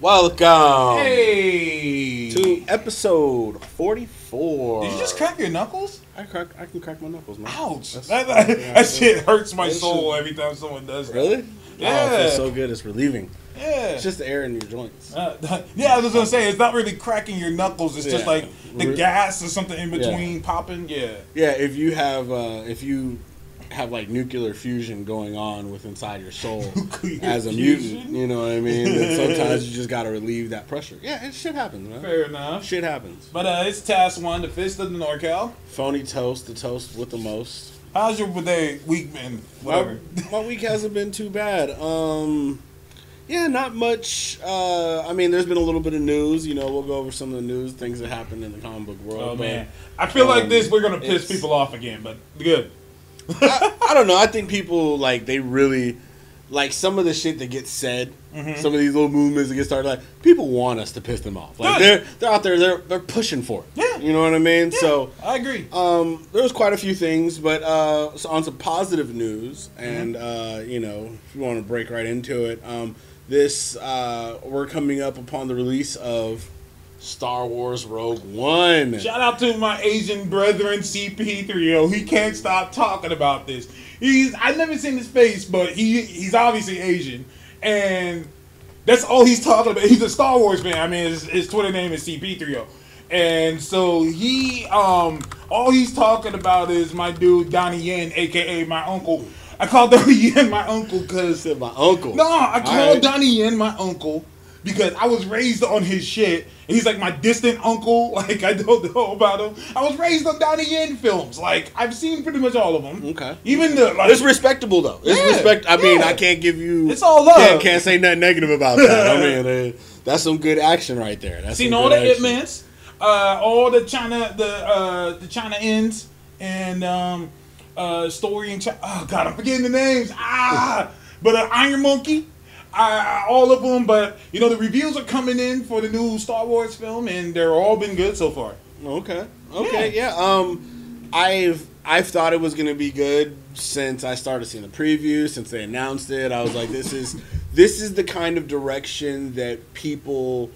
Welcome Hey! to episode 44. Did you just crack your knuckles? I crack. I can crack my knuckles, man. Ouch! That's- That, that, yeah, that shit hurts my soul every time someone does that. Really? Yeah. Oh, it feels so good. It's relieving. Yeah. It's just the air in your joints. Uh, yeah, I was gonna say it's not really cracking your knuckles. It's just like the gas or something in between popping. Yeah. Yeah, if you have, uh, if you have like nuclear fusion going on with inside your soul as a fusion? mutant, you know what I mean? then sometimes you just got to relieve that pressure. Yeah, it shit happens, man. Fair enough. Shit happens. But uh, it's Task One, the fist of the NorCal. Phony toast, the toast with the most. How's your day week been? My, Whatever. my week hasn't been too bad. Um, yeah, not much. Uh, I mean, there's been a little bit of news. You know, we'll go over some of the news, things that happened in the comic book world. Oh but man, I feel like um, this we're gonna piss people off again, but good. I, I don't know. I think people like they really like some of the shit that gets said. Mm-hmm. Some of these little movements that get started. Like people want us to piss them off. Like Good. they're they're out there. They're they're pushing for it. Yeah. You know what I mean? So. I agree. Um, there was quite a few things, but uh, so on some positive news, Mm-hmm. and uh, you know, if you want to break right into it, um, this uh, we're coming up upon the release of Star Wars Rogue One. Shout out to my Asian brethren, CP3O. He can't stop talking about this. He's I've never seen his face, but he he's obviously Asian, and that's all he's talking about. He's a Star Wars fan. I mean, his, his Twitter name is CP3O, and so he um all he's talking about is my dude Donnie Yen, aka my uncle. I call Donnie Yen my uncle because Said my uncle. no, I call Alright. Donnie Yen my uncle because I was raised on his shit. And he's like my distant uncle. Like I don't know about him. I was raised on Donnie Yen films. Like I've seen pretty much all of them. Okay. Even the like. It's respectable though. It's Yeah, respect. I mean, yeah. I can't give you. It's all love. Can't, can't say nothing negative about that. I mean, uh, that's some good action right there. That's seen all the action. Ip Mans, uh, all the China, the uh, the China ends, and um, uh, story and China. Oh God, I'm forgetting the names. Ah, but uh, Iron Monkey. I, all of them, but you know the reviews are coming in for the new Star Wars film, and they're all been good so far. Okay. Okay. Yeah. Um, I've I've thought it was gonna be good since I started seeing the preview. Since they announced it, I was like, this is this is the kind of direction that people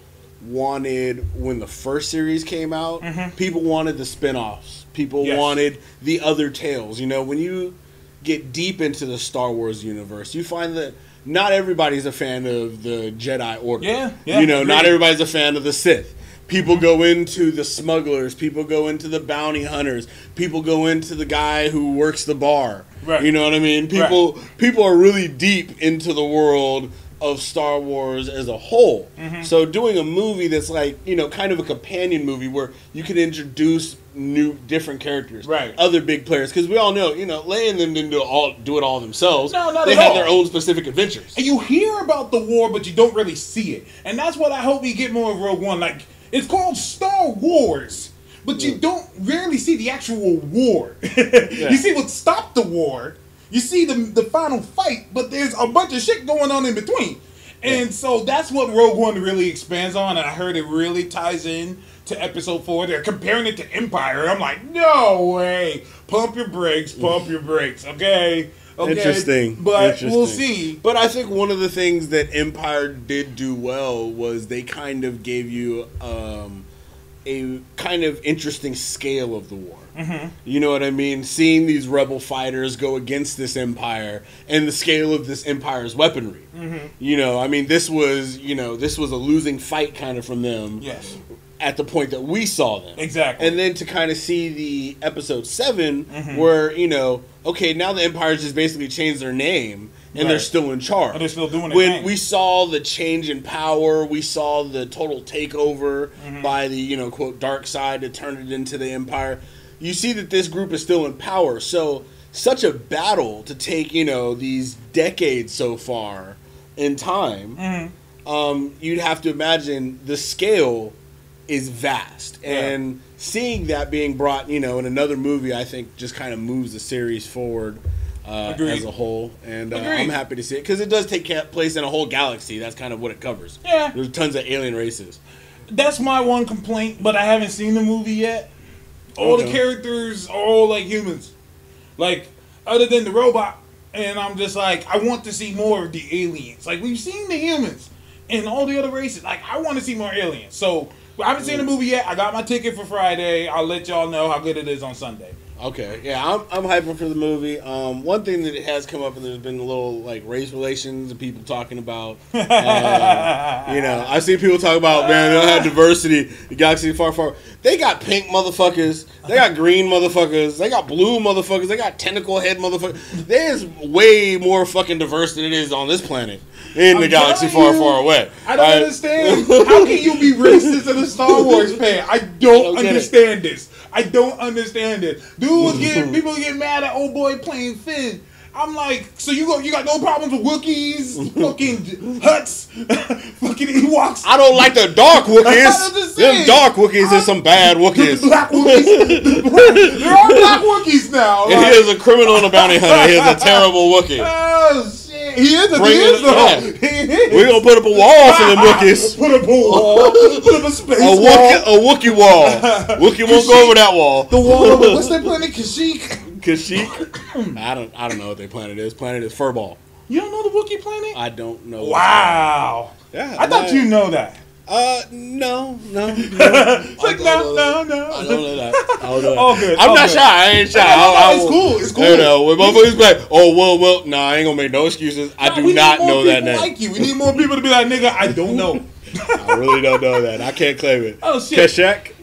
wanted when the first series came out. People wanted the spin-offs. People Mm-hmm. Yes. wanted the other tales. You know, when you get deep into the Star Wars universe, you find that not everybody's a fan of the Jedi Order. Yeah, yeah, you know, not everybody's a fan of the Sith. People mm-hmm. go into the smugglers. People go into the bounty hunters. People go into the guy who works the bar. Right. You know what I mean? People people are really deep into the world of Star Wars as a whole. Mm-hmm. So doing a movie that's like you know kind of a companion movie where you can introduce new different characters, Right. Other big players because we all know you know Leia and them didn't do all do it all themselves. No, not they had all. their own specific adventures. And you hear about the war, but you don't really see it. And that's what I hope we get more of Rogue One. Like it's called Star Wars, but you don't rarely see the actual war. You see what stopped the war. You see the the final fight, but there's a bunch of shit going on in between. And so that's what Rogue One really expands on, and I heard it really ties in to Episode Four. They're comparing it to Empire. I'm like, no way! Pump your brakes, pump your brakes, okay? Okay, Interesting. but we'll see. But I think one of the things that Empire did do well was they kind of gave you um, a kind of interesting scale of the war. Mm-hmm. You know what I mean? Seeing these rebel fighters go against this empire and the scale of this empire's weaponry. Mm-hmm. You know, I mean, this was you know this was a losing fight kind of from them Yes, at the point that we saw them. exactly. And then to kind of see the episode 7 Mm-hmm. where you know, okay, now the Empire's just basically changed their name and they're still in charge. But they're still doing their When thing. we saw the change in power, we saw the total takeover Mm-hmm. by the you know quote dark side to turn it into the Empire. You see that this group is still in power. So such a battle to take you know these decades so far in time. Mm-hmm. Um, you'd have to imagine the scale is vast Yeah. and seeing that being brought you know in another movie i think just kind of moves the series forward uh, as a whole and uh, i'm happy to see it because it does take place in a whole galaxy that's kind of what it covers Yeah. there's tons of alien races That's my one complaint, but I haven't seen the movie yet. All the characters are all like humans, like other than the robot. And I'm just like, I want to see more of the aliens. Like we've seen the humans, and all the other races. Like I want to see more aliens. So I haven't seen the movie yet. I got my ticket for Friday. I'll let y'all know how good it is on Sunday. Okay, yeah, I'm I'm hyping for the movie. Um, one thing that has come up and there's been a little like race relations and people talking about. Uh, you know, I see people talk about man, they don't have diversity. The galaxy far, far. They got pink motherfuckers. They got green motherfuckers. They got blue motherfuckers. They got tentacle head motherfuckers. There's way more fucking diverse than it is on this planet in the I'm galaxy telling far, you, far away. I don't understand. How can you be racist in a Star Wars fan? I don't, don't understand this. I don't understand it. Dude was mm-hmm. getting people get mad at old boy playing Finn. I'm like, so you go, you got no problems with Wookiees, fucking Hutts, fucking Ewoks. I don't like the dark I'm Wookiees. Them dark Wookiees is some bad Wookiees. Black Wookiees. there are black Wookiees now. Like- he is a criminal and a bounty hunter. He is a terrible Wookiee. He is. A, he is though. yeah. He is. We're gonna put up a wall for the Wookiees. Put up a wall. Put up a space A wall. A Wookie wall. Wookie won't go over that wall. The wall. What's that planet? Kashyyyk. Kashyyyk. I don't. I don't know what their planet is. Planet is Furball. You don't know the Wookiee planet? I don't know. Wow. Yeah. I thought you know that. Uh, no, no. no. It's like I no, no. I no. don't know that. I don't know that. All good, I'm all not good. shy. I ain't shy. No, no, no, I, I it's cool, it's cool. You know, when motherfuckers be like, oh well, well, nah, I ain't gonna make no excuses. I No, do not know that name. Like you, we need more people to be like, nigga, I don't know. I really don't know that. I can't claim it. Oh, shit. Kashyyyk.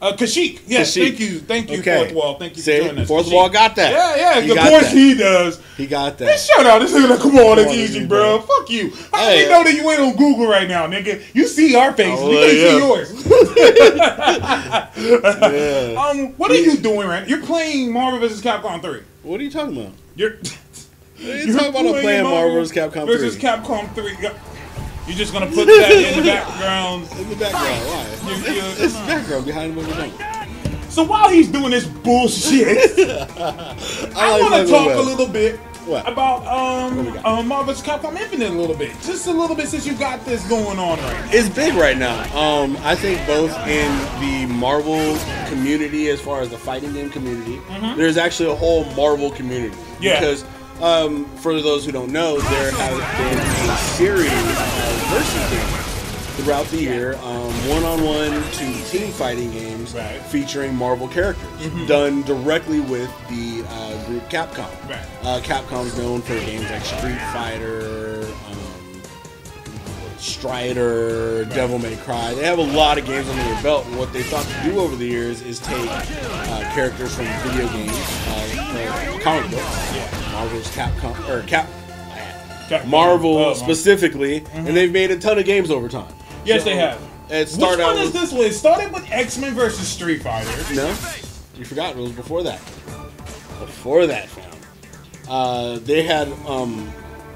Uh, Kashyyyk. Yes, Kashyyyk. thank you, thank you, Okay. Fourth Wall. Thank you See, for joining us. fourth Kashyyyk. wall got that. Yeah, He yeah. Of course that. he does. He got that. shout out this nigga. Like, come on, it's easy, bro. bro. Fuck you. How do Hey. we know that you ain't on Google right now, nigga? You see our faces. Oh, we yeah. see yours. Yeah. Um, what are you doing right? now? You're playing Marvel vs. Capcom 3. What are you talking about? You're. What are you talking about? I'm playing Marvel vs. Capcom 3. versus Capcom 3. You're just gonna put that in the background. In the background. Why? You- you- It's, it's the background behind what we're doing. So while he's doing this bullshit, I like want to talk a little bit What? about um, um Marvel vs. Capcom Infinite a little bit, just a little bit since you got this going on right now. It's big right now. Um, I think both in the Marvel community, as far as the fighting game community, there's actually a whole Marvel community. Mm-hmm. Yeah. Because um, for those who don't know, there has been a series versus games throughout the year, um, one-on-one to team fighting games Right. featuring Marvel characters, done directly with the uh, group Capcom. Right. Uh, Capcom's known for games like Street Fighter, um, Strider, Devil May Cry. They have a lot of games under their belt, and what they thought to do over the years is take uh, characters from video games, uh, comic books, Marvel's Capcom or Cap. Marvel Oh, specifically, and they've made a ton of games over time. Yes, So, they have. It Which one out is with, this one? It started with X Men versus Street Fighter. No, you forgot. It was before that. Before that, fam. Uh, they had um,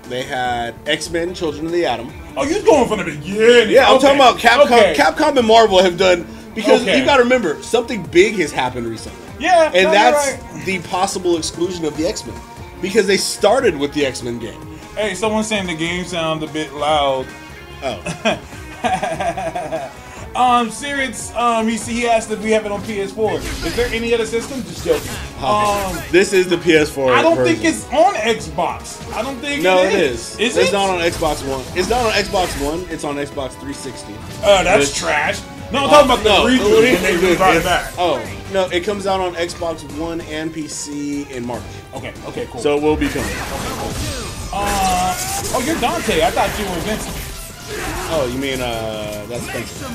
they had X Men: Children of the Atom. Oh, you're going from the beginning. Yeah, I'm Okay. talking about Capcom. Okay. Capcom and Marvel have done because Okay. you got to remember something big has happened recently, Yeah, and no, that's right. the possible exclusion of the X Men because they started with the X Men game. Hey, someone's saying the game sounds a bit loud. Oh, Um, Sirius, um, he, he asked if we have it on PS4. Is there any other system? Just joking. Um, this is the PS4. I don't version. think it's on Xbox. I don't think No, it it is. is. Is it's it? not on Xbox One. It's not on Xbox One. It's on Xbox 360. Uh, that's It's- trash. No, I'm talking about the no, reboot the when they reboot brought it is- back. Oh no, it comes out on Xbox One and PC in March, Okay, okay, cool. so it will be coming. Uh, oh, you're Dante. I thought you were Vincent. Oh, you mean uh, that's Spencer?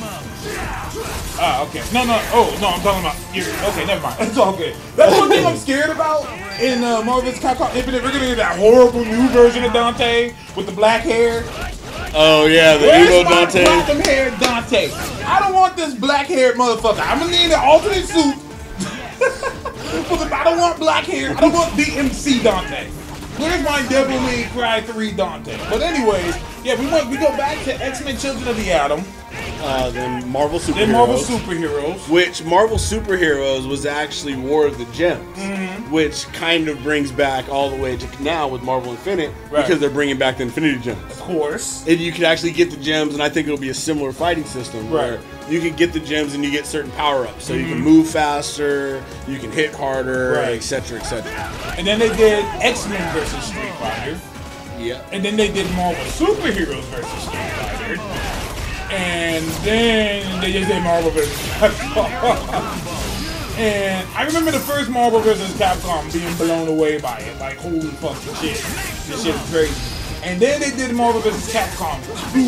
Ah, okay. No, no. Oh, no. I'm talking about. You're, okay, never mind. It's all good. That's one thing I'm scared about in uh, Marvel's Capcom Infinite. We're gonna get that horrible new version of Dante with the black hair. Oh yeah, the Where's emo Dante. platinum haired Dante? I don't want this black haired motherfucker. I'm gonna need an alternate suit. I don't want black hair. I don't want DMC Dante. Where's my Devil May Cry 3 Dante? But anyways, yeah, we went, we go back to X Men Children of the Atom, Uh, then Marvel Superheroes. then Marvel Superheroes. which Marvel Superheroes was actually War of the Gems, Mm-hmm. which kind of brings back all the way to now with Marvel Infinite Right. because they're bringing back the Infinity Gems. Of course. And you can actually get the gems, and I think it'll be a similar fighting system where Right. you can get the gems and you get certain power ups. So you can move faster, you can hit harder, Right. etc., etc. And then they did X Men versus Street Fighter. Yeah. And then they did Marvel Superheroes versus Street Fighter. And then they just did Marvel vs. Capcom. and I remember the first Marvel vs. Capcom being blown away by it. Like, holy fucking shit. This shit is crazy. And then they did Marvel vs. Capcom 2,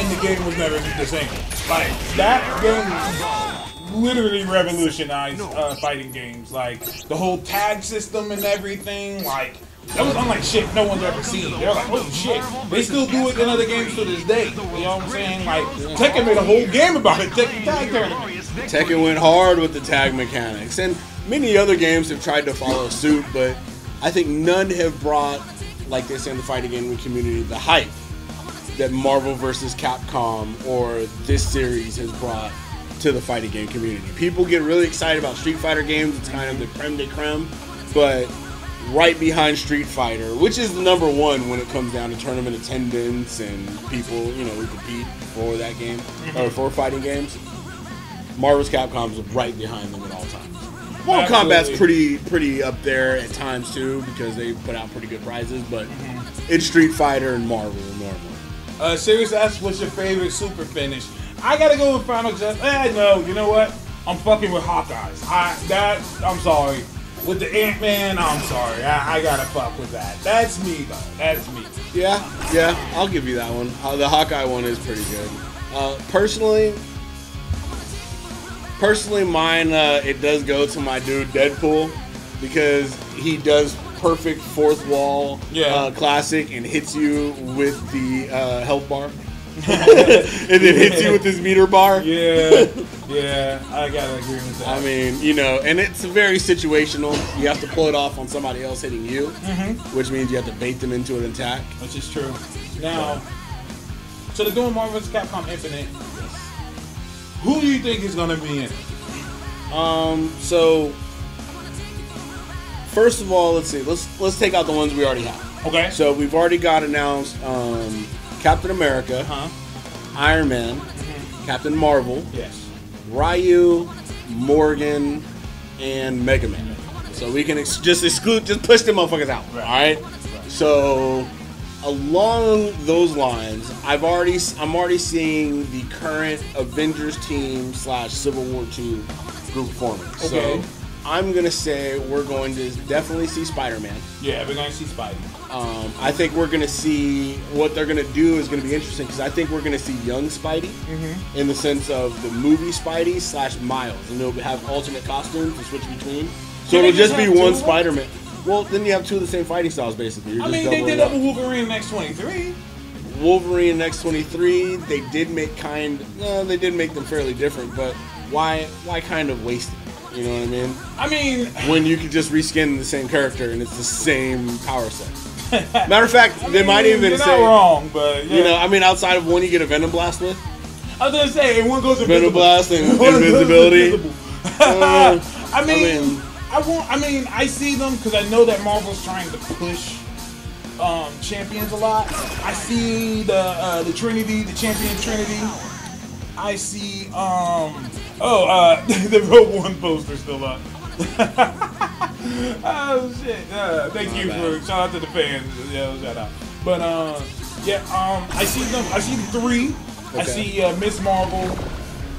and the game was never the same. Like, that game literally revolutionized uh, fighting games. Like, the whole tag system and everything, like, that was unlike shit no one's ever seen. They're like, holy shit. They still do it in other games to this day. You know what I'm saying? Like, Tekken made a whole game about it. Tekken Tag Tournament. Tekken went hard with the tag mechanics, and many other games have tried to follow suit, but I think none have brought, like they say in the fighting game community, the hype that Marvel vs. Capcom or this series has brought to the fighting game community. People get really excited about Street Fighter games. It's kind of the creme de creme, but right behind Street Fighter, which is the number one when it comes down to tournament attendance and people, you know, who compete for that game or for fighting games. Marvel's Capcom's right behind them at all times. Mortal Absolutely. Kombat's pretty pretty up there at times too because they put out pretty good prizes, but it's Street Fighter and Marvel normally. Uh, Serious asks, what's your favorite super finish? I gotta go with Final Justice. Eh, no, you know what? I'm fucking with Hawkeyes. I that I'm sorry. With the Ant Man, I'm sorry. I, I gotta fuck with that. That's me though. That's me. Yeah, yeah, I'll give you that one. Uh, the Hawkeye one is pretty good. Uh, personally, personally, mine uh, it does go to my dude Deadpool because he does perfect fourth wall Yeah. uh, classic and hits you with the uh, health bar, and then hits you with his meter bar. Yeah, yeah, I gotta agree with that. I mean, you know, and it's very situational. You have to pull it off on somebody else hitting you, Mm-hmm. which means you have to bait them into an attack. which is true. Now, so they're doing Marvel vs. Capcom Infinite. Who do you think is gonna be in it? Um, so first of all, let's see. Let's let's take out the ones we already have. Okay. So we've already got announced um, Captain America, huh? Iron Man, mm-hmm. Captain Marvel, Yes. Ryu, Morrigan, and Mega Man. So we can ex- just exclude, just push them motherfuckers out. Right. All right. So along those lines, I've already I'm already seeing the current Avengers team slash Civil War two group forming. Okay. So I'm gonna say we're going to definitely see Spider Man. Yeah, we're gonna see Spidey. Um, I think we're gonna see what they're gonna do is gonna be interesting because I think we're gonna see young Spidey in the sense of the movie Spidey slash Miles, and they'll have alternate costumes to switch between. So Can it'll just just be one? Spider Man. Well, then you have two of the same fighting styles basically. You're I mean, they did up. that with Wolverine in X23. Wolverine and X23. They did make kind. No, they did make them fairly different, but why? Why kind of waste it? You know what I mean? I mean, when you could just reskin the same character and it's the same power set. Matter of fact, they might even you're say, not wrong, but yeah. you know, I mean, outside of one you get a Venom Blast with, I was gonna say, one goes Venom. Blast and invisibility. Uh, I mean, mean- I want. I mean, I see them because I know that Marvel's trying to push um, champions a lot. I see the uh, the Trinity, the champion Trinity. I see. Um, oh, uh, the Rogue One poster still up. oh shit! Uh, thank you for shout out to the fans. Yeah, shout out. But um, yeah, um, I see them. I see three. I see uh, Miss Marvel.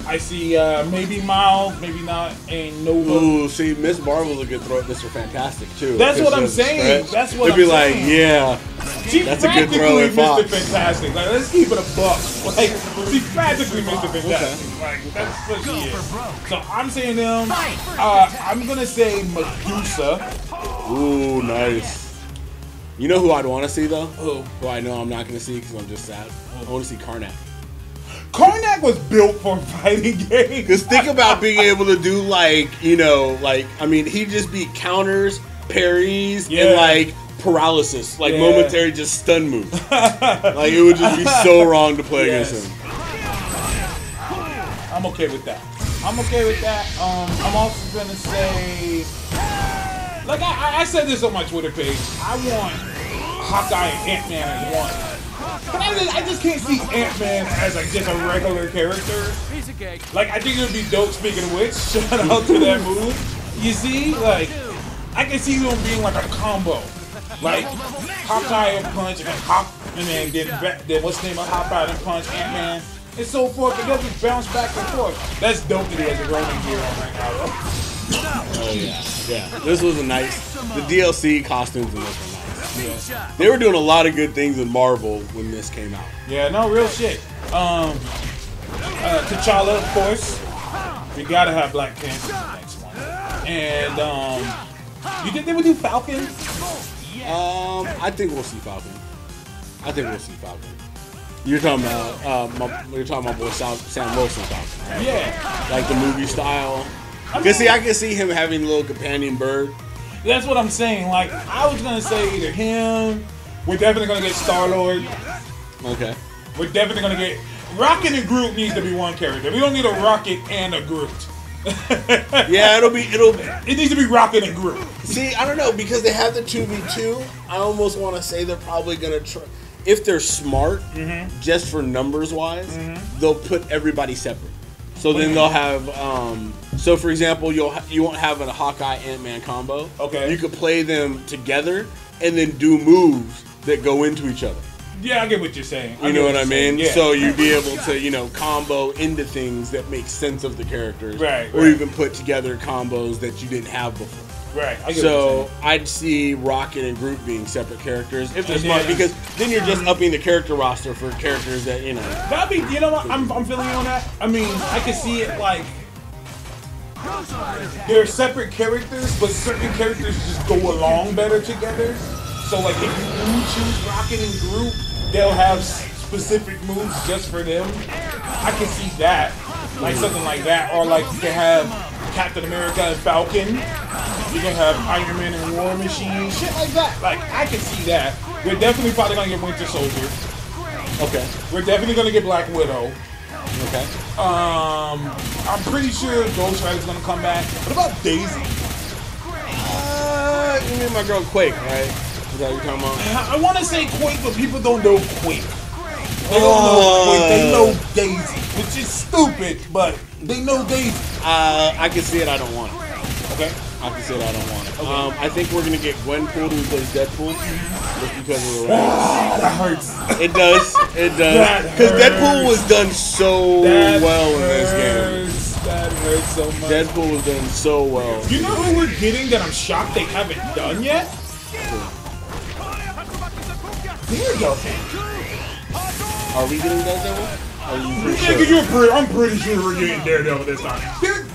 I see uh, maybe Miles, maybe not, and Nova. Ooh, see, Miss Marvel's a good throw at Mr. Fantastic too. That's what I'm she has a saying. stretch. That's what They'd I'm be like, saying. yeah, She's That's a good throw practically Fox. Mr. Fantastic. Like, let's keep it a buck. Like, she's practically Mr. Fantastic. Like, that's what she is. So I'm saying them. Uh, I'm gonna say Medusa. ooh, nice. You know who I'd want to see though? Who? Who I know I'm not going to see because I'm just sad. I want to see Karnak. Karnak was built for fighting games. Because think about being able to do like, you know, like I mean, he'd just be counters, parries, Yeah. and like paralysis, like Yeah. momentary just stun moves. like it would just be so wrong to play Yes. against him. I'm okay with that. I'm okay with that. Um, I'm also gonna say, like I, I- said this on my Twitter page. I want Hawkeye and Ant Man as one. But I just, I just can't see Ant Man as like just a regular character. Piece of cake. Like I think it would be dope. Speaking of which, shout out to that move. You see, like I can see them being like a combo. Like Hawkeye and Punch, and then Hawk, and then then, ba- then what's the name of Hawkeye and Punch, Ant Man, and so forth. And they'll just bounce back and forth. That's dope that he has a Ronin gear on right now. though. Oh yeah, yeah. This was a nice. The DLC costumes in this were nice. Yeah. They were doing a lot of good things in Marvel when this came out. Yeah, no real shit. Um, uh, T'Challa, of course. We gotta have Black Panther in the next one. And um, you think they would do Falcon? Um, I think we'll see Falcon. I think we'll see Falcon. You're talking about uh, my, you're talking about boy Sam, Sam Wilson Falcon, right? Yeah, Like the movie style. Cause see, I can see him having a little companion bird. That's what I'm saying. Like, I was gonna say either him. We're definitely gonna get Star Lord. Okay. We're definitely gonna get Rocket and Groot needs to be one character. We don't need a Rocket and a Groot. Yeah, it'll be it'll. It needs to be Rocket and Groot. See, I don't know because they have the two v two. I almost want to say they're probably gonna try. If they're smart, mm-hmm. just for numbers wise, mm-hmm. they'll put everybody separate. So then they'll have. Um, so for example, you'll ha- you won't have a Hawkeye Ant Man combo. Okay. You could play them together and then do moves that go into each other. Yeah, I get what you're saying. You get know what you're I mean? Yeah. So you'd be able to, you know, combo into things that make sense of the characters, Right, Or right. even put together combos that you didn't have before. Right. I So. I'd see Rocket and Groot being separate characters if they're smart, because then you're just upping the character roster for characters that you know. That'd be, you know what? I'm, I'm feeling on that. I mean, I can see it like they're separate characters, but certain characters just go along better together. So, like, if you do choose Rocket and Groot, they'll have specific moves just for them. I can see that, like something like that, or like you can have Captain America and Falcon. You can have Iron Man and War Machine, shit like that. Like, I can see that. We're definitely probably gonna get Winter Soldier. Okay. We're definitely gonna get Black Widow. Okay. Um, I'm pretty sure Ghost Rider's gonna come back. What about Daisy? Uh, you mean my girl Quake, right? Is that what you're talking about? I, I want to say Quake, but people don't know Quake. They don't know Quake. They know Daisy, which is stupid, but they know they. Uh, I can see it. I don't want it. Okay. I can see it. I don't want it. Um, I think we're gonna get Gwenpool who plays Deadpool, just because of the rest. That hurts. It does. It does. Because Deadpool was done so That well in this game. hurts. That hurts so much. Deadpool was done so well. you know who we're getting that I'm shocked they haven't done yet? Daredevil. Are we getting Daredevil? Are you pretty Nigga, sure? you're pretty, I'm pretty sure we're getting Daredevil this time. Dare-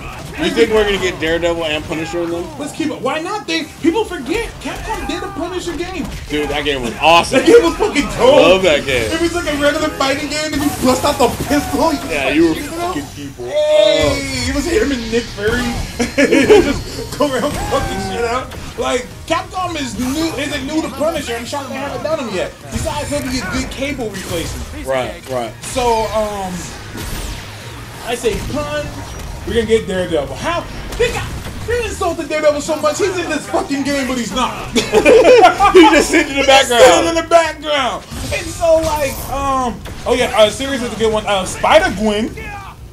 You think we're gonna get Daredevil and Punisher in them? Let's keep it. Why not? They people forget Capcom did a Punisher game. Dude, that game was awesome. That game was fucking dope. I love that game. It was like a regular fighting game, and you bust out the pistol. Yeah, you were shoot it fucking people. Hey, it was him and Nick Fury. just go around fucking shit out. Like Capcom is new, isn't new to Punisher. I'm shocked they haven't done him yet. Besides maybe a good cable replacement. Right, right. So um, I say pun. We're gonna get Daredevil. How? They got. They insulted Daredevil so much. He's in this fucking game, but he's not. He just sitting in the Standing in background. the background. And so like, um, oh yeah, uh, series is a good one. Uh, Spider Gwen.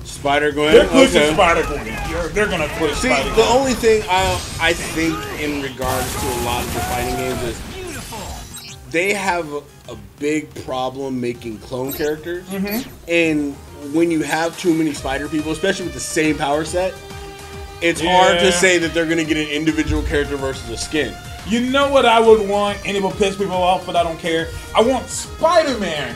Spider Gwen. They're pushing Okay. Spider Gwen. They're, they're gonna push See, Spider the only thing I I think in regards to a lot of the fighting games is they have a, big problem making clone characters, mm-hmm. and when you have too many spider people, especially with the same power set, it's hard to say that they're gonna get an individual character versus a skin. You know what I would want, and it will piss people off, but I don't care. I want Spider Man.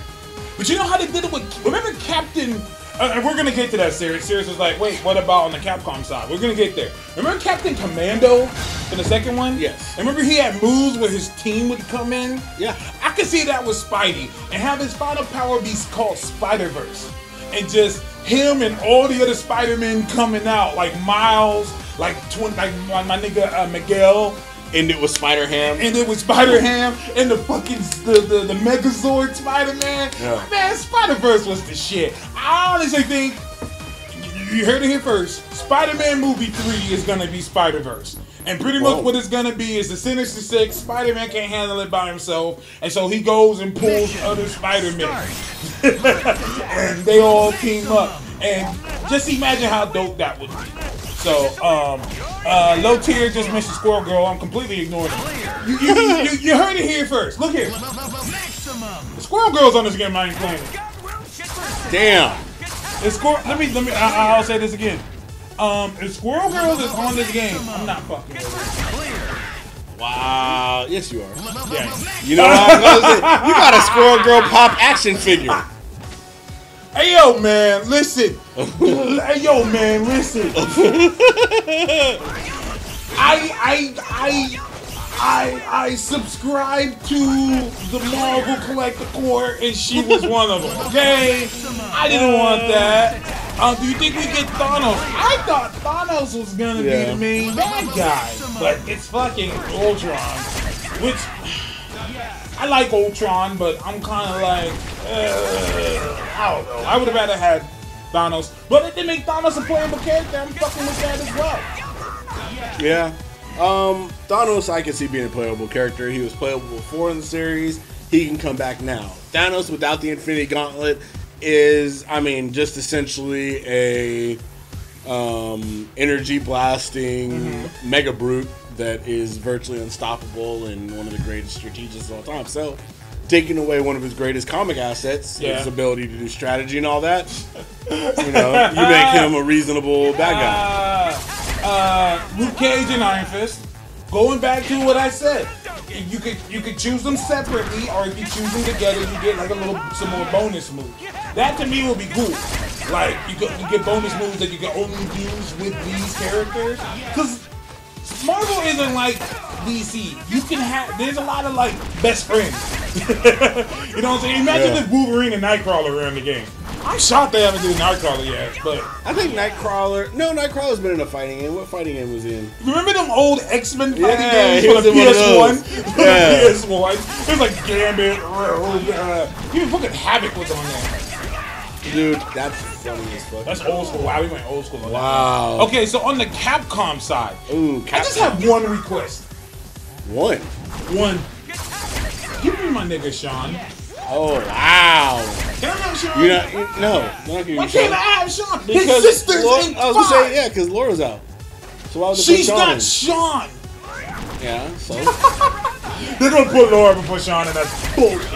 But you know how they did it with. Remember Captain. Uh, and we're gonna get to that series. Series was like, wait, what about on the Capcom side? We're gonna get there. Remember Captain Commando in the second one? Yes. And remember he had moves where his team would come in? Yeah. I could see that with Spidey and have his final power be called Spider Verse, and just him and all the other Spider Men coming out like Miles, like twin, like my, my nigga uh, Miguel, And it was Spider Ham. and it was Spider Ham and the fucking the the, the Megazord Spider Man. Yeah. Man, Spider Verse was the shit. I honestly think you heard it here first. Spider Man movie three is gonna be Spider Verse. And pretty Whoa. much what it's gonna be is the Sinister Six. Spider Man can't handle it by himself, and so he goes and pulls other Spider Men, and they all team up. And just imagine how dope that would be. So, um, uh, low tier just mentioned Squirrel Girl. I'm completely ignoring it. You, you, you, you heard it here first. Look here. The Squirrel Girl's on this game. I ain't playing. Damn. If Squirrel, let me let me. I, I'll say this again. Um, if Squirrel Girl is on this game, I'm not fucking. Wow. Yes, you are. Yeah. You know what I'm say? You got a Squirrel Girl pop action figure. Hey yo, man, listen. hey yo, man, listen. I I I I I subscribe to the Marvel Collector Corps, and she was one of them. Okay, I didn't want that. Uh, do you think we get Thanos? I thought Thanos was gonna be Yeah. the main bad guy, but it's fucking Ultron, which I like Ultron, but I'm kind of like, uh, I don't know. I would have rather had Thanos, but it didn't make Thanos a playable character. I'm fucking with that as well. Yeah. Um, Thanos, I can see being a playable character. He was playable before in the series. He can come back now. Thanos without the Infinity Gauntlet is, I mean, just essentially a um, energy blasting mega brute that is virtually unstoppable and one of the greatest strategists of all time. So, taking away one of his greatest comic assets, Yeah. his ability to do strategy and all that, you know, you make him a reasonable bad guy. Uh, uh, Luke Cage and Iron Fist. Going back to what I said, you could you could choose them separately, or if you choose them together, you get like a little some more bonus moves. That to me would be cool. Like you get you get bonus moves that you can only use with these characters. Cause Marvel isn't like DC. You can have there's a lot of like best friends. you know what I'm saying? Imagine Yeah. if Wolverine and Nightcrawler were in the game. I'm shocked they haven't done Nightcrawler yet, but I think Nightcrawler. No, Nightcrawler's been in a fighting game. What fighting game was he in? Remember them old X Men fighting Yeah, games for the in one of PS1? those. For Yeah. the PS1. It was like Gambit, uh, even fucking Havoc was on there. Dude, that's funny as fuck. That's old school. Wow, we went old school. on that. wow. Okay, so on the Capcom side, Ooh, I just have one request. One. One. Give me my nigga Sean. Oh wow. Can I have Sean? You not you, no. Not giving Why can't I have Sean? His Because sister's Lau- in I was gonna say yeah, because Laura's out. So why would they She's Sean not in? Sean. Yeah. So They're gonna put Laura before Sean, and that's bullshit.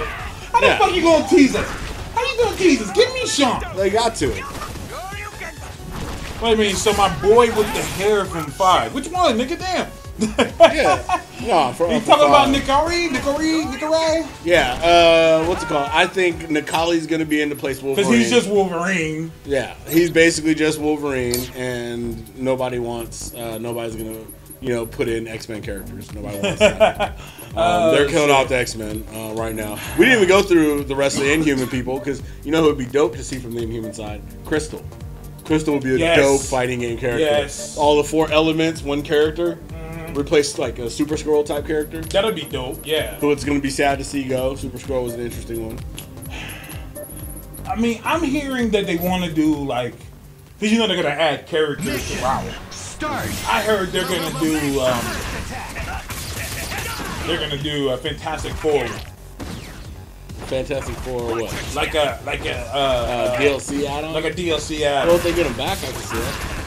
How the Yeah. fuck you gonna tease us? How you gonna tease us? Give me Sean. they got to it. Wait a minute, so my boy with the hair from Five. Which one? Nigga, damn. Yeah. No, for, You for talking about. Nikari? Nikari? Nikari? Yeah. Uh, what's it called? I think Necalli's gonna be in the place Wolverine. Because he's just Wolverine. Yeah, he's basically just Wolverine, and nobody wants. Uh, nobody's gonna, you know, put in X Men characters. Nobody wants that. Um, they're killing off the X Men uh, right now. We didn't even go through the rest of the Inhuman people because you know who would be dope to see from the Inhuman side? Crystal. Crystal would be a Yes. dope fighting game character. Yes. All the four elements, one character, replace like a Super Skrull type character. That'll be dope, yeah. Who it's gonna be sad to see go. Super Skrull was an interesting one. I mean, I'm hearing that they want to do like. Because you know they're going to add characters throughout. I heard they're going to do. Um, they're going to do a Fantastic Four. Fantastic Four, what? Like a. Like a. Uh, Uh, DLC add-on. like a DLC well, ad. if they get him back, I can see that.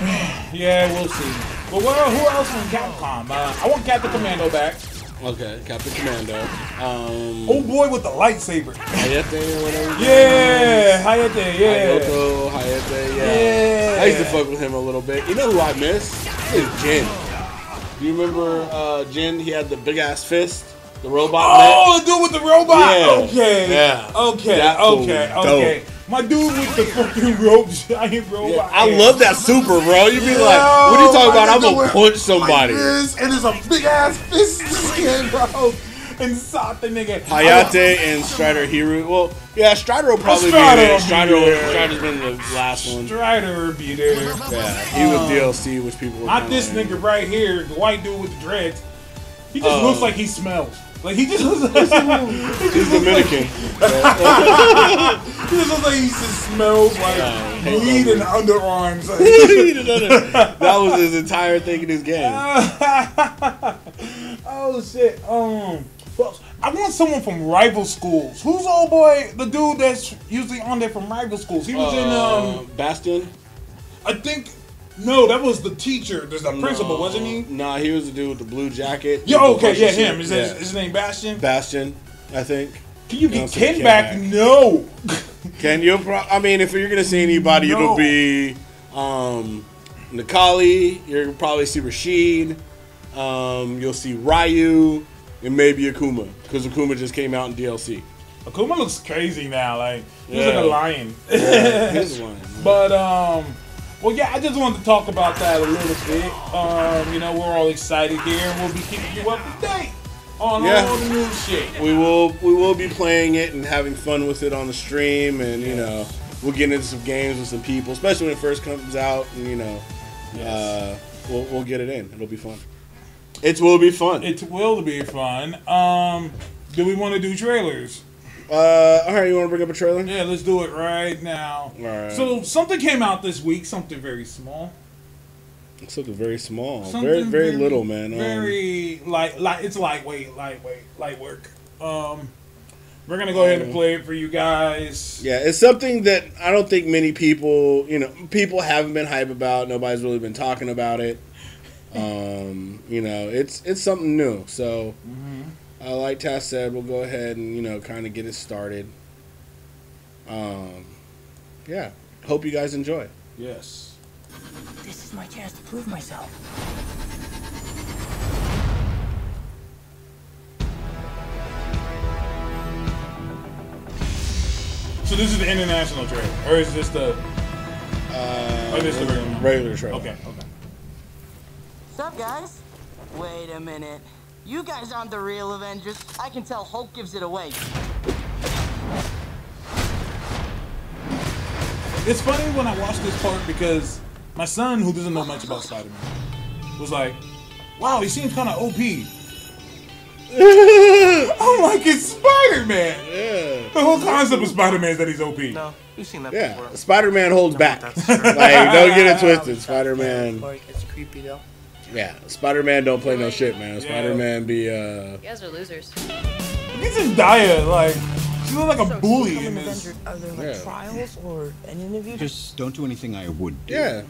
Yeah, we'll see. But well, who else from Capcom? Uh, I want Captain Commando back. Okay, Captain Commando. Um, Oh boy with the lightsaber. Hayate or whatever. Yeah, Hayate, yeah. Hayato, Hayate, yeah. Yeah. I used to fuck with him a little bit. You know who I miss? Is Jin. Do you remember uh, Jin? He had the big ass fist, the robot. Oh, the dude with the robot. Yeah. Okay. Yeah. Okay. That fool okay. was Okay. My dude with the fucking rope giant robot. net. I love that super, bro. You'd be like, what are you talking about? I'm gonna punch somebody. Like this, and there's a big ass fist in his hand, bro. And sock the nigga. Hayate and Strider Hiryu. Well, yeah, Strider will probably Strider be there. will be Strider, there. Strider's been the last one. Strider would be there. Yeah, he was DLC, which people were Not this nigga right here, the white dude with the dreads. He just Oh. looks like he smells. Like he just looks like, he He's just like, Dominican. he just looks like he just smells like Yeah, hate weed and underarms. Like, that was his entire thing in his game. oh shit. Um, well, I want someone from rival schools. Who's old boy? The dude that's usually on there from rival schools. He was in Uh, um. Bastion. I think No, that was the teacher. There's the principal, wasn't he? Nah, he was the dude with the blue jacket. Yeah, okay, yeah, him. Is Yeah. his, his name Bastion? Bastion, I think. Can you No, get Ken Ken back? back. No. Can you? Pro- I mean, if you're gonna see anybody, No. it'll be um, Necalli. You'll probably see Rashid. Um, you'll see Ryu and maybe Akuma because Akuma just came out in DLC. Akuma looks crazy now. Like he's Yeah. like a lion. Yeah, he's one. But um, well, yeah, I just wanted to talk about that a little bit. Um, you know, we're all excited here, and we'll be keeping you up to date on Yeah. all the new shit. We will we will be playing it and having fun with it on the stream, and you know we'll get into some games with some people, especially when it first comes out, and you know uh, we'll we'll get it in. It'll be fun. It will be fun. It will be fun. Um, do we want to do trailers? Uh, all right, you want to bring up a trailer? Yeah, let's do it right now. All right. So something came out this week, something very small, Something very small, something very very little, man. Um, Very light, light. It's lightweight, lightweight, light work. Um, we're gonna go ahead and play it for you guys. Yeah, it's something that I don't think many people, you know, people haven't been hype about. Nobody's really been talking about it. Um, you know, it's it's something new. So, uh, like Task said, we'll go ahead and you know kind of get it started. Um, yeah, hope you guys enjoy. Yes. This is my chance to prove myself. So this is the international trailer, or is this the? Uh, this the regular one. regular trailer. Okay, okay. up, guys? Wait a minute. You guys aren't the real Avengers. I can tell Hulk gives it away. It's funny when I watch this part because my son, who doesn't know much about Spider-Man, was like, "Wow, he seems kind of OP." I'm like, "It's Spider-Man." Yeah, The whole concept of Spider-Man is that he's OP. No, you've seen that yeah. before. Spider Man holds back. that's like, don't get it twisted. Spider Man. It's creepy though. Yeah, Spider Man don't play no shit, man. Yeah. Spider Man be uh. You guys are losers. Look at Zendaya, like she looks like a bully in Become an this. Avenger, Are there like Yeah. trials or an interview? Just don't do anything I would do. Yeah,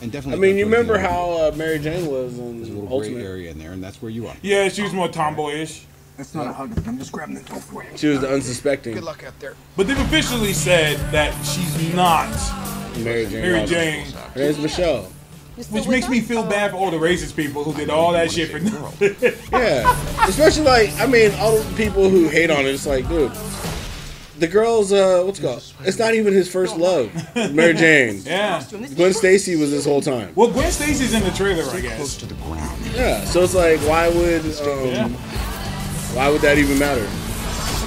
And definitely. I mean, you remember anything I would do. how uh, Mary Jane was There's a in little gray Ultimate? area in there, and that's where you are. Yeah, she was more tomboyish. That's not a hug. I'm just grabbing the door for you. She was the unsuspecting Good luck out there. But they've officially said that she's not Mary Jane. Mary Watson. Jane, Her name's Michelle. Which makes me feel bad for all the racist people who did all that shit for nothing. Yeah, especially like I mean, all the people who hate on it. It's like, dude, the girl's uh, what's it called? It's not even his first love, Mary Jane. yeah. Gwen Stacy was this whole time. Well, Gwen Stacy's in the trailer, I guess. Close guess. to the ground. Yeah, so it's like, why would um, Yeah. why would that even matter?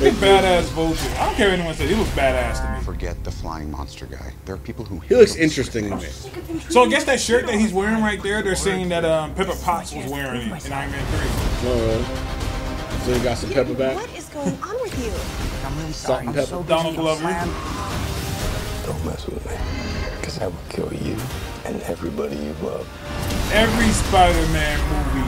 Look at badass Vulture. I don't care what anyone says. He looks badass to me. Forget the flying monster guy. There are people who. He looks interesting to me. So I guess that shirt that he's wearing right there, they're saying that um, Pepper Potts was wearing it in Iron Man 3. Oh. So you got some pepper back, What is going on with you? I'm really salt sorry. and I'm pepper. so. Donald Glover. Don't mess with me. Because I will kill you and everybody you love. Every Spider-Man movie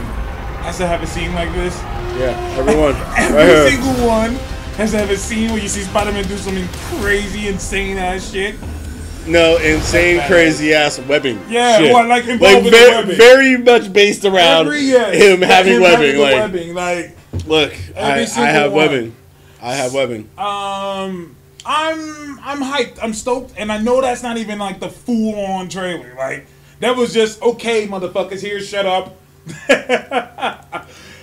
has to have a scene like this. Yeah, everyone. Every right here. single one has to have a scene where you see Spider-Man do something crazy, insane ass shit. No, insane, crazy ass webbing. Yeah, shit. well, like involving the ve- webbing. very much based around Every him having him webbing. the like, webbing. Like, look, I, I have one. webbing. I have webbing. um, I'm I'm hyped. I'm stoked, and I know that's not even like the full-on trailer. Like, that was just okay, motherfuckers. Here, shut up.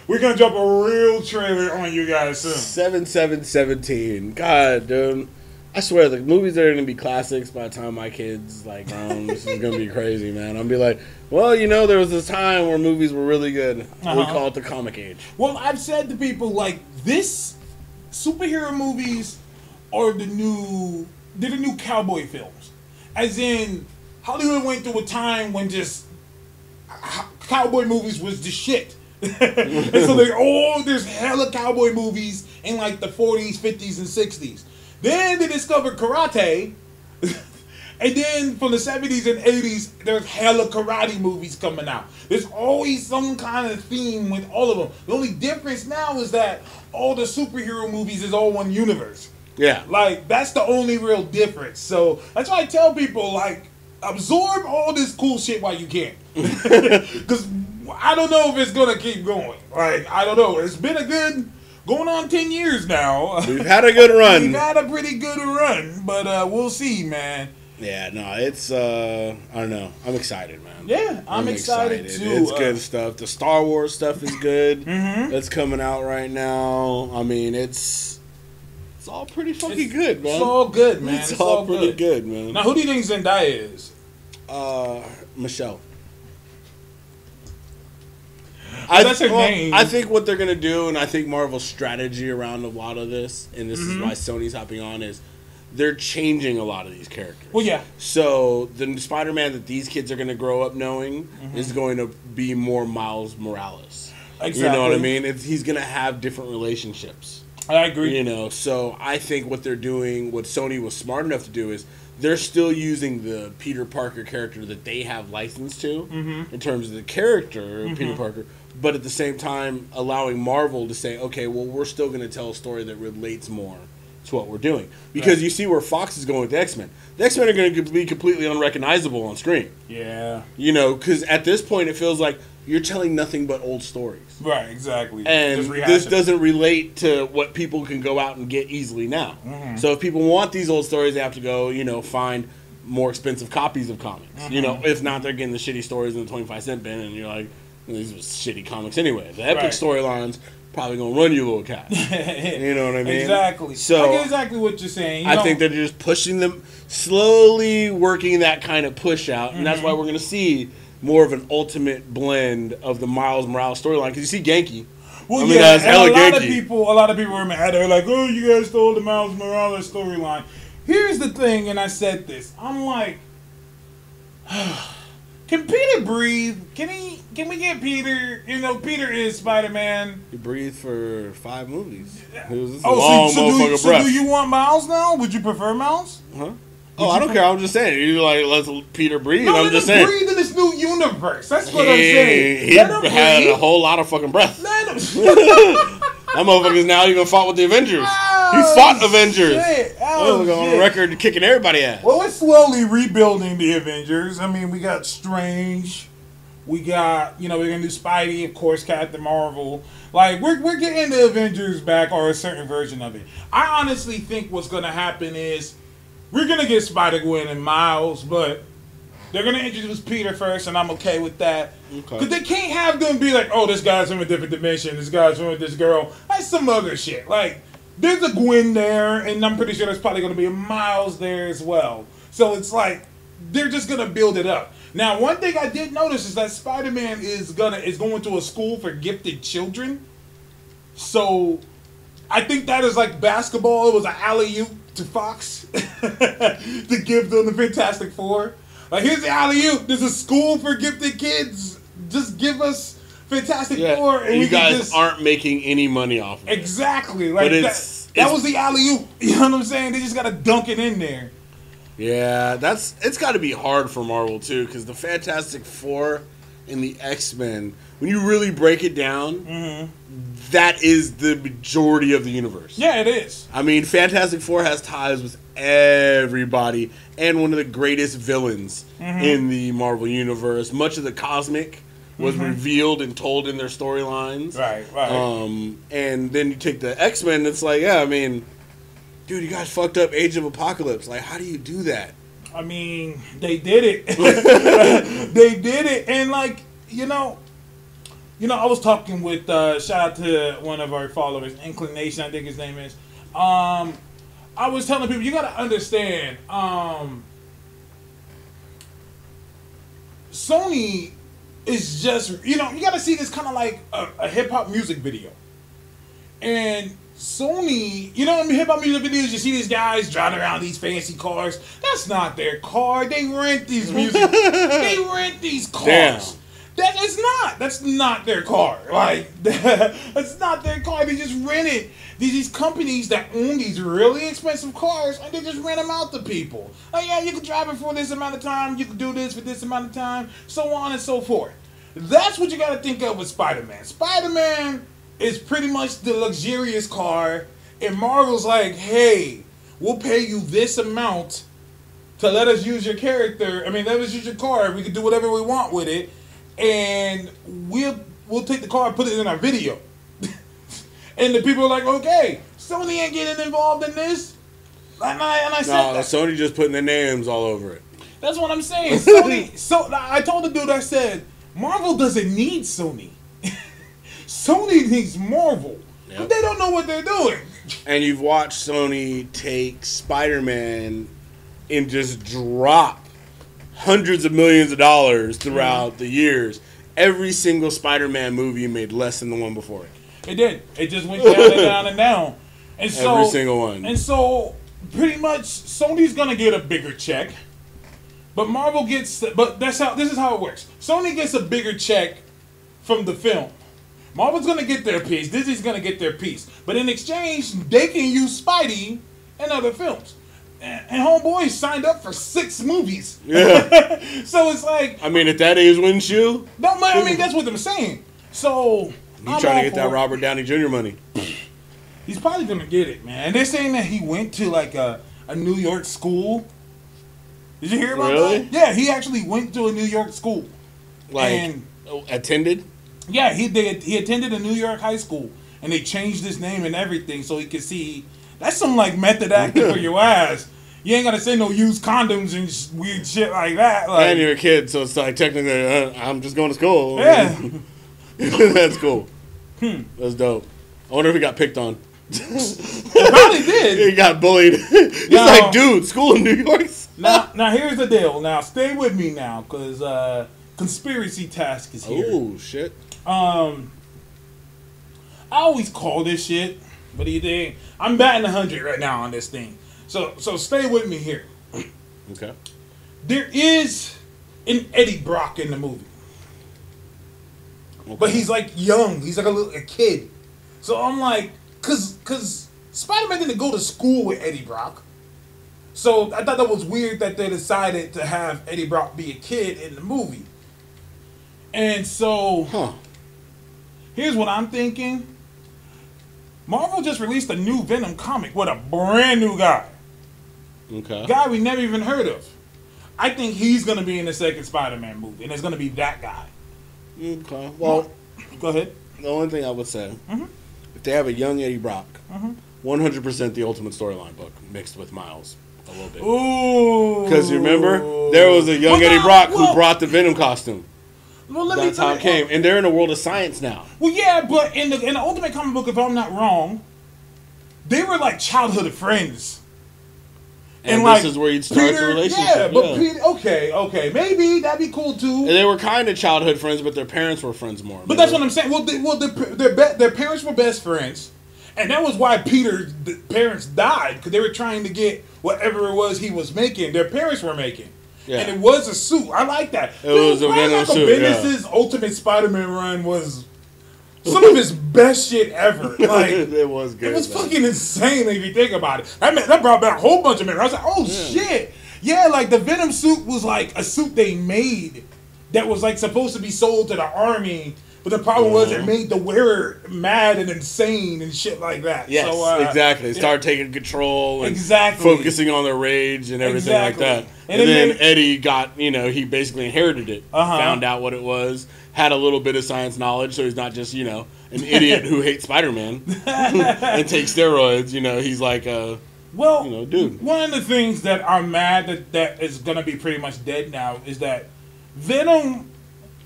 We're gonna drop a real trailer on you guys soon. Seven seven seventeen. God, dude. I swear the movies are gonna be classics by the time my kids like grown. this is gonna be crazy, man. I'll be like, well, you know, there was this time where movies were really good. We Uh-huh. call it the comic age. Well, I've said to people like this: superhero movies are the new, they're the new cowboy films. As in, Hollywood went through a time when just cowboy movies was the shit. and so they oh, there's hella cowboy movies in like the 40s, 50s, and 60s. Then they discovered karate. And then from the 70s and 80s, there's hella karate movies coming out. There's always some kind of theme with all of them. The only difference now is that all the superhero movies is all one universe. Yeah. Like, that's the only real difference. So that's why I tell people, like, absorb all this cool shit while you can, because I don't know if it's gonna keep going. Like I don't know. It's been a good going on ten years now. We've had a good run. We've had a pretty good run, but uh, we'll see, man. Yeah, no, it's uh I don't know. I'm excited, man. Yeah, I'm, excited, too. It's Uh, good stuff. The Star Wars stuff is good. Mhm. That's coming out right now. I mean, it's it's all pretty fucking good, man. It's all good, man. It's, It's all, all pretty good. good, man. Now, who do you think Zendaya is? Uh, Michelle. Oh, that's her name. I think what they're gonna do, and I think Marvel's strategy around a lot of this, and this Mhm. is why Sony's hopping on, is they're changing a lot of these characters. Well, yeah. So the Spider-Man that these kids are going to grow up knowing Mhm. is going to be more Miles Morales. Exactly. You know what I mean? If he's going to have different relationships. I agree. You know, so I think what they're doing, what Sony was smart enough to do is they're still using the Peter Parker character that they have license to Mhm. in terms of the character of Peter. Parker, but at the same time allowing Marvel to say, okay, well, we're still going to tell a story that relates more to what we're doing. Because Right. you see where Fox is going with the X Men. The X Men are going to be completely unrecognizable on screen. Yeah. You know, because at this point it feels like you're telling nothing but old stories. Right, exactly. And this doesn't relate to what people can go out and get easily now. Mhm. So if people want these old stories, they have to go, you know, find more expensive copies of comics. You know, if not, they're getting the shitty stories in the 25 cent bin, and you're like, these was shitty comics anyway. The epic Right. storylines probably gonna run you a little cat. you know what I mean? Exactly. So I get exactly what you're saying. You I think they're just pushing them, slowly working that kind of push out, and that's Mhm. why we're going to see more of an ultimate blend of the Miles Morales storyline. Because you see Genki. Well, I mean, yeah, that's and a lot of people, a lot of people were mad. They're like, "Oh, you guys stole the Miles Morales storyline." Here's the thing, and I said this. I'm like, can Peter breathe? Can he? Can we get Peter? You know, Peter is Spider Man. He breathed for five movies. It was a Oh, long so, so, do, motherfucking so do you want Miles now? Would you prefer Miles? Huh? Oh, I don't care. I'm just saying. You like let's Peter breathe. No, I'm just saying. breathe in this new universe. That's what I'm saying. he Let had breathe. a whole lot of fucking breath. Let him. That motherfucker's now even fought with the Avengers. he Oh, fought Avengers. shit. Oh, on shit. record kicking everybody ass. Well, we're slowly rebuilding the Avengers. I mean, we got Strange. We got, you know, we're gonna do Spidey, of course, Captain Marvel. Like, we're, we're getting the Avengers back, or a certain version of it. I honestly think what's gonna happen is we're gonna get Spider Gwen and Miles, but they're gonna introduce Peter first, and I'm okay with that. Okay. Because they can't have them be like, oh, this guy's from a different dimension, this guy's from this girl. That's some other shit. Like, there's a Gwen there, and I'm pretty sure there's probably gonna be a Miles there as well. So it's like they're just gonna build it up. Now, one thing I did notice is that Spider-Man is gonna is going to a school for gifted children. So I think that is like basketball. It was an alley oop to Fox to give them the Fantastic Four. Like here's the alley oop. There's a school for gifted kids. Just give us Fantastic Yeah, Four, and you guys just aren't making any money off of it. exactly like that. That was the alley oop. You know what I'm saying? They just gotta dunk it in there. Yeah, that's it's got to be hard for Marvel too, because the Fantastic Four and the X Men, when you really break it down, that is the majority of the universe. Yeah, it is. I mean, Fantastic Four has ties with everybody, and one of the greatest villains Mhm. in the Marvel universe. Much of the cosmic was Mhm. revealed and told in their storylines. Right, right. Um, and then you take the X Men. It's like, yeah, I mean, dude, you guys fucked up Age of Apocalypse. Like, how do you do that? I mean, they did it. they did it, and like you know, you know, I was talking with uh, shout out to one of our followers, Inclination, I think his name is. Um, I was telling people you got to understand. Um, Sony is just you know you got to see this kind of like a, a hip hop music video, and Sony, you know, in hip hop music videos, you see these guys driving around these fancy cars. That's not their car. They rent these music. they rent these cars. Damn. That is not. That's not their car. Like that's not their car. They just rent it. These these companies that own these really expensive cars, and they just rent them out to people. Oh yeah, you can drive it for this amount of time. You can do this for this amount of time, so on and so forth. That's what you got to think of with Spider-Man. Spider-Man is pretty much the luxurious car, and Marvel's like, hey, we'll pay you this amount to let us use your character. I mean, let us use your car. We can do whatever we want with it, and we'll we'll take the car and put it in our video. and the people are like, okay, Sony ain't getting involved in this. And I, and I said, No, that- Sony just putting their names all over it. that's what I'm saying. Sony. so I told the dude, I said, Marvel doesn't need Sony. Sony needs Marvel. Yep. But they don't know what they're doing. And you've watched Sony take Spider Man and just drop hundreds of millions of dollars throughout mm-hmm. the years. Every single Spider Man movie made less than the one before it. It did. It just went down and down and down. And so Every single one. And so pretty much Sony's gonna get a bigger check. But Marvel gets but that's how this is how it works. Sony gets a bigger check from the film. Marvel's gonna get their piece, Disney's gonna get their piece. But in exchange, they can use Spidey in other films. And, and Homeboy signed up for six movies. Yeah. so it's like I mean, at that age, wouldn't you? no, I mean that's what I'm saying. So You I'm trying to get that it. Robert Downey Jr. money. He's probably gonna get it, man. And they're saying that he went to like a, a New York school. Did you hear about Really? that? Yeah, he actually went to a New York school. Like, And- attended? Yeah, he they, he attended a New York high school, and they changed his name and everything so he could see. That's some like method acting for your ass. You ain't gotta say no used condoms and sh- weird shit like that. Like, and you're a kid, so it's like technically, uh, I'm just going to school. yeah, That's cool. Hmm. That's dope. I wonder if he got picked on. probably did. He got bullied. He's No. like, dude, school in New York. Now, now here's the deal. Now, stay with me now, cause uh, conspiracy task is here. Oh shit. Um, I always call this shit, but he did. I'm batting hundred right now on this thing. So, so stay with me here. Okay. There is an Eddie Brock in the movie, but he's like young. He's like a little a kid. So I'm like, cause cause Spider Man didn't go to school with Eddie Brock. So I thought that was weird that they decided to have Eddie Brock be a kid in the movie. And so Huh. Here's what I'm thinking. Marvel just released a new Venom comic with a brand new guy. Okay. Guy we never even heard of. I think he's gonna be in the second Spider-Man movie, and it's gonna be that guy. Okay. Well, Go ahead. the only thing I would say, Mm-hmm. if they have a young Eddie Brock, 100% the Ultimate Storyline book mixed with Miles a little bit. Ooh. Because you remember, there was a young Well, Eddie Brock well- who brought the Venom costume. Well, let me That's how tell you- came. And they're in a world of science now. Well, yeah, but in the in the Ultimate comic book, if I'm not wrong, they were like childhood friends. And, this is where you'd start the relationship. Yeah, but yeah. Peter, okay, okay, maybe that'd be cool too. And they were kind of childhood friends, but their parents were friends more. But that's what I'm saying. Well, they, well, their their, be, their parents were best friends, and that was why Peter's parents died because they were trying to get whatever it was he was making. Their parents were making, Yeah. and it was a suit. I like that. It was a Venom Michael suit, Bendis' Ultimate Spider-Man run was some of his best shit ever. Like. it was good. It was man. fucking insane if you think about it. That meant, that brought back a whole bunch of memories. I was like, oh shit, yeah, like the Venom suit was like a suit they made that was like supposed to be sold to the army, but the problem was Uh-huh. it made the wearer mad and insane and shit like that. Yes, so, uh, exactly. yeah. Start taking control and Exactly. focusing on their rage and everything Exactly. like that. And And, then then Eddie got, you know, he basically inherited it, Uh-huh. found out what it was, had a little bit of science knowledge, so he's not just, you know, an idiot who hates Spider Man and takes steroids. You know, he's like, uh, Well, you know, dude. one of the things that I'm mad that that is gonna be pretty much dead now is that Venom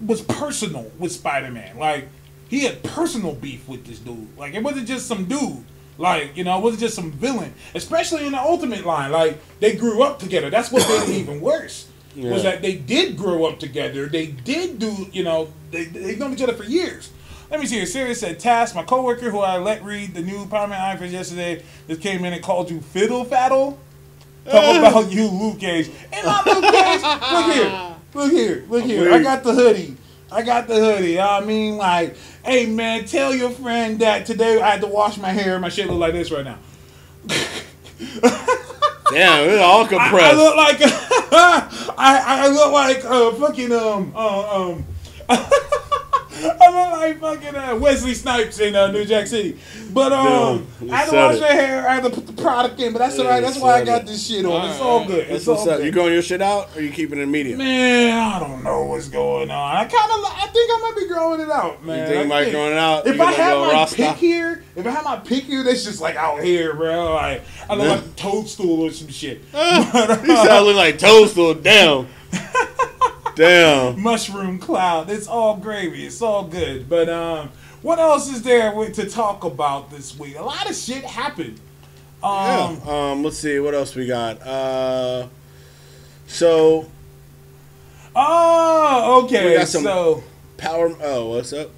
was personal with Spider-Man. Like he had personal beef with this dude. Like it wasn't just some dude. Like you know, it wasn't just some villain. Especially in the Ultimate line, like they grew up together. That's what made it even worse. Was that they did grow up together. They did do you know they they've known each other for years. Let me see here. Sirius said, Task, my coworker who I let read the new Power Man Iron Fist yesterday, just came in and called you fiddle faddle. Talk uh. about you, Luke Cage. And not Luke Cage. Look here. Look here. Look here. I got the hoodie. I got the hoodie. I mean, like, hey man, tell your friend that today I had to wash my hair. My shit look like this right now. damn, it's all I, compressed. I look like I, I look like uh, fucking um uh, um I look like fucking uh, Wesley Snipes in uh, New Jack City. But um, I had to wash my hair. I had to put the product in. But that's all right. That's why I got this shit on. It's all good. That's It's all what's up. good. You growing your shit out, or you keeping it medium? Man, I don't know what's going on. I kind of, I think I might be growing it out, man. You think I you might think- growing it out? If I go my Rasta? pick here, if I have my pick here, that's just like out here, bro. Like I look like a toadstool or some shit. But, You uh, sound like toadstool. Damn. Damn. mushroom cloud. It's all gravy. It's all good. But um, what else is there to talk about this week? A lot of shit happened. Um, yeah. Um. Let's see. What else we got? Uh. So Oh, okay. We got some- so power. Oh, what's up?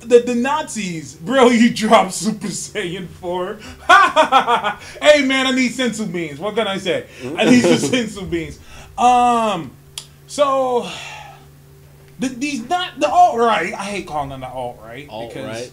the the Nazis, bro, you dropped Super Saiyan 4. hey man, I need senzu beans. What can I say? I need some senzu beans. Um so the, these not the alt right. I hate calling them the alt right Alt-right?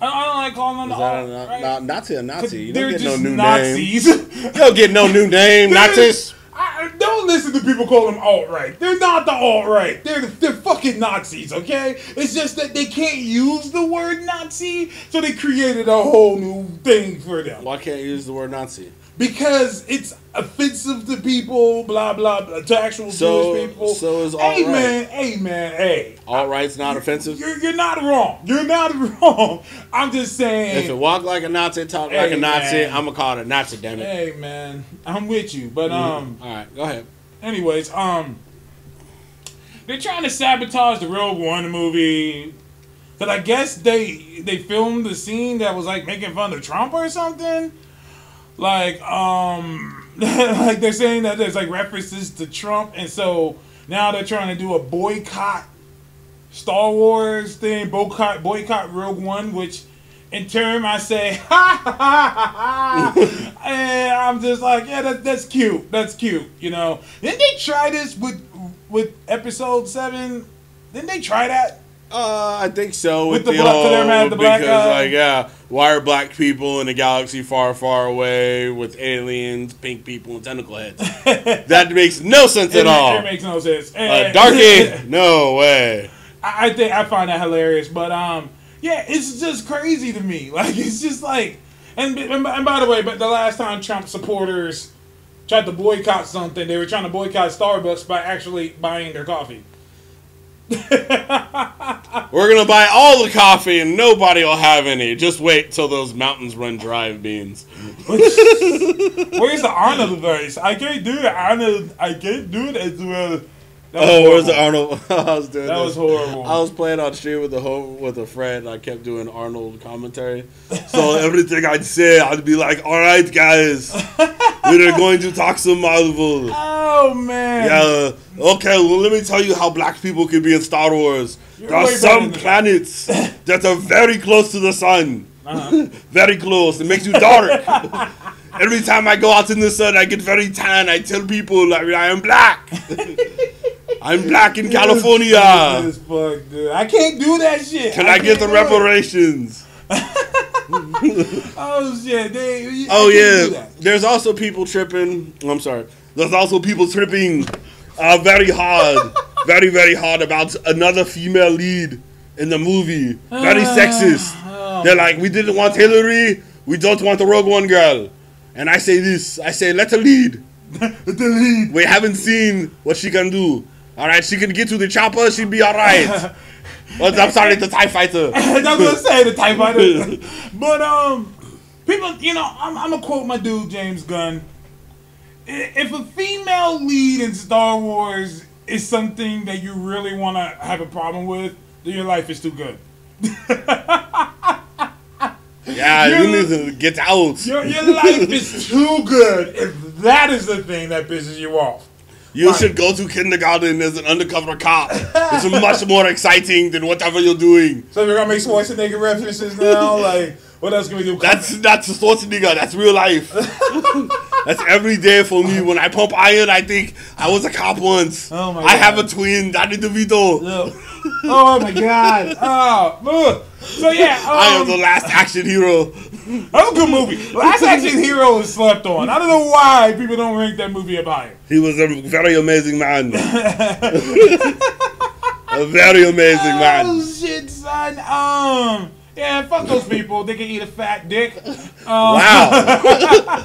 I, I don't like calling them the alt right. not, Nazi a Nazi? You don't get no new name. Nazis. You don't get no new name. Nazis. I, don't listen to people call them alt right. They're not the alt right. They're they're fucking Nazis. Okay, it's just that they can't use the word Nazi, so they created a whole new thing for them Why can't you use the word Nazi? Because it's offensive to people. Blah blah, blah to actual So- Jewish people. so is hey alt-right. man, hey man, hey. All right's not offensive. You're, you're not wrong. You're not wrong. I'm just saying. If it walk like a Nazi, talk like a Nazi, man. I'm gonna call it a Nazi. Damn it. Hey man, I'm with you, but um. All right, go ahead. Anyways, um, they're trying to sabotage the Rogue One movie. Cause I guess they they filmed the scene that was like making fun of Trump or something. Like, um, like they're saying that there's like references to Trump, and so now they're trying to do a boycott Star Wars thing, boycott boycott Rogue One, which in turn I say, ha ha ha ha, ha. and I'm just like, yeah, that, that's cute, that's cute, you know. Didn't they try this with with Episode Seven? Didn't they try that? Uh, I think so. With With, the the, black- whole- at the because, guy? like, yeah, why are black people in a galaxy far, far away with aliens, pink people, and tentacle heads? that makes no sense It, at all. it makes no sense. A And- darky? No way. I, I think I find that hilarious, but um, yeah, it's just crazy to me. Like it's just like, and and, and by the way, but the last time Trump supporters tried to boycott something, they were trying to boycott Starbucks by actually buying their coffee. We're gonna buy all the coffee and nobody will have any. Just wait till those mountains run dry of beans. Where's the Arnold voice? I can't do it, Arnold. I can't do it as well. That Oh, where's the. Arnold? I was doing That this. was horrible. I was playing on stream with a with a friend. I kept doing Arnold commentary. So everything I'd say, I'd be like, "All right, guys, we're going to talk some Marvel." Oh man. Yeah. Okay. Well, let me tell you how black people can be in Star Wars. You're there are some than that. planets that are very close to the sun. Uh-huh. very close. It makes you dark. Every time I go out in the sun, I get very tan. I tell people like I am black. I'm black in California. This fuck, dude. I can't do that shit. Can I, get the reparations? Oh shit! They, Oh I yeah. that. There's also people tripping. I'm sorry. There's also people tripping uh, very hard, very very hard about another female lead in the movie. Very Ah, sexist. oh. They're like, we didn't want Hillary. We don't want the Rogue One girl. And I say this. I say, let her lead. Let the lead. We haven't seen what she can do. All right, she can get to the chopper. She'd be all right. Well, I'm sorry, the Tie Fighter. I was gonna say the type fighter, but um, people, you know, I'm, I'm gonna quote my dude James Gunn. If a female lead in Star Wars is something that you really want to have a problem with, then your life is too good. Yeah, You- you need to get out. Your, your life is too good if that is the thing that pisses you off. You should go to kindergarten as an undercover cop. It's much more exciting than whatever you're doing. So we're gonna make Schwarzenegger references now. Like, what else can we do? That's not Schwarzenegger. That's real life. that's every day for me. When I pump iron, I think I was a cop once. Oh my I have a twin, Danny DeVito. Oh, oh my god! Oh, ugh. so yeah, um, I am the last action hero. that was a good movie. Last Action Hero is slept on. I don't know why people don't rank that movie up higher. He was a very amazing man. a very amazing Oh man. shit, son! Um, yeah, fuck those people. They can eat a fat dick. Um, Wow.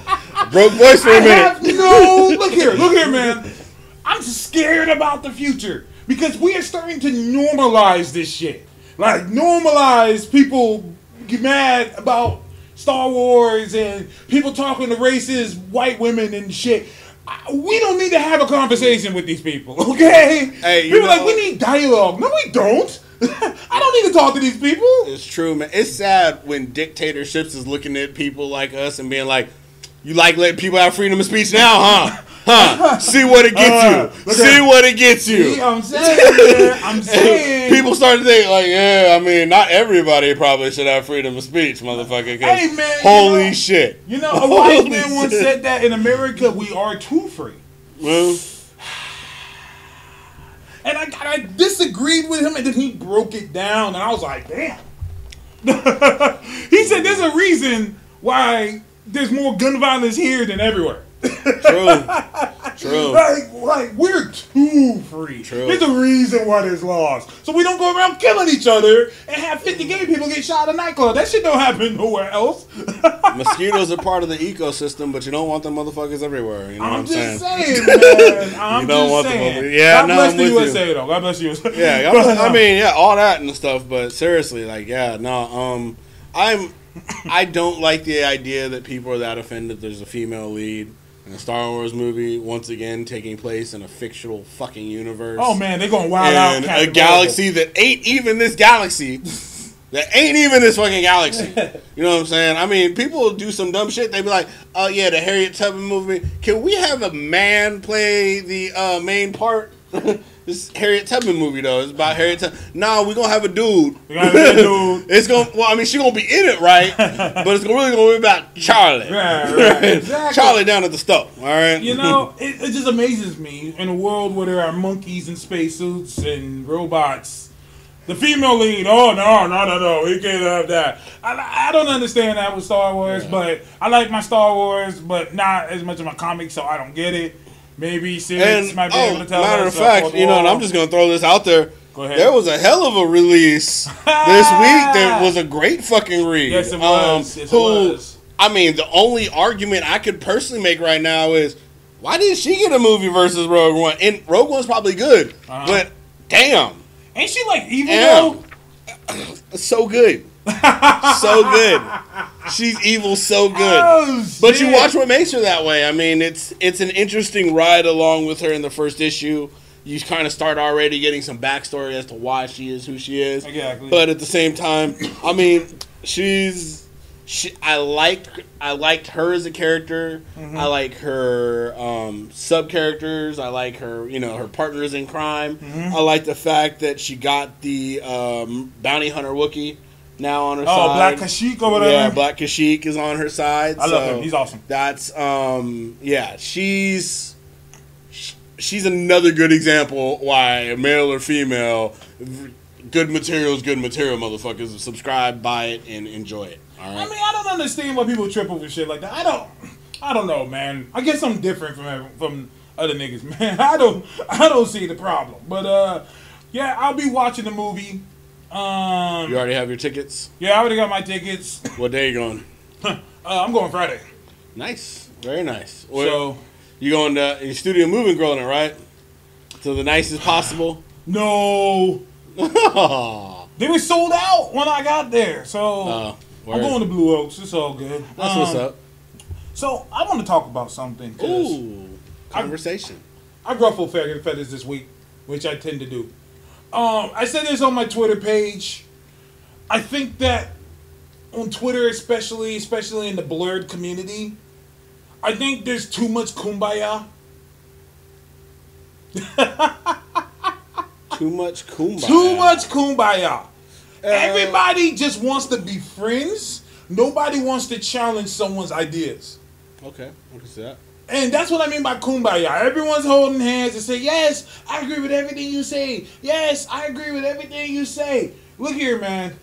Broke voice for a minute. have no. Look here, look here, man. I'm scared about the future because we are starting to normalize this shit. Like normalize people get mad about Star Wars and people talking to racist white women and shit. We don't need to have a conversation with these people, okay? Hey, you people are like we need dialogue. No, we don't. I don't need to talk to these people. It's true, man. It's sad when dictatorships is looking at people like us and being like, "You like letting people have freedom of speech now, huh? Huh? See what it Uh, gets you. look See at- what it gets See, you." I'm saying, man, I'm saying. People start to think like, "Yeah, I mean, not everybody probably should have freedom of speech, motherfucker. Hey, man, you holy know- shit! You know, a wise man once said that in America we are too free. Well, And I, I disagreed with him, and then he broke it down, and I was like, damn. he said there's a reason why there's more gun violence here than everywhere. True, true. Like, like we're too free. True. There's a reason why there's laws. So we don't go around killing each other and have 50 gay people get shot at a nightclub. That shit don't happen nowhere else. Mosquitoes are part of the ecosystem, but you don't want them motherfuckers everywhere. You know what I'm I'm just saying? saying, man. I'm You don't just want the saying. mother- Yeah, God no, bless I'm the with you. USA, though. God bless you. Yeah, But, I, mean, yeah, all that and stuff. But seriously, like, yeah, no, um, I'm, I don't like the idea that people are that offended. There's a female lead in a Star Wars movie once again taking place in a fictional fucking universe. Oh man, they're going wild out. and a galaxy that ain't even this galaxy. That ain't even this fucking galaxy. You know what I'm saying? I mean, people do some dumb shit. They be like, "Oh yeah, the Harriet Tubman movie. Can we have a man play the uh, main part?" this Harriet Tubman movie though. It's about Harriet Tubman. Nah, we gonna have a dude. We gotta have a dude. it's gonna. Well, I mean, she gonna be in it, right? but it's really gonna be about Charlie. Right, right, exactly. Charlie down at the stove. All right. You know, it, it just amazes me in a world where there are monkeys in spacesuits and robots. The female lead, oh no, no, no, no, we can't have that. I, I don't understand that with Star Wars, but I like my Star Wars, but not as much of my comics, so I don't get it. Maybe Sirius And might be oh, able to tell matter of fact, you know, and. I'm just gonna throw this out there. Go ahead. There was a hell of a release this week that was a great fucking read. Yes, it was. Yes, it who, was. I mean, the only argument I could personally make right now is why didn't she get a movie versus Rogue One? And Rogue One's probably good, Uh-huh. but damn, Ain't she like evil Damn. though? so good, so good. She's evil, so good. Oh, But you watch what makes her that way. I mean, it's it's an interesting ride along with her in the first issue. You kind of start already getting some backstory as to why she is who she is. Exactly. But at the same time, I mean, she's she. I like I liked her as a character. Mm-hmm. I like her um, sub characters. I like her, you know, her partners in crime. Mm-hmm. I like the fact that she got the um, bounty hunter Wookie now on her Oh, side. Oh, Black Kashik over there. Yeah, Black Kashik is on her side. I love him. He's awesome. That's um yeah, she's she's another good example why male or female good material is good material motherfuckers subscribe buy it and enjoy it. All I mean, I don't understand why people trip over shit like that. I don't, I don't know, man. I guess I'm different from from other niggas, man. I don't, I don't see the problem. But uh, yeah, I'll be watching the movie. Um, you already have your tickets? yeah, I already got my tickets. What day you going? Uh, I'm going Friday. Nice. Very nice. Where- So you going to your studio moving in it, right? To the nicest possible. no, they were sold out when I got there. So uh, I'm going to Blue Oaks. It's all good. That's what's Um, up. So I want to talk about something. Ooh, conversation. I ruffle fe- feathers this week, which I tend to do. Um, I said this on my Twitter page. I think that on Twitter, especially, especially in the blurred community, I think there's too much kumbaya. Too much kumbaya. Too much kumbaya. Everybody just wants to be friends. Nobody wants to challenge someone's ideas. Okay, I can see that. And that's what I mean by kumbaya. Everyone's holding hands and say, Yes, I agree with everything you say. Yes, I agree with everything you say. Look here, man.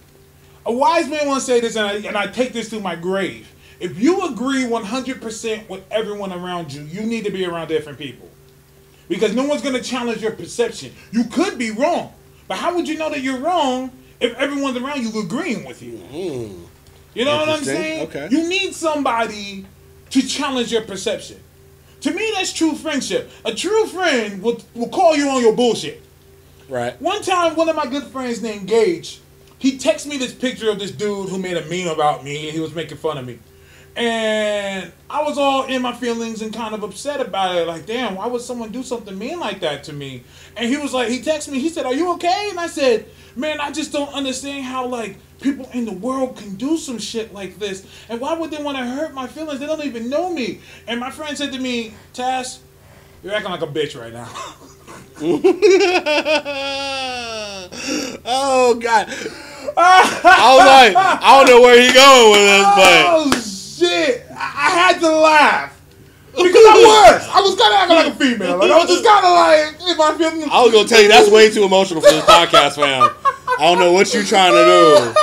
A wise man once said this, and I, and I take this to my grave. If you agree 100% with everyone around you, you need to be around different people. Because no one's going to challenge your perception. You could be wrong. But how would you know that you're wrong if everyone's around you agreeing with you. Mm. You know what I'm saying? Okay. You need somebody to challenge your perception. To me, that's true friendship. A true friend will, will call you on your bullshit. Right. One time, one of my good friends named Gage, he texted me this picture of this dude who made a meme about me and he was making fun of me. And I was all in my feelings and kind of upset about it. Like, damn, why would someone do something mean like that to me? And he was like, he texted me, he said, Are you okay? And I said, Man, I just don't understand how, like, people in the world can do some shit like this. And why would they want to hurt my feelings? They don't even know me. And my friend said to me, Task, you're acting like a bitch right now. oh God! I was like, I don't know where he going with this, but Oh shit! I, I had to laugh because I was. I was kind of acting like a female. Like I was just kind of like, if I feel. I was gonna tell you that's way too emotional for this podcast, fam. I don't know what you're trying to do.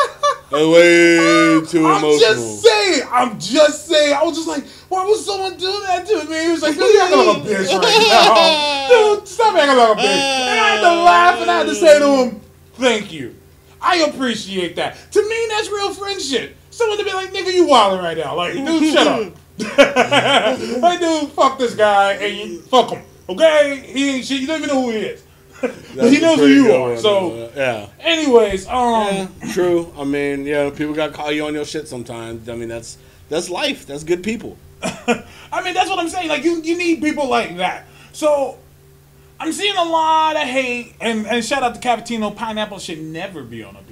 That's way too I'm emotional. just saying. I'm just saying. I was just like, why would someone do that to me? He was like, dude, you're acting like a bitch right now. Dude, stop acting like a bitch. And I had to laugh and I had to say to him, thank you. I appreciate that. To me, that's real friendship. Someone to be like, nigga, you wilding right now. Like, dude, shut up. like, dude, fuck this guy and you, fuck him. Okay? He ain't shit. You don't even know who he is. But he knows who you are. So, yeah. anyways, um, Yeah, true. I mean, yeah, people got to call you on your shit sometimes. I mean, that's that's life. That's good people. I mean, that's what I'm saying. Like, you, you need people like that. So, I'm seeing a lot of hate, and, and shout out to Cappuccino. Pineapple should never be on a.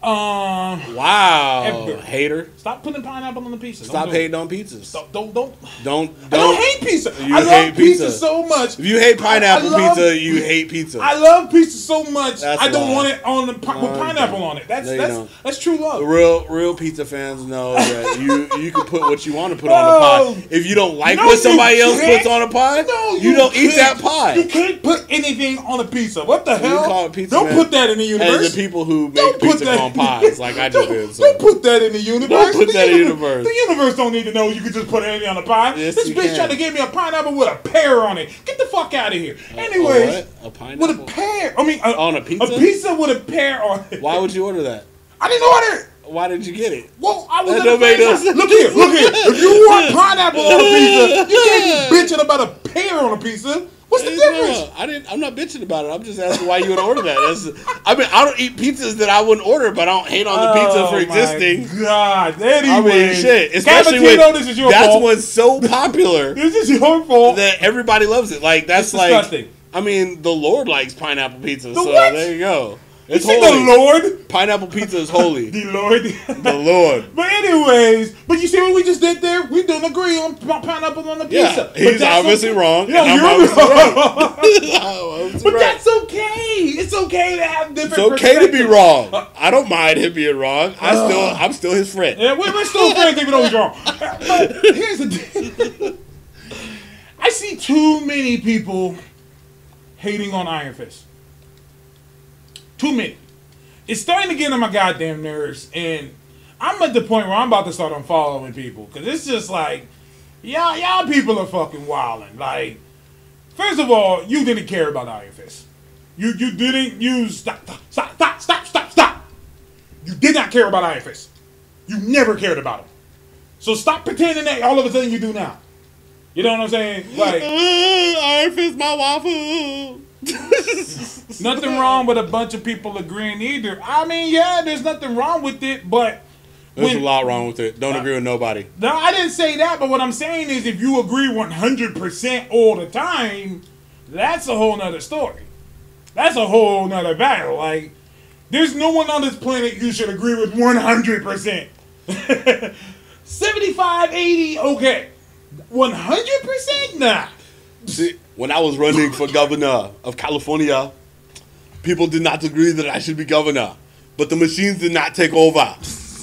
Um, Wow, hater. stop putting pineapple on the pizza. Don't Stop do it. hating on pizzas. Don't don't don't. Don't I don't don't hate pizza. You I love hate pizza. pizza. so much. If you hate pineapple love- pizza, you hate pizza. I love pizza so much. That's I don't why. want it on the pi- with pineapple on it. That's No, you that's don't. that's true love. real real pizza fans know that you you can put what you want to put on the pie. If you don't like No, what somebody else puts on a pie, No, you, don't eat that pie. You can't put anything on a pizza. What the hell? call it pizza, don't man. put that in the universe. As the people who Don't make put pizza that- on pies, like I just don't, did. So. Don't put that in the universe. Don't put The that in the universe. The universe don't need to know you can just put anything on a pie. Yes, this bitch tried to give me a pineapple with a pear on it. Get the fuck out of here. A Anyways, what? A pineapple? with a pear. I mean, a, On a pizza? A pizza with a pear on it. Why would you order that? I didn't order it. Why did you get it? Well, I was That at don't a make no friend's house. sense. Look here, look here. If you want pineapple on a pizza, you can't be bitching about a pear on a pizza. What's the difference? No, I didn't. I'm not bitching about it. I'm just asking why you would order that. That's, I mean, I don't eat pizzas that I wouldn't order, but I don't hate on the pizza Oh for my existing. God, I mean, shit. Especially when Cavatino, this is your that's fault. what's so popular This is your fault. that everybody loves it. Like that's It's like. disgusting. I mean, the Lord likes pineapple pizza, so what? there you go. You It's see holy. the Lord? Pineapple pizza is holy. The Lord. the Lord. But anyways, but you see what we just did there? We don't agree on pineapple on the Yeah, pizza. But he's obviously okay. wrong, Yeah, you're obviously wrong. But right. that's okay. It's okay to have different. It's okay to be wrong. Uh, I don't mind him being wrong. I still, I'm still his friend. Yeah, we're, we're still friends even though he's wrong. Uh, but here's the thing. I see too many people hating on Iron Fist. Too many. It's starting to get on my goddamn nerves, and I'm at the point where I'm about to start unfollowing people because it's just like, y'all, y'all people are fucking wilding. Like, first of all, you didn't care about Iron Fist. You you didn't use stop stop stop stop stop stop. You did not care about Iron Fist. You never cared about him. So stop pretending that all of a sudden you do now. You know what I'm saying? Like Iron Fist, my waffle. nothing wrong with a bunch of people agreeing either. I mean, yeah, there's nothing wrong with it, but There's when- a lot wrong with it. Don't uh, agree with nobody. No, I didn't say that, but what I'm saying is if you agree 100% all the time, that's a whole nother story. That's a whole nother battle. Like, there's no one on this planet you should agree with 100%. 75, 80, okay. 100%? Nah. See, when I was running for governor of California, people did not agree that I should be governor, but the machines did not take over.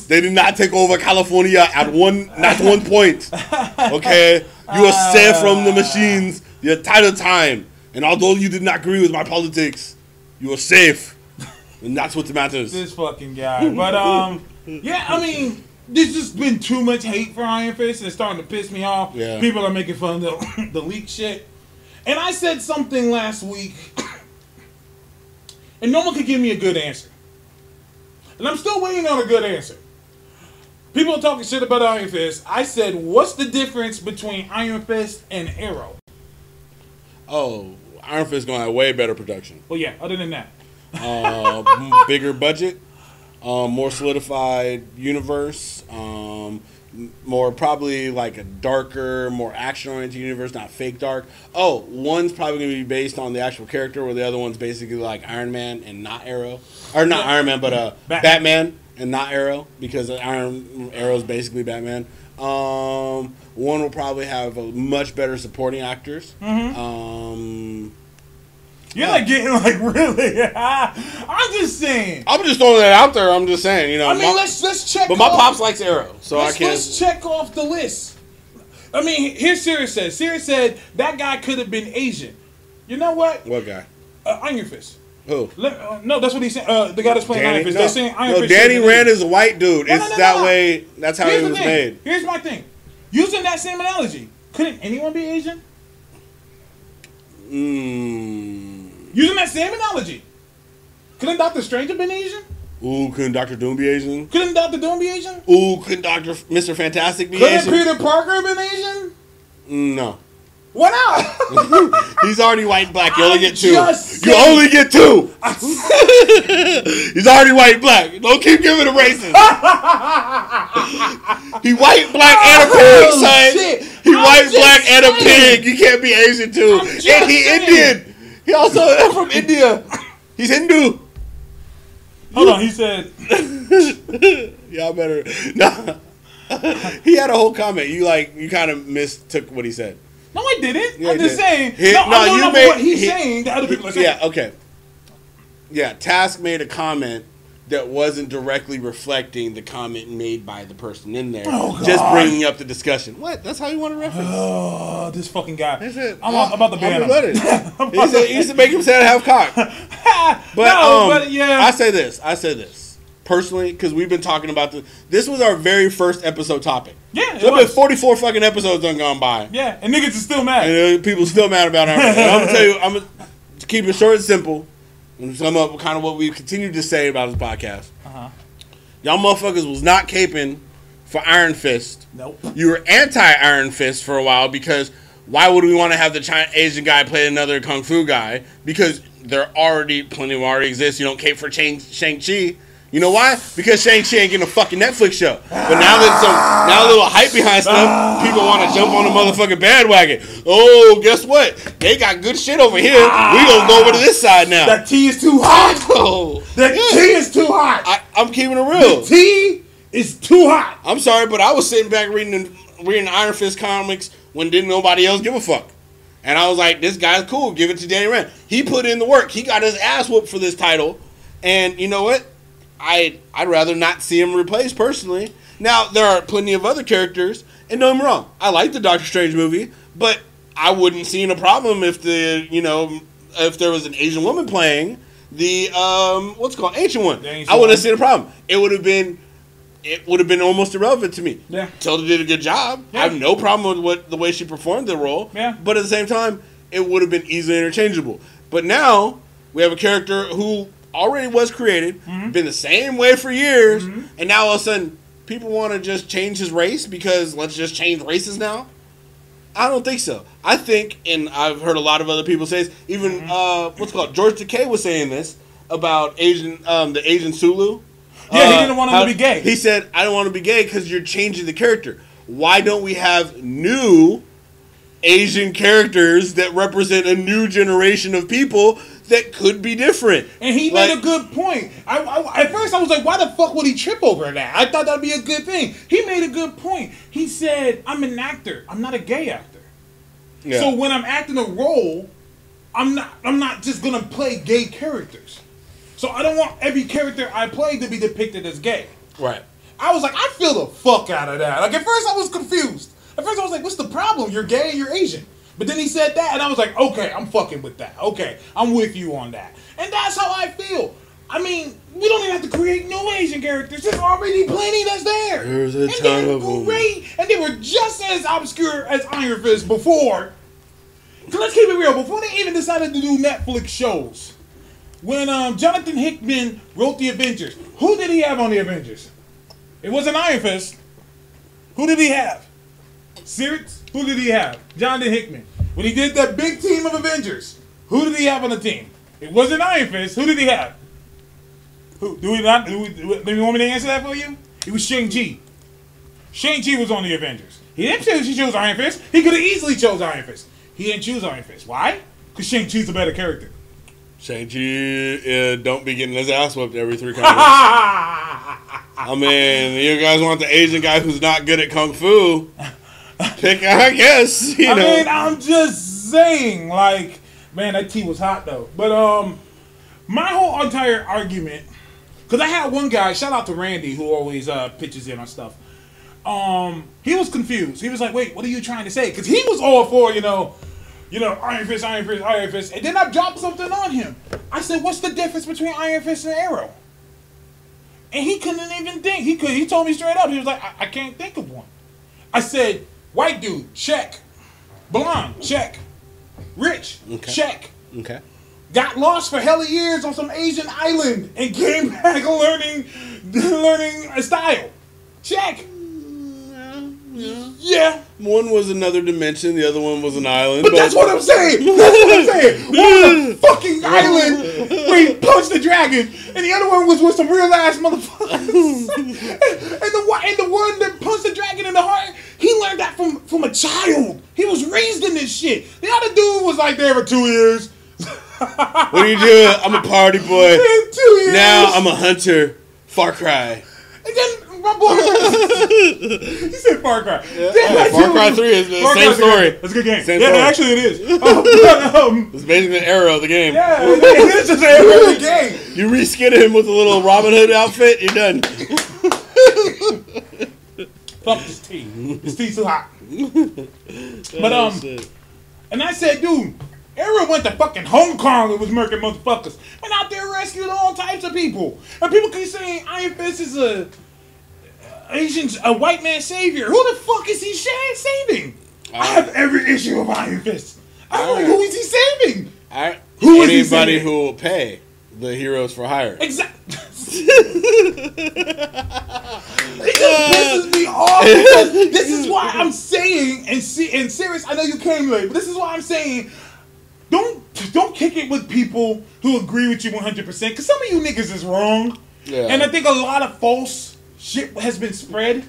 They did not take over California at one, not one point. Okay, you were safe from the machines You're the entire time, and although you did not agree with my politics, you were safe, and that's what matters. This fucking guy. But, um, yeah, I mean, there's just been too much hate for Iron Fist. and It's starting to piss me off. Yeah. People are making fun of the, the leak shit. And I said something last week, and no one could give me a good answer. and I'm still waiting on a good answer. People are talking shit about Iron Fist. I said, what's the difference between Iron Fist and Arrow? Oh, Iron Fist gonna have way better production. Well, yeah. Other than that, uh, bigger budget, um, more solidified universe, um, more probably like a darker, more action oriented universe, not fake dark. Oh, one's probably going to be based on the actual character, where the other one's basically like Iron Man and not Arrow, or not Iron Man, but uh, Batman. Batman. and not Arrow because Iron Arrow is basically Batman. Um, one will probably have a much better supporting actors. Um, you're like getting like really. I'm just saying. I'm just throwing that out there. I'm just saying, you know. I mean, my- let's let's check. But my off- pops likes Arrow, so I can't. let's check off the list. I mean, here's Sirius said. Sirius said that guy could have been Asian. You know what? What guy? Uh, Iron Fist. Who? Let, uh, no, that's what he's saying. Uh, the guy that's playing Iron Fist. no, They're saying Iron no Fist. Danny should have been Rand is a white dude. No, it's no, no, that no. way. That's how Here's it was thing. made. Here's my thing. Using that same analogy, couldn't anyone be Asian? Mm. Using that same analogy, couldn't Doctor Strange have been Asian? Ooh, couldn't Doctor Doom be Asian? Couldn't Doctor Doom be Asian? Ooh, couldn't Doctor Mister Fantastic be Couldn't Asian? Peter Parker have been Asian? Mm, no, Why not? he's already white and black. You only get two. just You saying. only get two. he's already white and black. Don't keep giving him races. he white, black, and a pig, Oh, son. shit. He I'm white, black, and a pig. You can't be Asian too. And he saying. Indian. He also from India. He's Hindu. Hold on, he said. Y'all better. Nah. he had a whole comment. You like you kind of mistook what he said. No, I didn't. Yeah, I'm just did. saying. He- no, no, you made- what he's he- saying. The other people are saying. Yeah. Okay. Yeah. Task made a comment that wasn't directly reflecting the comment made by the person in there. Oh, Just bringing up the discussion. What? That's how you want to reference. Oh, this fucking guy. That's it. I'm, I'm about to ban I'm him. he, said, he used to make him say half cock. But, no, um, but yeah. I say this. I say this personally because we've been talking about this. This was our very first episode topic. Yeah, it so there's been 44 fucking episodes done gone by, yeah, and niggas is still mad. and uh, people still mad about. And I'm gonna tell you, I'm gonna to keep it short and simple. And sum up kind of what we continue to say about this podcast. Uh-huh. Y'all motherfuckers was not caping for Iron Fist. Nope. You were anti Iron Fist for a while because why would we want to have the China Asian guy play another kung fu guy? Because there already plenty of them already exist. You don't cape for Chang- Shang Chi. You know why? Because Shang Chi ain't getting a fucking Netflix show. But now there's some now a little hype behind stuff. People want to jump on the motherfucking bandwagon. Oh, guess what? They got good shit over here. We gonna go over to this side now. That tea is too hot. Oh, That yeah. tea is too hot. I, I'm keeping it real. The tea is too hot. I'm sorry, but I was sitting back reading reading Iron Fist comics when didn't nobody else give a fuck. And I was like, this guy's cool. Give it to Danny Rand. He put in the work. He got his ass whooped for this title. And you know what? I I'd rather not see him replaced personally. Now there are plenty of other characters, and don't get me wrong, I like the Doctor Strange movie, but I wouldn't see a problem if the you know if there was an Asian woman playing the um what's it called ancient one. Ancient I wouldn't have seen a problem. It would have been it would have been almost irrelevant to me. Yeah. Tilda did a good job. Yeah. I have no problem with what the way she performed the role. Yeah. But at the same time, it would have been easily interchangeable. But now we have a character who already was created, Mm-hmm. been the same way for years, and now all of a sudden people want to just change his race because let's just change races now. I don't think so. I think, and I've heard a lot of other people say this. Even Mm-hmm. uh, what's called George Takei was saying this about Asian, um, the Asian Sulu. Yeah, he Uh, didn't want him how- to be gay. He said, "I don't want to be gay because you're changing the character. Why don't we have new Asian characters that represent a new generation of people that could be different?" And he Like- made a good point. I, I, at first, I was like, why the fuck would he trip over that? I thought that'd be a good thing. He made a good point. He said, I'm an actor. I'm not a gay actor. Yeah. So when I'm acting a role, I'm not I'm not just gonna play gay characters. So I don't want every character I play to be depicted as gay. right. I was like, I feel the fuck out of that. Like at first I was confused. At first I was like, what's the problem? You're gay and you're Asian. But then he said that and I was like, okay, I'm fucking with that. Okay, I'm with you on that. And that's how I feel. I mean, we don't even have to create new Asian characters. There's already plenty that's there. There's a and ton they're of 'em. great. And they were just as obscure as Iron Fist before. 'Cause let's keep it real. Before they even decided to do Netflix shows, when um, Jonathan Hickman wrote the Avengers, who did he have on the Avengers? It wasn't Iron Fist. Who did he have? Sirius? Who did he have? Jonathan Hickman. When he did that big team of Avengers, who did he have on the team? It wasn't Iron Fist. Who did he have? Who do we not? Do we, do you want me to answer that for you? It was Shang Chi. Shang Chi was on the Avengers. He didn't choose. He chose Iron Fist. He could have easily chose Iron Fist. He didn't choose Iron Fist. Why? Because Shang Chi's a better character. Shang-Chi uh, don't be getting his ass whipped every three comics. I mean, you guys want the Asian guy who's not good at kung fu? Pick, I guess. You I know. mean, I'm just saying, like, man, that tea was hot though. But um, my whole entire argument, because I had one guy, shout out to Randy, who always uh pitches in on stuff. Um, he was confused. He was like, "Wait, what are you trying to say?" Because he was all for, you know, you know, Iron Fist, Iron Fist, Iron Fist, and then I dropped something on him. I said, "What's the difference between Iron Fist and Arrow?" And he couldn't even think. He could. He told me straight up. He was like, "I, I can't think of one." I said, "White dude, check. Blonde, check. Rich, Okay. check. okay. Got lost for hella years on some Asian island and came back learning, learning a style. Check. Yeah, One was another dimension, the other one was an island. but that's what I'm saying. That's what I'm saying. One was a fucking island where he punched the dragon, and the other one was with some real ass motherfuckers. and the one and the one that punched the dragon in the heart, he learned that from from a child. He was raised in this shit. The other dude was like there for two years. What are you doing? I'm a party boy. two years. Now I'm a hunter. Far Cry. And then my boy, he said Far Cry. Then Yeah, Far Cry 3 is the Far same Cry's story. It's a good game. Same yeah, story. actually it is. But, um, It's basically an arrow of the game. yeah, it is just a really game. You reskin him with a little Robin Hood outfit, you're done. Fuck this tea. This tea's too hot. But um, and I said, dude, Arrow went to fucking Hong Kong and was murking motherfuckers, and out there rescuing all types of people. And people keep saying Iron Fist is a Asian, a white man savior. Who the fuck is he saving? I uh, have every issue of Iron Fist. I'm like, uh, who is he saving? I, Who is he anybody who will pay the heroes for hire. Exactly. it just pisses me off because this is why I'm saying and see and Sirius. I know you came late, but this is why I'm saying don't don't kick it with people who agree with you 100 percent because some of you niggas is wrong, Yeah. and I think a lot of false shit has been spread.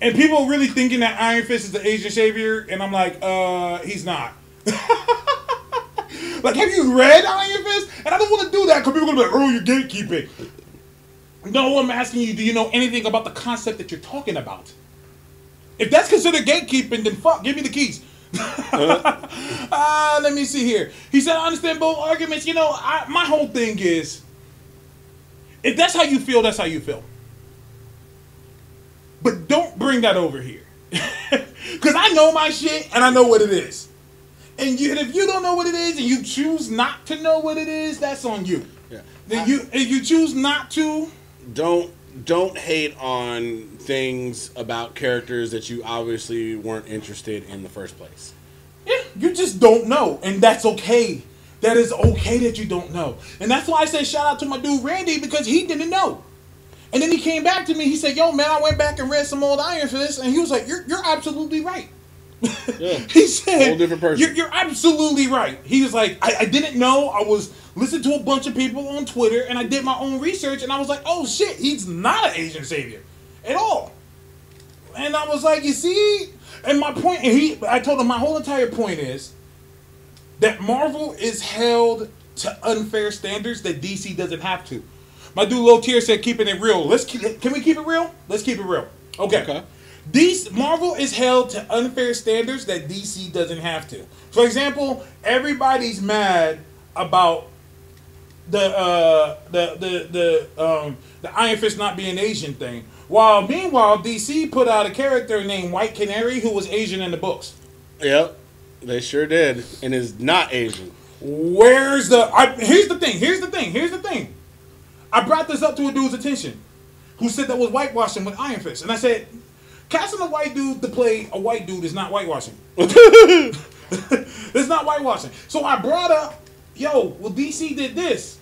And people really thinking that Iron Fist is the Asian savior, and I'm like, uh, he's not. Like, have you read Iron Fist? And I don't want to do that because people are going to be like, oh, you're gatekeeping. No, I'm asking you, do you know anything about the concept that you're talking about? If that's considered gatekeeping, then fuck, give me the keys. uh, let me see here. He said, I understand both arguments. You know, I, my whole thing is if that's how you feel, that's how you feel. But don't bring that over here. Because I know my shit and I know what it is. And, you, and if you don't know what it is and you choose not to know what it is, that's on you. Yeah. Then you if you choose not to, Don't don't hate on things about characters that you obviously weren't interested in the first place. yeah, you just don't know, and that's okay. That is okay that you don't know, and that's why I say shout out to my dude Randy because he didn't know. And then he came back to me. He said, "Yo, man, I went back and read some old Iron Fist, and he was like, "You're you're absolutely right." Yeah. He said, Whole different person. You're, you're absolutely right. He was like, I, I didn't know. I was listening to a bunch of people on Twitter, and I did my own research, and I was like, oh shit, he's not an Asian savior at all. And I was like, you see, and my point, and he, I told him my whole entire point is that Marvel is held to unfair standards that DC doesn't have to. My dude Lotier said, keeping it real. Let's keep, can we keep it real? Let's keep it real. Okay. Okay. DC, Marvel is held to unfair standards that DC doesn't have to. For example, everybody's mad about the uh, the the the um, the Iron Fist not being Asian thing. While meanwhile, DC put out a character named White Canary who was Asian in the books. Yep. They sure did. And is not Asian. Where's the? I, here's the thing. Here's the thing. Here's the thing. I brought this up to a dude's attention, who said that was whitewashing with Iron Fist, and I said, casting a white dude to play a white dude is not whitewashing. it's not whitewashing. So I brought up yo, well, DC did this.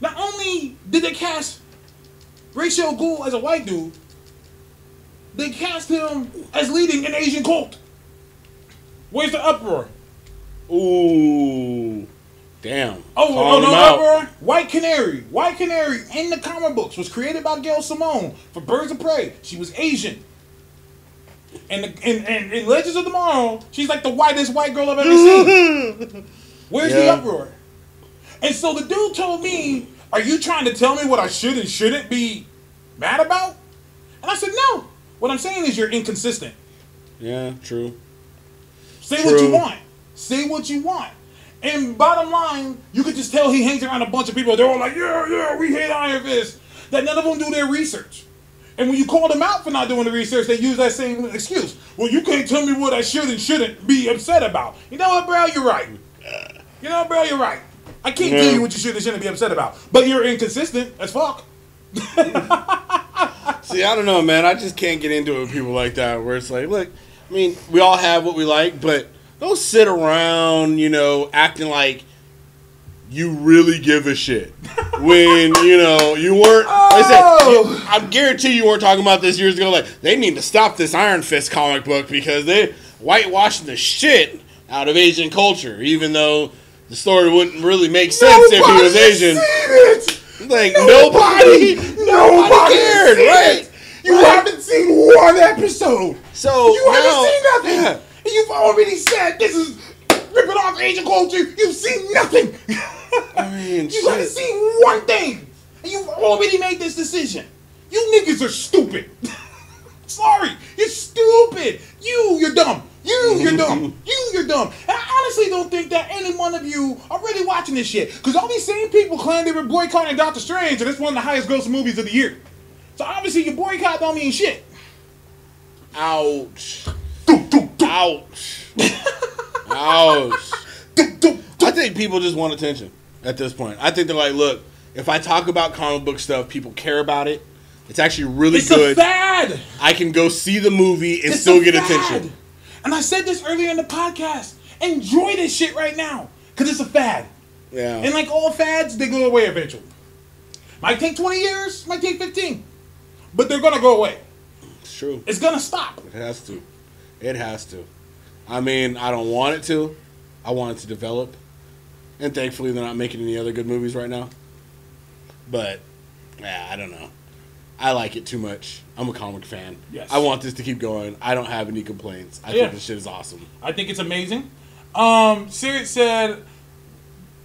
Not only did they cast Ra's al Ghul as a white dude, they cast him as leading an Asian cult. Where's the uproar? Ooh, damn. Oh, Calling oh no, him out. White Canary. White Canary in the comic books was created by Gail Simone for Birds of Prey. She was Asian. And the, in, in, in Legends of Tomorrow, she's like the whitest white girl I've ever seen. Where's the uproar? And so the dude told me, Are you trying to tell me what I should and shouldn't be mad about? And I said, No. What I'm saying is you're inconsistent. Yeah, true. Say what you want. Say what you want. And bottom line, you could just tell he hangs around a bunch of people. They're all like, yeah, yeah, we hate Iron Fist. That none of them do their research. And when you call them out for not doing the research, they use that same excuse. Well, you can't tell me what I should and shouldn't be upset about. You know what, bro? You're right. You know what, bro? You're right. I can't Yeah. tell you what you should and shouldn't be upset about. But you're inconsistent as fuck. See, I don't know, man. I just can't get into it with people like that. Where it's like, look, I mean, we all have what we like, but don't sit around, you know, acting like you really give a shit when you know you weren't. Like I said, oh! I guarantee you weren't talking about this years ago. Like they need to stop this Iron Fist comic book because they whitewashing the shit out of Asian culture, even though the story wouldn't really make sense if he was Asian. Like nobody, nobody, Nobody cared, seen right? it. You haven't seen one episode. So You haven't seen nothing. Yeah. And you've already said this is ripping off Asian culture. You've seen nothing. I mean, you haven't seen one thing. And you've already made this decision. You niggas are stupid. Sorry, you're stupid. You, you're dumb. You, you're dumb. You, you're dumb. And I honestly don't think that any one of you are really watching this shit. Because all these same people claim they were boycotting Doctor Strange, and it's one of the highest grossing movies of the year. So obviously your boycott don't mean shit. Ouch. Ouch. Ouch. I think people just want attention at this point. I think they're like, look, if I talk about comic book stuff, people care about it. It's actually really It's good. a fad. I can go see the movie and It's still get fad. attention. And I said this earlier in the podcast. Enjoy this shit right now. Because it's a fad. Yeah. And like all fads, they go away eventually. Might take 20 years, might take 15. But they're going to go away. It's true. It's going to stop. It has to. It has to. I mean, I don't want it to. I want it to develop. And thankfully, they're not making any other good movies right now. But, yeah, I don't know. I like it too much. I'm a comic fan. Yes. I want this to keep going. I don't have any complaints. I Yeah. think this shit is awesome. I think it's amazing. Um, Sirius said,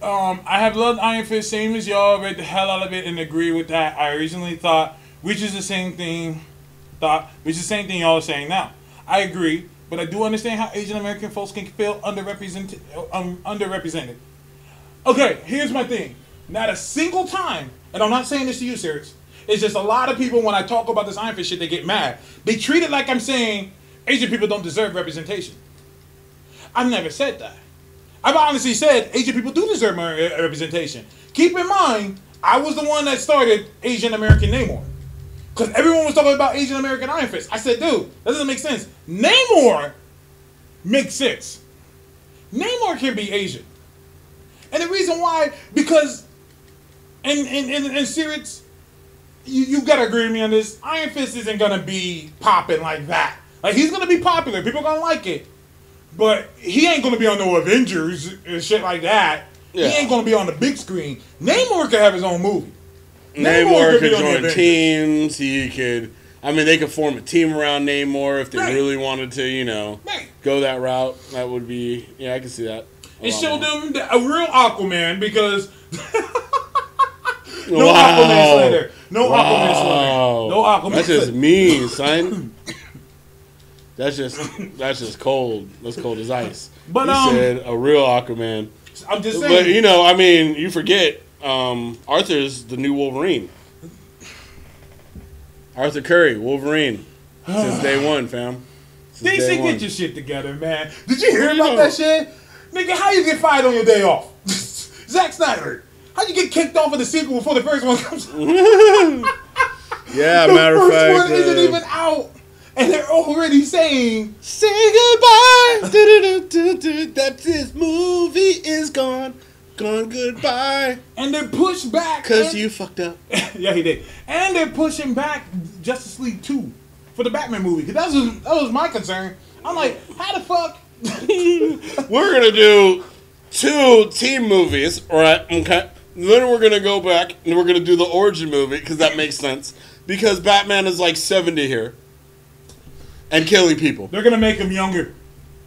um, I have loved Iron Fist same as y'all, read the hell out of it and agree with that. I originally thought, which is the same thing, thought, which is the same thing y'all are saying now. I agree, but I do understand how Asian American folks can feel underrepresented. Um, underrepresented. Okay, here's my thing. Not a single time, and I'm not saying this to you, Sirius. It's just a lot of people when I talk about this Iron Fist shit, they get mad. They treat it like I'm saying Asian people don't deserve representation. I've never said that. I've honestly said Asian people do deserve more representation. Keep in mind, I was the one that started Asian American Namor. Because everyone was talking about Asian American Iron Fist. I said, dude, that doesn't make sense. Namor makes sense. Namor can be Asian. And the reason why, because, and, and, and, and Sirius, you, you gotta agree with me on this. Iron Fist isn't gonna be popping like that. Like, he's gonna be popular. People gonna like it. But he ain't gonna be on no Avengers and shit like that. Yeah. He ain't gonna be on the big screen. Namor could have his own movie. Namor could could be on the join teams. He could. I mean, they could form a team around Namor if they Right. really wanted to. You know, Right. go that route. That would be. Yeah, I can see that. And show them a real Aquaman because no Wow. Aquaman slander. No Aquaman slander. Wow. No Aquaman That's just mean, son. That's just that's just cold. That's cold as ice. But, He um, said a real Aquaman. I'm just saying. But you know, I mean, you forget um, Arthur's the new Wolverine. Arthur Curry, Wolverine, since day one, fam. Since DC, get your shit together, man. Did you hear about that shit? Nigga, how you get fired on your day off? Zack Snyder. How you get kicked off of the sequel before the first one comes out? Yeah, the matter of fact, first one isn't uh, even out. And they're already saying, Say goodbye. That this movie is gone. Goodbye. And they push back. Cause you fucked up. yeah, he did. And they're pushing back Justice League 2 for the Batman movie. 'Cause that was, that was my concern. I'm like, how the fuck? We're gonna do two team movies, right? Okay. Then we're gonna go back and we're gonna do the origin movie because that makes sense. Because Batman is like seventy here and killing people. They're going to make him younger.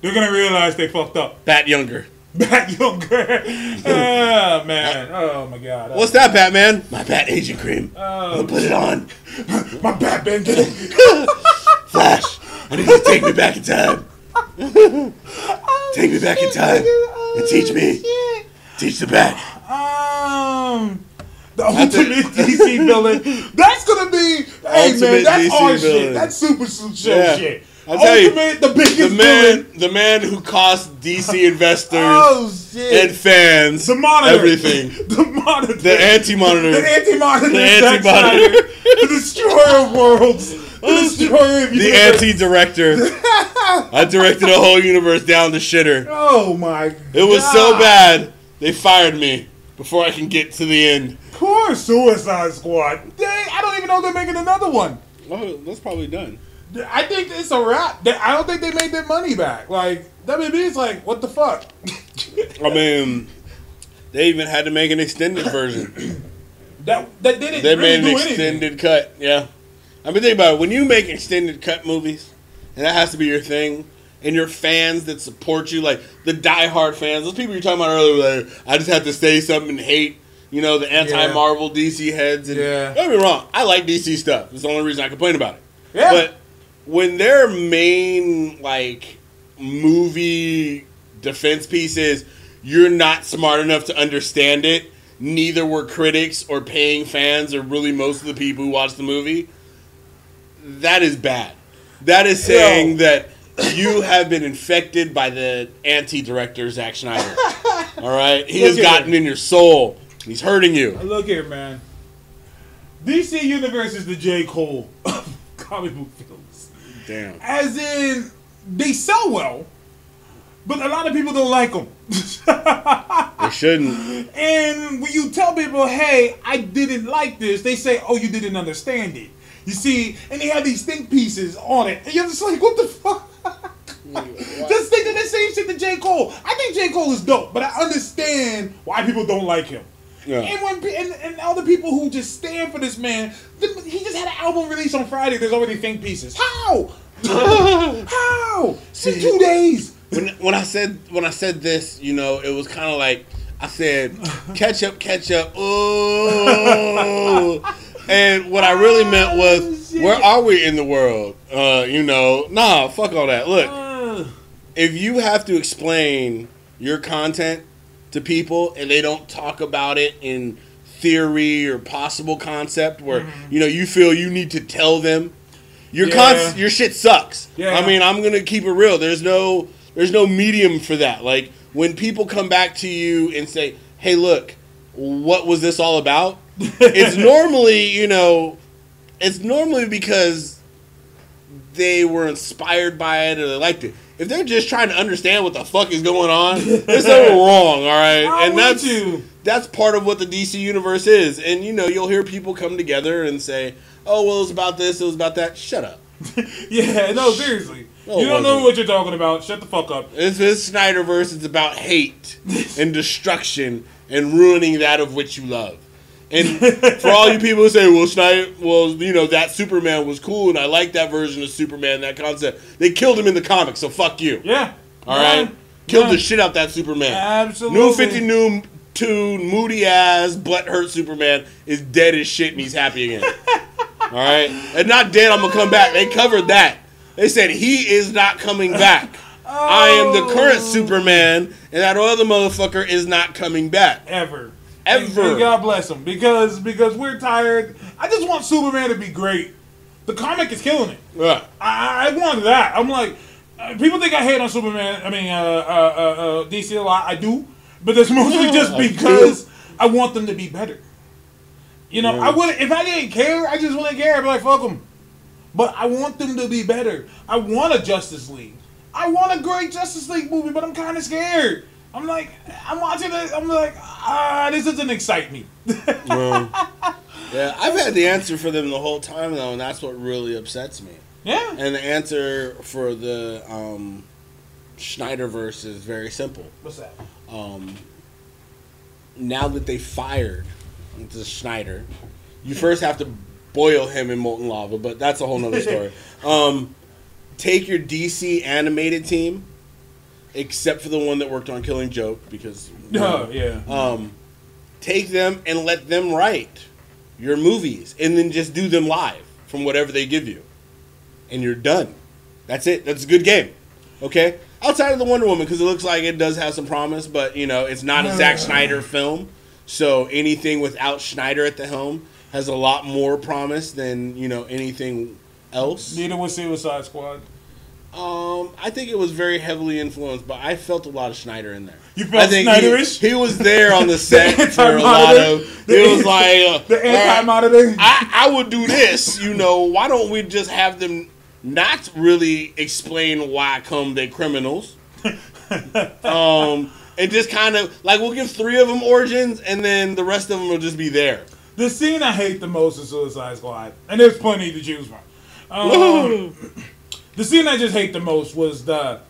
They're going to realize they fucked up. Bat younger. Back younger. oh, man. Oh, my God. What's that, Batman? My Bat Agent Cream. I'll put it on. My Batman get it. Flash, I need you to take me back in time. take me back in time and teach me. Teach the Bat. Um, the That's ultimate. DC villain. That's gonna be. Hey Ultimate man, that's DC our villain. shit. That's super show Yeah. shit. I'll tell you, the biggest the villain. man, the man who cost DC oh, investors Oh shit. and fans the monitor. everything. The monitor. The anti-monitor. The anti-monitor. The anti-monitor. The destroyer of worlds. The oh, destroyer of The anti-director. I directed a whole universe down the shitter. Oh my. God. It was so bad they fired me before I can get to the end. Poor Suicide Squad. They, I don't even know they're making another one. Oh, that's probably done. I think it's a wrap. I don't think they made their money back. Like WB is like, what the fuck? I mean, they even had to make an extended version. That that didn't They really made an anything. extended cut. Yeah, I mean, think about it. When you make extended cut movies, and that has to be your thing, and your fans that support you, like the diehard fans, those people you're talking about earlier, like I just have to say something and hate. You know the anti-Marvel DC heads, and Yeah. don't get me wrong, I like DC stuff. It's the only reason I complain about it. Yeah. But when their main like movie defense piece is you're not smart enough to understand it, neither were critics or paying fans or really most of the people who watch the movie, that is bad. That is saying that you have been infected by the anti-director Zack Snyder. All right, he Look has gotten in your soul. He's hurting you. Look here, man. DC Universe is the J. Cole of comic book films. Damn. As in, they sell well, but a lot of people don't like them. They shouldn't. And when you tell people, hey, I didn't like this, they say, oh, you didn't understand it. You see, and they have these think pieces on it. And you're just like, what the fuck? just think of the same shit to J. Cole. I think J. Cole is dope, but I understand why people don't like him. Yeah. And when and, and all the people who just stand for this man, the, he just had an album release on Friday. There's already think pieces. How? How? In two days. when when I said when I said this, you know, it was kind of like I said, ketchup, ketchup, oh. and what I really meant was, where are we in the world? Uh, you know, nah, fuck all that. Look, if you have to explain your content to people and they don't talk about it in theory or possible concept, where you know you feel you need to tell them. Your Mm-hmm. Yeah. con- your shit sucks. Yeah. I mean, I'm gonna keep it real. There's no there's no medium for that. Like when people come back to you and say, "Hey, look, what was this all about?" it's normally, you know, it's normally because they were inspired by it or they liked it. If they're just trying to understand what the fuck is going on, there's something wrong, all right? And that's you. that's part of what the DC universe is. And you know, you'll hear people come together and say, "Oh, well, it was about this, it was about that." Shut up. Yeah, no, seriously. No, you don't know what you're talking about. Shut the fuck up. It's this Snyderverse. It's about hate and destruction and ruining that of which you love. And for all you people who say, "Well, Snyder, well, you know that Superman was cool, and I like that version of Superman, that concept," they killed him in the comics, so fuck you. Yeah. All right, Yeah. killed Yeah. the shit out that Superman. Absolutely. New Fifty New Two moody ass butt hurt Superman is dead as shit, and he's happy again. all right, and not dead. I'm gonna come back. They covered that. They said he is not coming back. I am the current Oh. Superman, and that other motherfucker is not coming back. Ever. Ever. And God bless him. Because because we're tired. I just want Superman to be great. The comic is killing it. Yeah. I, I want that. I'm like, uh, people think I hate on Superman. I mean, uh, uh, uh, uh, DC a lot. I do, but that's mostly just because I want them to be better. You know, I Yeah. would if I didn't care, I just wouldn't care. I'd be like, fuck them. But I want them to be better. I want a Justice League. I want a great Justice League movie, but I'm kind of scared. I'm like, I'm watching it. I'm like, ah, this doesn't excite me. Well, yeah, I've had the answer for them the whole time though, and that's what really upsets me. Yeah. And the answer for the um, Snyderverse is very simple. What's that? Um, now that they fired the Snyder, you first have to boil him in molten lava, but that's a whole nother story. um, take your DC animated team, except for the one that worked on Killing Joke, because Oh, yeah. um, take them and let them write your movies, and then just do them live from whatever they give you, and you're done. That's it. That's a good game. Okay. Outside of the Wonder Woman, because it looks like it does have some promise, but you know it's not a Zack Snyder film, so anything without Snyder at the helm has a lot more promise than you know anything else. Neither was Suicide Squad. Um, I think it was very heavily influenced, but I felt a lot of Snyder in there. You felt I think Snyderish? He, he was there on the set The for a lot of. It was like uh, The all right, anti-monitor? I, I would do this. You know, why don't we just have them not really explain why come they criminals? um, and just kind of like we'll give three of them origins, and then the rest of them will just be there. The scene I hate the most is Suicide Squad, and there's plenty to choose from. Um, the scene I just hate the most was the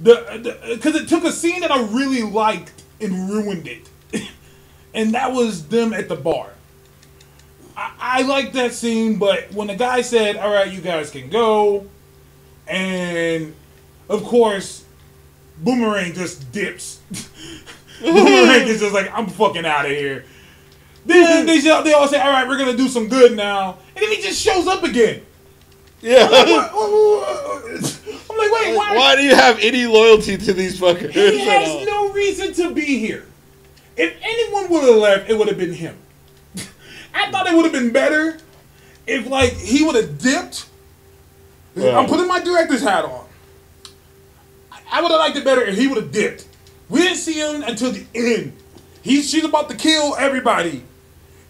the because it took a scene that I really liked and ruined it, and that was them at the bar. I, I liked that scene, but when the guy said, "All right, you guys can go," and of course, Boomerang just dips. Boomerang is just like, "I'm fucking out of here." Then they they all say, "All right, we're gonna do some good now," and then he just shows up again. Yeah. I'm like, wait, why? Why do you have any loyalty to these fuckers? He has no reason to be here. If anyone would have left, it would have been him. I thought it would have been better if, like, he would have dipped. I'm putting my director's hat on. I- I would have liked it better if he would have dipped. We didn't see him until the end. He's she's about to kill everybody,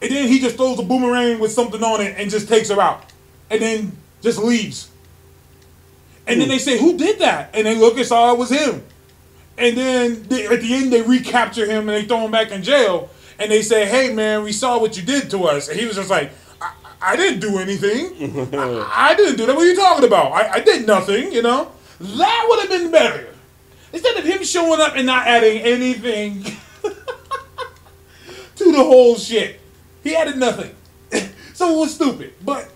and then he just throws a boomerang with something on it and just takes her out, and then just leaves. And then hmm. they say, "Who did that?" And they look and saw it was him. And then they, at the end, they recapture him and they throw him back in jail. And they say, "Hey, man, we saw what you did to us." And he was just like, "I, I didn't do anything. I, I didn't do that. What are you talking about? I, I did nothing. You know, that would have been better instead of him showing up and not adding anything to the whole shit. He added nothing, so it was stupid. But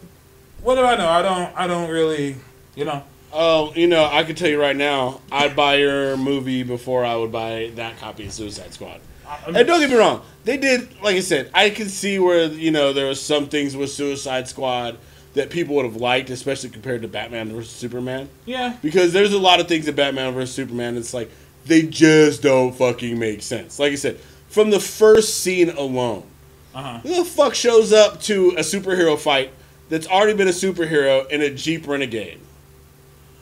what do I know? I don't. I don't really. You know. Oh, you know, I can tell you right now, I'd buy your movie before I would buy that copy of Suicide Squad. And don't get me wrong, they did, like I said, I can see where, you know, there were some things with Suicide Squad that people would have liked, especially compared to Batman versus Superman. Yeah. Because there's a lot of things in Batman versus Superman, it's like, they just don't fucking make sense. Like I said, from the first scene alone, Uh-huh. who the fuck shows up to a superhero fight that's already been a superhero in a Jeep Renegade?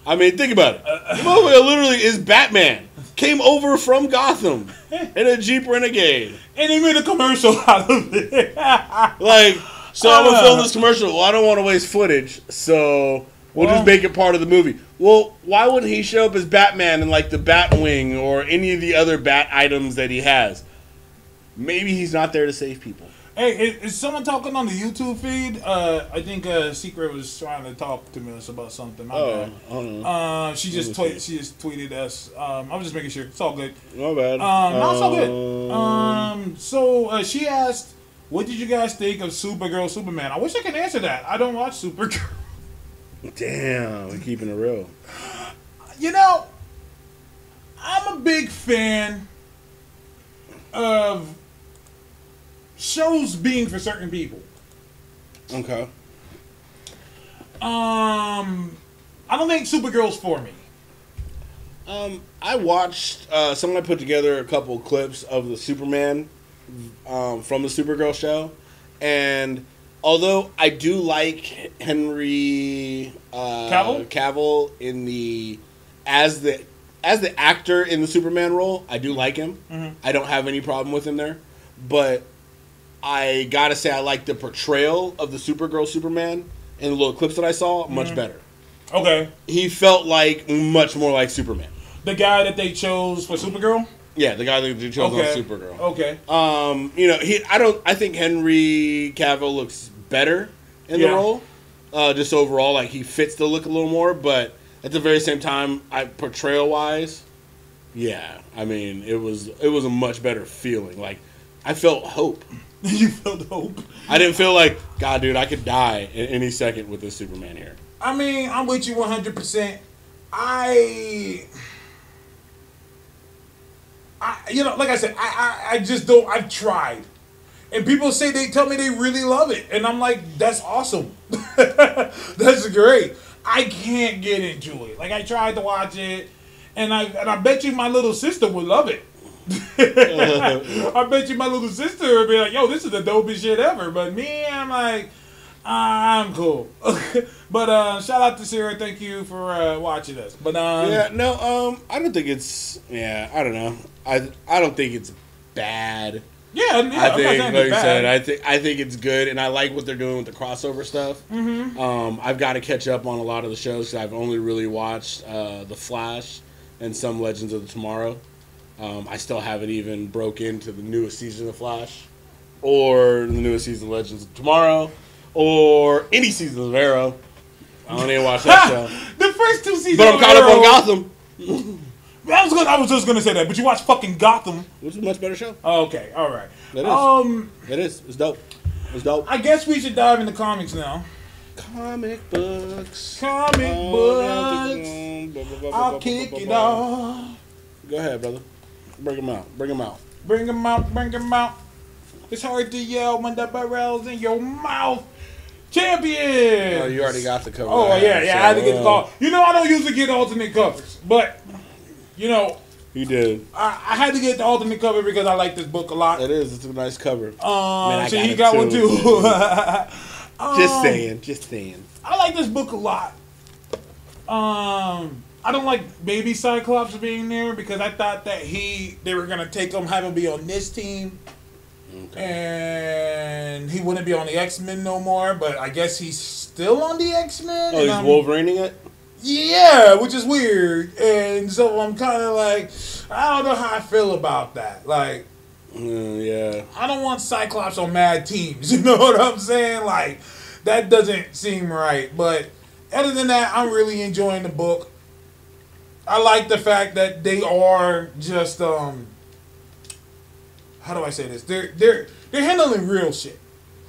I mean, think about it. The motherfucker literally is Batman. Came over from Gotham in a Jeep Renegade. And they made a commercial out of it. Like, so I'm gonna Uh. film this commercial. Well, I don't want to waste footage, so we'll Well- just make it part of the movie. Well, why wouldn't he show up as Batman in like the Batwing or any of the other Bat items that he has? Maybe he's not there to save people. Hey, is, is someone talking on the YouTube feed? Uh, I think uh, Secret was trying to talk to us about something. My Oh, bad. I don't know. Uh, she just tweet, she just tweeted us. Um, I was just making sure it's all good. My bad. Um, no, it's all good. Um, Um, so uh, she asked, "What did you guys think of Supergirl, Superman?" I wish I could answer that. I don't watch Supergirl. Damn, we're keeping it real. You know, I'm a big fan of shows being for certain people. Okay. Um, I don't think Supergirl's for me. Um, I watched. Uh, someone put together a couple clips of the Superman um, from the Supergirl show, and although I do like Henry uh, Cavill? Cavill in the as the as the actor in the Superman role, I do like him. Mhm. I don't have any problem with him there, but I gotta say I like the portrayal of the Supergirl Superman in the little clips that I saw much Mhm. better. Okay, He felt like much more like Superman. the guy that they chose for Supergirl. Yeah, the guy that they chose Okay. on Supergirl. Okay. Um, you know, he. I don't. I think Henry Cavill looks better in Yeah. the role. Uh, just overall, like he fits the look a little more. But at the very same time, I portrayal wise, yeah. I mean, it was it was a much better feeling. Like I felt hope. you felt hope. I didn't feel like God, dude. I could die in any second with this Superman here. I mean, I'm with you 100%. I. I, you know, like I said, I, I, I just don't. I've tried, and people say they tell me they really love it, and I'm like, that's awesome, that's great. I can't get into it. Like I tried to watch it, and I and I bet you my little sister would love it. I bet you my little sister would be like, "Yo, this is the dopest shit ever." But me, I'm like, I'm cool. but uh, shout out to Sarah. Thank you for uh, watching us. But um, yeah, no, um, I don't think it's. Yeah, I don't know. I I don't think it's bad. yeah, yeah, I think, like it's you said, I think I think it's good, and I like what they're doing with the crossover stuff. Mm-hmm. Um, I've got to catch up on a lot of the shows. 'cause I've only really watched uh, the Flash and some Legends of the Tomorrow. Um, I still haven't even broke into the newest season of Flash, or the newest season of Legends of Tomorrow, or any season of Arrow. I don't even watch that show, the first two seasons. but I'm of caught up on Arrow- Gotham, I was gonna, I was just gonna say that, but you watch fucking Gotham. which is a much better show. Oh, okay, all right. It is. Um, It is. It's dope. It's dope. I guess we should dive into comics now. Comic books. Comic books. books. I'll kick it off. Go ahead, brother. Bring them out. Bring them out. Bring 'em out, bring 'em out. It's hard to yell when the barrel's in your mouth. Champion. Oh, you already got the cover. Oh yeah, yeah. I had to get the call. You know, I don't usually get alternate covers, but you know, You did. I, I had to get the alternate cover because I like this book a lot. It is. It's a nice cover. Um, I so got he it got too. one too. just Um, saying. Just saying. I like this book a lot. Um, I don't like Baby Cyclops being there because I thought that he they were gonna take him, have him be on this team, and he wouldn't be on the X Men no more. But I guess he's still on the X Men. Oh, he's Wolverineing it. Yeah, which is weird, and so I'm kind of like, I don't know how I feel about that. Like, Mm, yeah. I don't want Cyclops on mad teams. You know what I'm saying? Like, that doesn't seem right. But other than that, I'm really enjoying the book. I like the fact that they are just um how do I say this? They're they're they're handling real shit.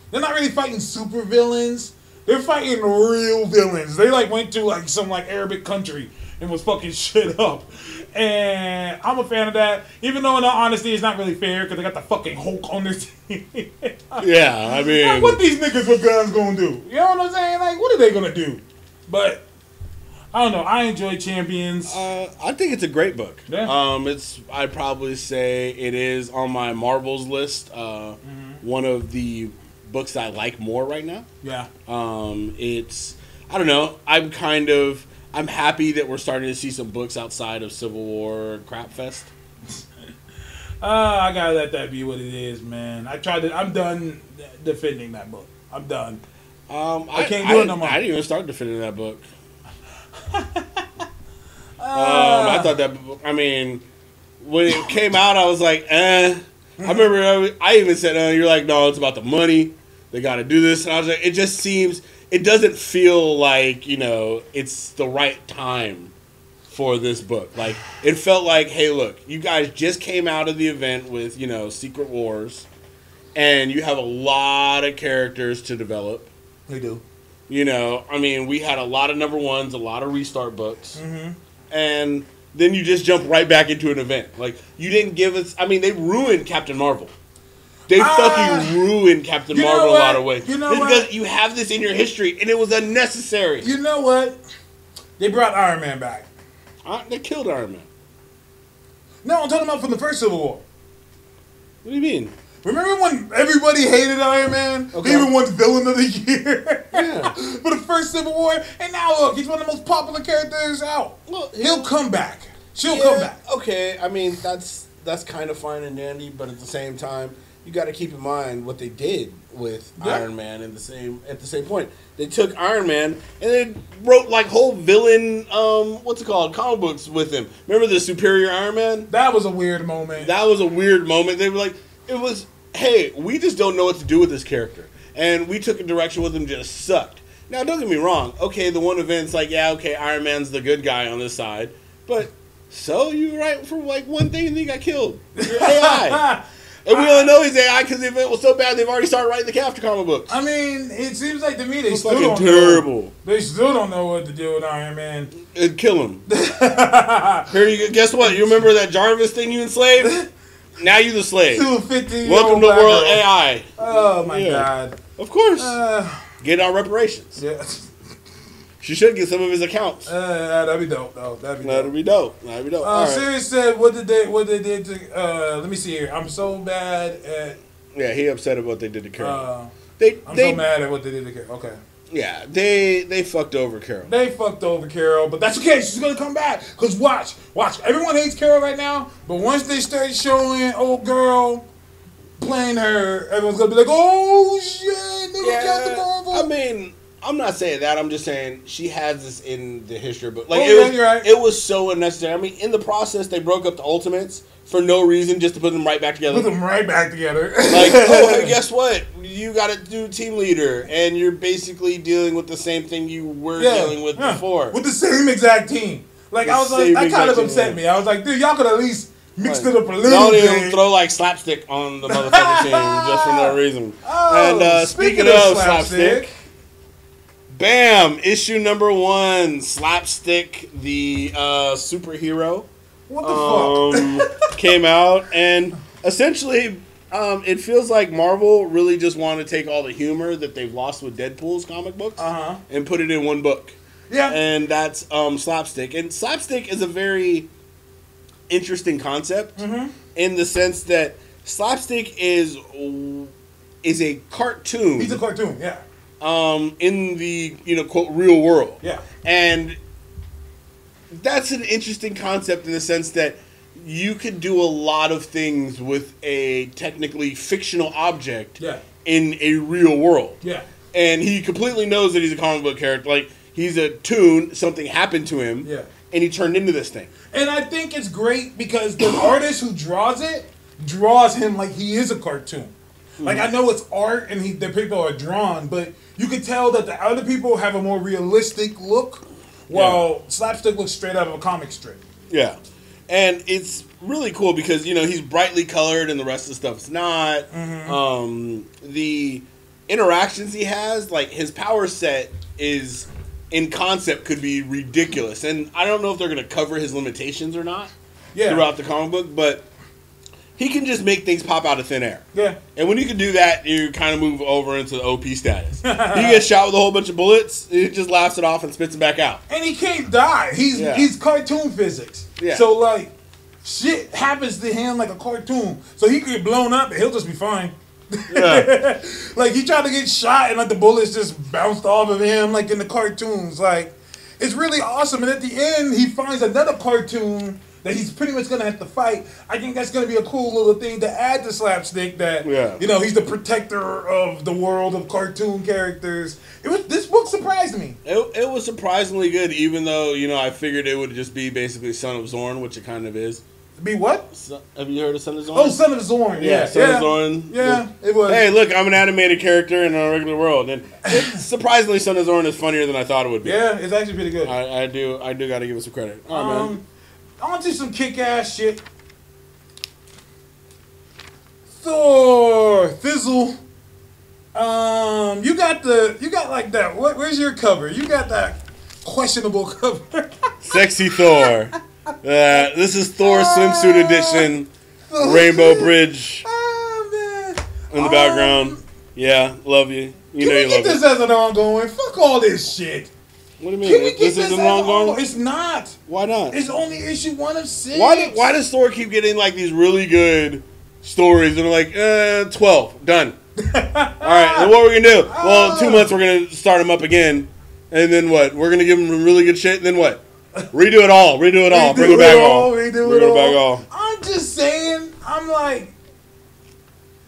They're not really fighting super villains. They're fighting real villains. They like went to like some like Arabic country and was fucking shit up. And I'm a fan of that. Even though in all honesty it's not really fair because they got the fucking Hulk on their team. Yeah. I mean. Like, what these niggas with guns gonna do? You know what I'm saying? Like, what are they gonna do? But I don't know. I enjoy Champions. Uh, I think it's a great book. Yeah. Um, it's I'd probably say it is on my Marvels list. Uh, Mm-hmm. one of the books that I like more right now. yeah. Um, it's I don't know. I'm kind of I'm happy that we're starting to see some books outside of Civil War crap fest. Uh, I gotta let that be what it is, man. I tried to. I'm done defending that book. I'm done. Um, I I, can't I do it no more. I didn't even start defending that book. Um, I thought that. I mean, when it came out, I was like, eh. I remember I, even said, uh, "You're like, no, it's about the money. They got to do this." And I was like, it just seems. It doesn't feel like you know it's the right time for this book. Like it felt like, hey, look, you guys just came out of the event with you know Secret Wars, and you have a lot of characters to develop. They do. You know, I mean, we had a lot of number ones, a lot of restart books, Mm-hmm. and then you just jump right back into an event. Like you didn't give us. I mean, they ruined Captain Marvel. They Ah, fucking ruined Captain you know Marvel a lot of ways. You know what? because you have this in your history, and it was unnecessary. You know what? They brought Iron Man back. Uh, they killed Iron Man. No, I'm talking about from the first Civil War. What do you mean? Remember when everybody hated Iron Man? Okay. He even won Villain of the Year Yeah. for the first Civil War, and now look, he's one of the most popular characters out. Well, He'll come back. She'll come back. Okay, I mean that's that's kind of fine and dandy, but at the same time, you got to keep in mind what they did with Yeah. Iron Man in the same at the same point. They took Iron Man and they wrote like whole villain um what's it called comic books with him. Remember the Superior Iron Man? That was a weird moment. That was a weird moment. They were like, it was, hey, we just don't know what to do with this character, and we took a direction with him just sucked. Now, don't get me wrong. Okay, the one event's like, yeah, okay, Iron Man's the good guy on this side, but so you were right for like one thing and then he got killed. You're AI. And we only know he's AI because the event was so bad they've already started writing the after comic books. I mean, it seems like to me they It's still fucking don't terrible. Know, they still don't know what to do with Iron Man. And kill him. Here you go. Guess what? You remember that Jarvis thing you enslaved? Now you the slave. Two fifty. Welcome to world AI. Oh my Yeah. god. Of course. Uh, Get our reparations. yeah. She should get some of his accounts. Uh, that'd be dope though. That'd be That'd dope. be dope. That'd be dope. Uh, right. Sirius said, "What did they? What they did to? Uh, let me see here. I'm so bad at. Yeah, he upset about what they did to Carol. Uh, they, I'm they, so mad at what they did to Carol. Okay, yeah, they they fucked over Carol. they fucked over Carol, but that's okay. She's gonna come back. Cause watch, watch. Everyone hates Carol right now, but once they start showing old girl playing her, everyone's gonna be like, "Oh shit, they yeah, Captain Marvel." I mean, I'm not saying that. I'm just saying she has this in the history book. Like Oh, it yeah, was, you're right. it was so unnecessary. I mean, in the process, they broke up the Ultimates for no reason, just to put them right back together. Put them right back together. like, oh, guess what? You got to do team leader, and you're basically dealing with the same thing you were dealing with yeah. before. with the same exact team. Like The I was like, that kind of upset me. I was like, dude, y'all could at least mix Right. it up a little Don't bit. even throw like slapstick on the motherfucking team just for no reason. Oh, and uh, speaking speaking, of of slapstick, slapstick. Bam! Issue number one, slapstick, the uh, superhero, What the um, came out, and essentially, um, it feels like Marvel really just wanted to take all the humor that they've lost with Deadpool's comic books Uh-huh. and put it in one book. Yeah. and that's um, slapstick. And slapstick is a very interesting concept Mm-hmm. in the sense that slapstick is is a cartoon He's a cartoon. Yeah. Um, in the you know quote real world. Yeah. And that's an interesting concept in the sense that you could do a lot of things with a technically fictional object Yeah. in a real world. Yeah. And he completely knows that he's a comic book character. Like he's a tune, something happened to him, Yeah. and he turned into this thing. And I think it's great because the artist who draws it draws him like he is a cartoon. Like I know it's art and he, the people are drawn, but you could tell that the other people have a more realistic look, while Slapstick looks straight out of a comic strip. Yeah. And it's really cool because, you know, he's brightly colored and the rest of the stuff's not. Mm-hmm. Um, the interactions he has, like his power set is in concept could be ridiculous. And I don't know if they're going to cover his limitations or not Yeah. throughout the comic book, but he can just make things pop out of thin air. Yeah. And when you can do that, you kind of move over into the OP status. he gets shot with a whole bunch of bullets, he just laughs it off and spits it back out. And he can't die. He's Yeah. he's cartoon physics. Yeah. So like shit happens to him like a cartoon. So he could get blown up and he'll just be fine. Yeah. like he tried to get shot and like the bullets just bounced off of him like in the cartoons. Like it's really awesome. And at the end he finds another cartoon that he's pretty much gonna have to fight. I think that's gonna be a cool little thing to add to slapstick that Yeah. you know he's the protector of the world of cartoon characters. It was this book surprised me. It, it was surprisingly good, even though you know I figured it would just be basically Son of Zorn, which it kind of is. Be what? So, have you heard of Son of Zorn? Oh, Son of Zorn. Yeah, yeah, Son of Zorn. Yeah, it was. Hey, look, I'm an animated character in a regular world, and surprisingly, Son of Zorn is funnier than I thought it would be. Yeah, it's actually pretty good. I, I do, I do got to give it some credit. All right, man. Um, on to do some kick-ass shit. Thor, Fizzle. Um, you got the, you got like that. What? Where's your cover? You got that questionable cover. Sexy Thor. Uh, this is Thor swimsuit edition. Rainbow Bridge oh man. in the Um, background. Yeah, love you. You know you love this me. as an ongoing? Fuck all this shit. What do you Can we mean? This this, isn't long an gone. ongoing? It's not. Why not? It's only issue one of six. Why, do, why does Thor keep getting like these really good stories and they're like, uh, 12, done. All right, and what are we're going to do? Well, in two months we're going to start him up again. And then what? We're going to give him really good shit. And then what? Redo it all. Redo it all. Bring it Redo back it all. Redo Bring it it back all. all. I'm just saying. I'm like,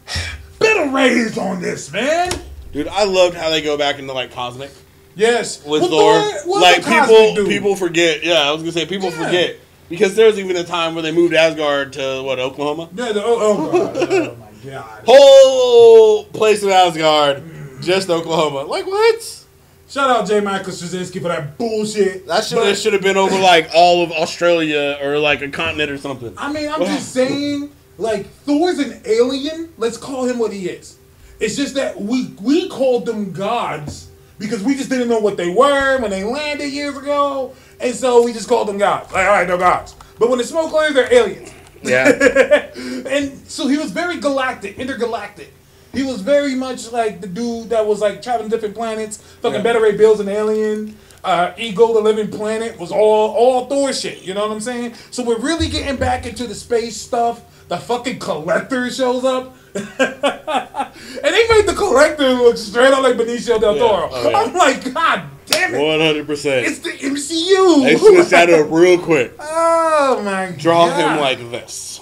raised on this, man. Dude, I loved how they go back into like cosmic Yes. with Well, Thor. Like people, dude. people forget. Yeah, I was gonna say people Yeah. forget because there was even a time where they moved Asgard to what Oklahoma. Yeah, the, oh, oh, oh my god. Whole place in Asgard, just Oklahoma. Like what? Shout out J. Michael Straczynski for that bullshit. That should that should have been over like all of Australia or like a continent or something. I mean, I'm just saying, like Thor's an alien. Let's call him what he is. It's just that we we called them gods because we just didn't know what they were when they landed years ago, and so we just called them gods. Like, all right, they're gods. But when the smoke clears, they're aliens. Yeah. and so he was very galactic, intergalactic. He was very much like the dude that was like traveling different planets. Fucking Yeah. Beta Ray Bill's an alien. Uh, Ego, the Living Planet, was all all Thor shit. You know what I'm saying? So we're really getting back into the space stuff. The fucking collector shows up. and they made the collector look straight up like Benicio del Yeah. Toro. Oh, yeah. I'm like, God damn it. One hundred percent It's the MCU. They switched that up real quick. Oh my god. Draw god. him like this.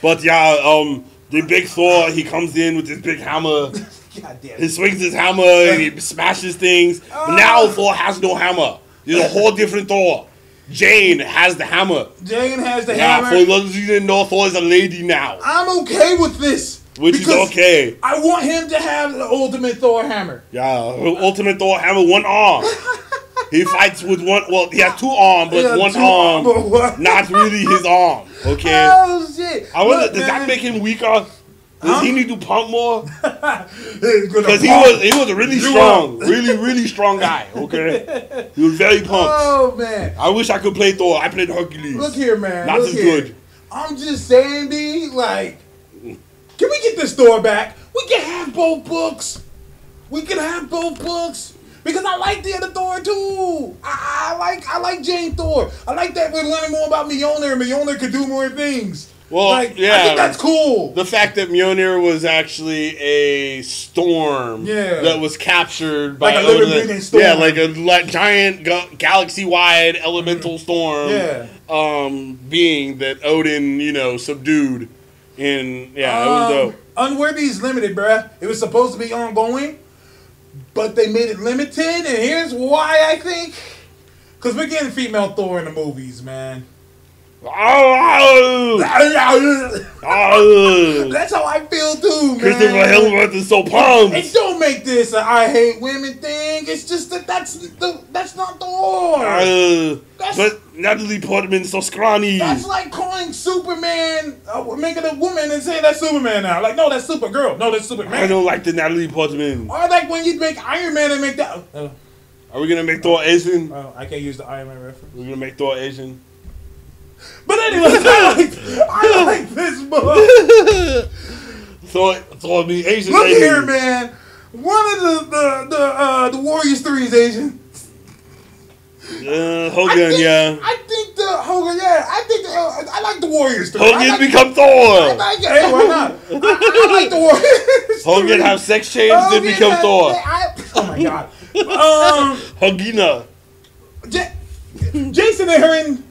But yeah, um, the big Thor, he comes in with his big hammer. God damn He swings his hammer and he smashes things. But now Thor has no hammer. He's a whole different Thor. Jane has the hammer. Jane has the Yeah, hammer. for those of you that know, Thor is a lady now, I'm okay with this. which is okay. I want him to have the ultimate Thor hammer. Yeah, Ultimate Thor hammer, one arm. he fights with one. Well, he has two arms, but Yeah, one arm, arm, but not really his arm. Okay. Oh shit! I wonder, Look, does that make him weaker? Does he need to pump more? Because he was he was a really strong, really really strong guy. Okay, he was very pumped. Oh man! I wish I could play Thor. I played Hercules. Look here, man. Not Look as here. good. I'm just saying, B. Like, can we get this Thor back? We can have both books. We can have both books. Because I like the other Thor too. I, I like I like Jane Thor. I like that we're learning more about Mjolnir and Mjolnir could do more things. Well, like, I think that's cool. The fact that Mjolnir was actually a storm Yeah. that was captured by Like a living, breathing storm. Yeah, like a like, giant ga- galaxy-wide elemental storm. Yeah. Um, being that Odin, you know, subdued. In yeah, it was Um, dope. Unworthy is limited, bruh. It was supposed to be ongoing, but they made it limited, and here's why I think. Because we're getting female Thor in the movies, man. That's how I feel too, man. Christopher Hemsworth is so pumped. And don't make this a I hate women thing. It's just that that's the that's not Thor. Uh, That's- but Natalie Portman's so scrawny. That's like calling Superman, uh, making a woman and saying that's Superman now. Like, no, that's Supergirl. No, that's Superman. I don't like the Natalie Portman. Or like when you make Iron Man and make that. Oh, Are we gonna make Thor Asian? oh, I can't use the Iron Man reference. We're gonna make Thor Asian. But anyway, I like, I like this book. Thor, Thor be Asian. Look Asian. here, man. One of the the the, uh, the Warriors three is Asian. Uh, I Hogun, think, yeah. I think the Hogun. Yeah, I think the, uh, I like the Warriors three. Hogun like, become I Thor. like it. Hey, why not? I, I like the Warriors. Hogun three. have sex change, then become has- Thor. I- oh my god. Um, Hogina. J- Jason Aaron,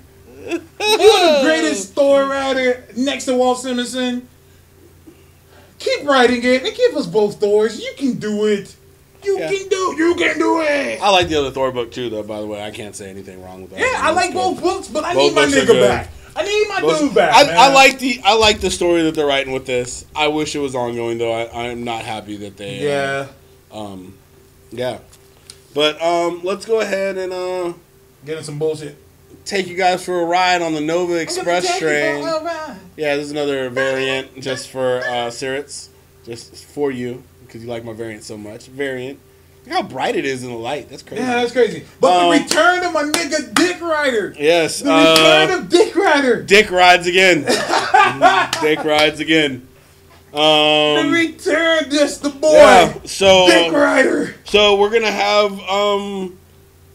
you are the greatest Thor writer next to Walt Simonson. Keep writing it and give us both Thors. You can do it. You Yeah. can do. You can do it. I like the other Thor book too, though. By the way, I can't say anything wrong with that. Yeah, I like both books, but I Both need my books nigga back. I need my Both- dude back. I, man. I like the I like the story that they're writing with this. I wish it was ongoing though. I, I'm not happy that they. uh, Yeah. um. Yeah. But um, let's go ahead and uh Getting some bullshit. Take you guys for a ride on the Nova Express I'm gonna you train. for a ride. Yeah, this is another variant just for uh, Sirius, just for you because you like my variant so much. Variant. Look how bright it is in the light. That's crazy. Yeah, that's crazy. But Um, the return of my nigga Dick Rider. yes. The return Uh, of Dick Rider. Dick rides again. Dick rides again. The Um. return, just the boy. Yeah. So. Dick Rider. So we're gonna have um,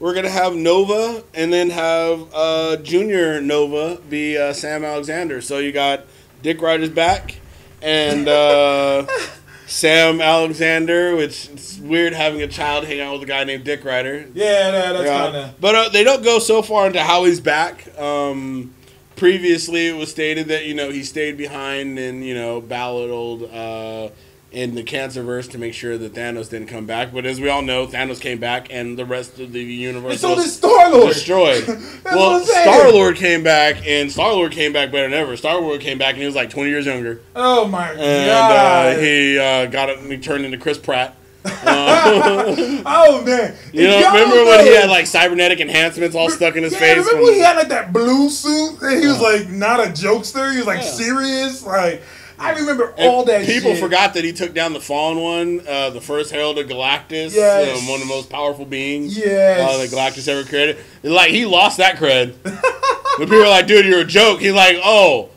we're gonna have Nova and then have uh Junior Nova be uh, Sam Alexander. So you got Dick Rider's back and uh, Sam Alexander, which it's weird having a child hang out with a guy named Dick Rider. Yeah, yeah that's Yeah. kind of. But uh, they don't go so far into how he's back. Um, previously, it was stated that you know he stayed behind and you know battled uh, in the Cancerverse to make sure that Thanos didn't come back. But as we all know, Thanos came back, and the rest of the universe so was Star-Lord. destroyed. well, Star Lord came back, and Star Lord came back better than ever. Star Lord came back, and he was like 20 years younger, Oh my and god! uh, he uh, got it. He turned into Chris Pratt. oh man! You know, y'all remember when he had like cybernetic enhancements all stuck in his yeah, face? remember when he had like that blue suit and he was Uh. like not a jokester, he was like Yeah. serious. Like I remember And all that. people shit. forgot that he took down the fallen one, uh, the first herald of Galactus, Yes. um, one of the most powerful beings Yes. uh, that Galactus ever created. Like he lost that cred. when people were like, "Dude, you're a joke," he's like, "Oh,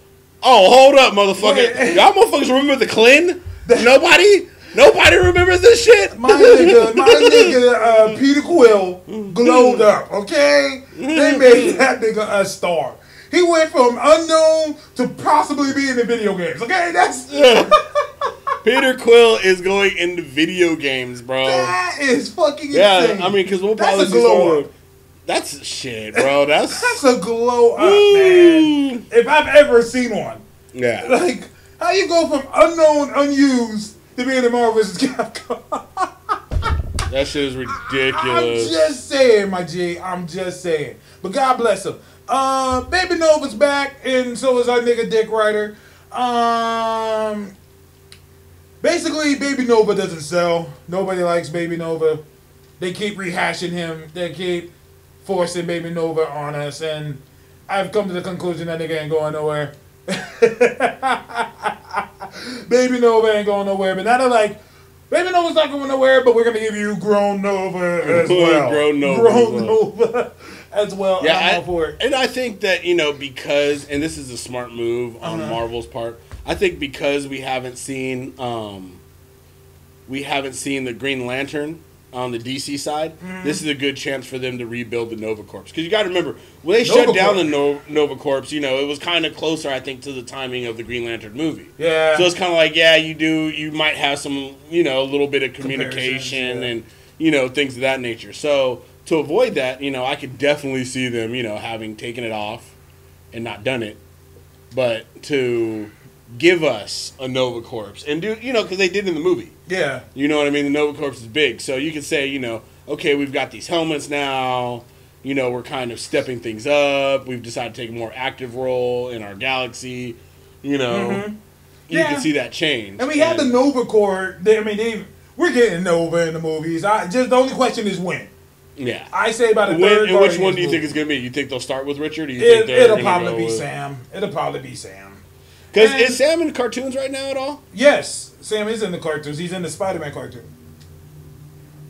oh, hold up, motherfucker! Y'all motherfuckers remember the Clin? Nobody, nobody remembers this shit." My nigga, my nigga, uh, Peter Quill glowed up. Okay, they made that nigga a star. He went from unknown to possibly being in video games. Okay, that's Peter Quill is going into video games, bro. that is fucking yeah, insane. I mean, because we'll That's probably a see glow up. That's shit, bro. That's That's a glow up, man. If I've ever seen one. yeah. Like, how you go from unknown, unused to being in Marvel vs. Capcom? That shit is ridiculous. I'm just saying, my G. I'm just saying. But God bless him. Uh, Baby Nova's back, and so is our nigga Dick Rider. Um, basically, Baby Nova doesn't sell. Nobody likes Baby Nova. They keep rehashing him. They keep forcing Baby Nova on us, and I've come to the conclusion that nigga ain't going nowhere. Baby Nova ain't going nowhere. But now they're like, Baby Nova's not going nowhere, but we're gonna give you Grown Nova as well. Grown Nova Grown. Nova as well. Yeah, I'm all for it. and I think that you know because, and this is a smart move on Uh-huh. Marvel's part. I think because we haven't seen, um, we haven't seen the Green Lantern on the DC side. Mm-hmm. This is a good chance for them to rebuild the Nova Corps because you got to remember when they shut down Corps. the no- Nova Corps. You know, it was kind of closer, I think, to the timing of the Green Lantern movie. Yeah. So it's kind of like, yeah, you do, you might have some, you know, a little bit of communication yeah. and, you know, things of that nature. So to avoid that, you know, I could definitely see them, you know, having taken it off and not done it, but to give us a Nova Corps and do, you know, because they did in the movie. yeah. You know what I mean? The Nova Corps is big, so you could say, you know, okay, we've got these helmets now. You know, we're kind of stepping things up. We've decided to take a more active role in our galaxy. You know, you Mm-hmm. Yeah. can see that change. And we had the Nova Corps. They, I mean, they we're getting Nova in the movies. I just the only question is when. Yeah. I say about the When, third. and which one do you think is going to be? You think they'll start with Richard? Or you think It, it'll probably be with- Sam. It'll probably be Sam. Because is Sam in cartoons right now at all? Yes, Sam is in the cartoons. He's in the Spider-Man cartoon.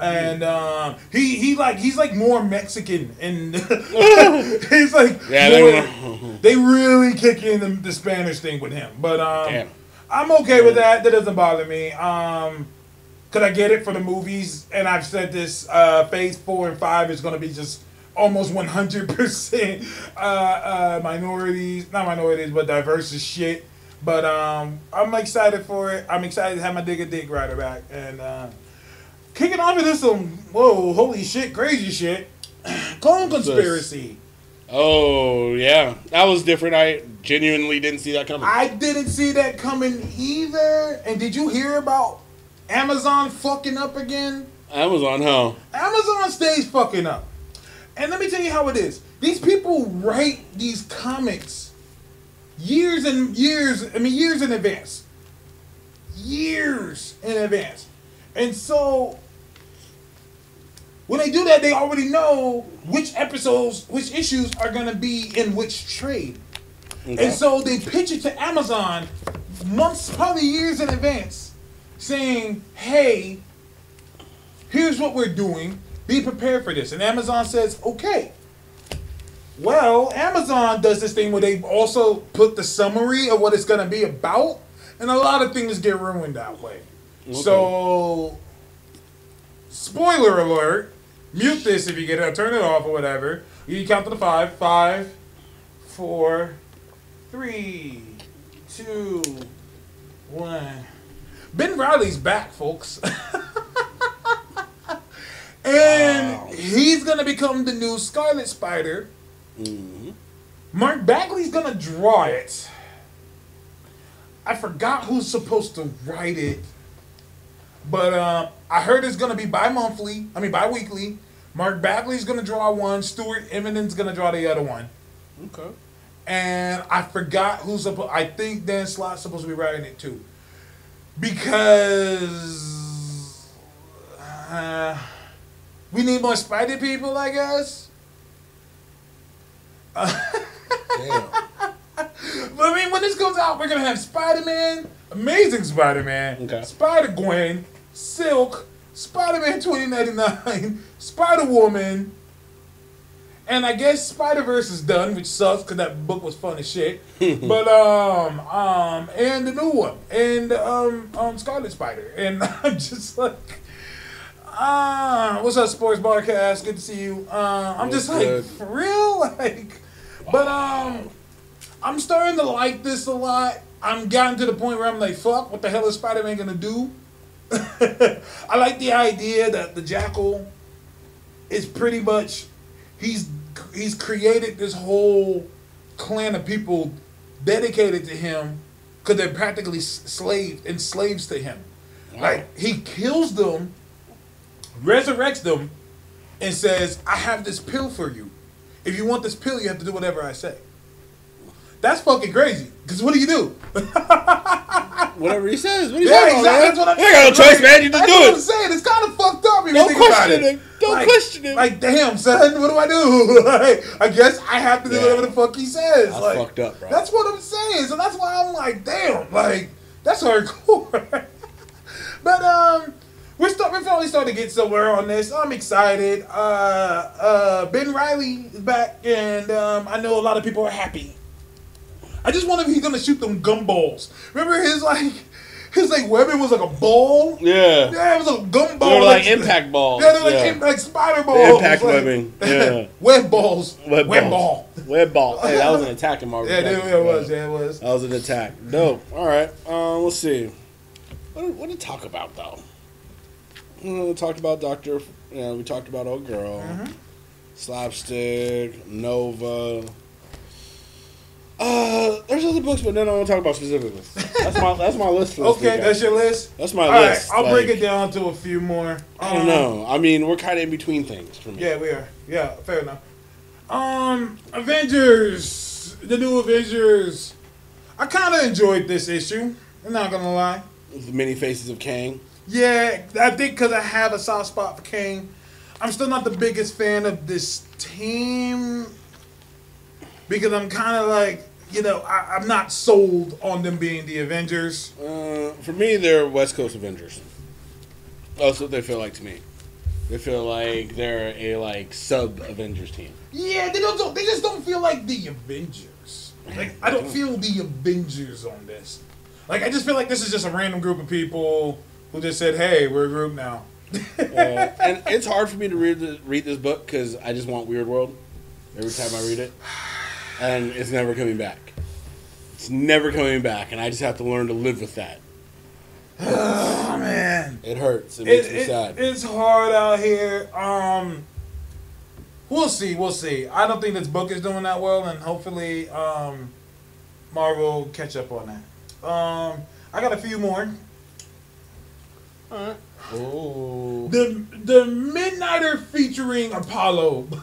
And um, he he like he's like more Mexican and he's like Yeah, more- they they really kick in the, the Spanish thing with him. But um, I'm okay with that. That doesn't bother me. Um, could I get it for the movies? And I've said this: uh, Phase Four and Five is going to be just almost 100 percent uh, uh, minorities, not minorities, but diverse as shit. But um, I'm excited for it. I'm excited to have my digger Dick Rider back and uh, kicking off into some whoa, holy shit, crazy shit. Clone conspiracy. Oh yeah, that was different. I genuinely didn't see that coming. I didn't see that coming either. And did you hear about Amazon fucking up again? Amazon, huh? Amazon stays fucking up. And let me tell you how it is. These people write these comics years and years, I mean, years in advance. Years in advance. And so, when they do that, they already know which episodes, which issues are going to be in which trade. Okay. And so they pitch it to Amazon months, probably years in advance, saying, hey, here's what we're doing. Be prepared for this. And Amazon says, okay. Well, Amazon does this thing where they also put the summary of what it's going to be about. And a lot of things get ruined that way. So, spoiler alert. Mute this if you get it. Turn it off or whatever. You count to the five. Five, four, three, two, one. Ben Reilly's back, folks. and he's gonna become the new Scarlet Spider. Mark Bagley's gonna draw it. I forgot who's supposed to write it. But uh, I heard it's gonna be bi-monthly. I mean bi-weekly. Mark Bagley's gonna draw one. Stuart Immonen's gonna draw the other one. Okay. And I forgot who's supposed. I think Dan Slott's supposed to be writing it too, because uh, we need more Spider people, I guess. Damn. But I mean, when this comes out, we're gonna have Spider Man, Amazing Spider Man, Okay. Spider Gwen, Silk, Spider Man 2099, Spider Woman, and I guess Spider Verse is done, which sucks because that book was fun as shit. but um um and the new one and um um Scarlet Spider, and I'm just like. Ah, what's up, Sports Barcast? Good to see you. Uh, I'm just like, good? for real, like, but um, I'm starting to like this a lot. I'm gotten to the point where I'm like, fuck, what the hell is Spider Man gonna do? I like the idea that the Jackal is pretty much he's he's created this whole clan of people dedicated to him because they're practically s- slave and slaves to him. Like he kills them, resurrects them, and says, "I have this pill for you. If you want this pill, you have to do whatever I say." That's fucking crazy. Because what do you do? Whatever he says. What are you Yeah, talking exactly. about, That's what I'm man? You ain't got no choice, man. You just That's do what I'm saying. It's kind of fucked up if you Don't question it. him. Don't Like- question him. Like, damn, son, what do I do? like, I guess I have to do Yeah. whatever the fuck he says. That's like, fucked up, bro. That's what I'm saying. So that's why I'm like, damn, like, that's hardcore. but um, we're start, we're finally starting to get somewhere on this. I'm excited. Uh, uh, Ben Reilly is back, and um, I know a lot of people are happy. I just wonder if he's gonna shoot them gumballs. Remember his like, his like weapon was like a ball. Yeah. Yeah, it was a gumball. They were like impact balls. Yeah, they're like, Yeah. like spider balls. The impact like, webbing. Yeah. web balls. Web, Web balls. ball. Web ball. Hey, that was an attack in Marvel. Yeah, Comics, it, it was. Yeah, it was. That was an attack. Dope. All right. Um, let's see. What what did talk about though? We talked about Doctor. Yeah, we talked about Old Girl, Mm-hmm. Slapstick, Nova. Uh, there's other books, but then I want to talk about specifically. That's my that's my list. For Okay, week, that's your list. That's my All right, list. I'll break it down to a few more. I don't Um, know. I mean, we're kind of in between things for me. Yeah, we are. Yeah, fair enough. Um, Avengers, the new Avengers. I kind of enjoyed this issue. I'm not gonna lie. The many faces of Kang. Yeah, I think because I have a soft spot for Kang. I'm still not the biggest fan of this team because I'm kind of like, you know, I, I'm not sold on them being the Avengers. Uh, for me, they're West Coast Avengers. That's what they feel like to me. They feel like they're a like sub Avengers team. Yeah, they don't. They just don't feel like the Avengers. Like I don't feel the Avengers on this. Like I just feel like this is just a random group of people who just said, "Hey, we're a group now." Uh, and it's hard for me to read the, read this book because I just want Weird World every time I read it, and it's never coming back. It's never coming back, and I just have to learn to live with that. Oh man. It hurts. It It, makes me it- sad. it's hard out here. Um, we'll see. We'll see. I don't think this book is doing that well, and hopefully, um, Marvel catch up on that. Um, I got a few more. oh, The the Midnighter featuring Apollo.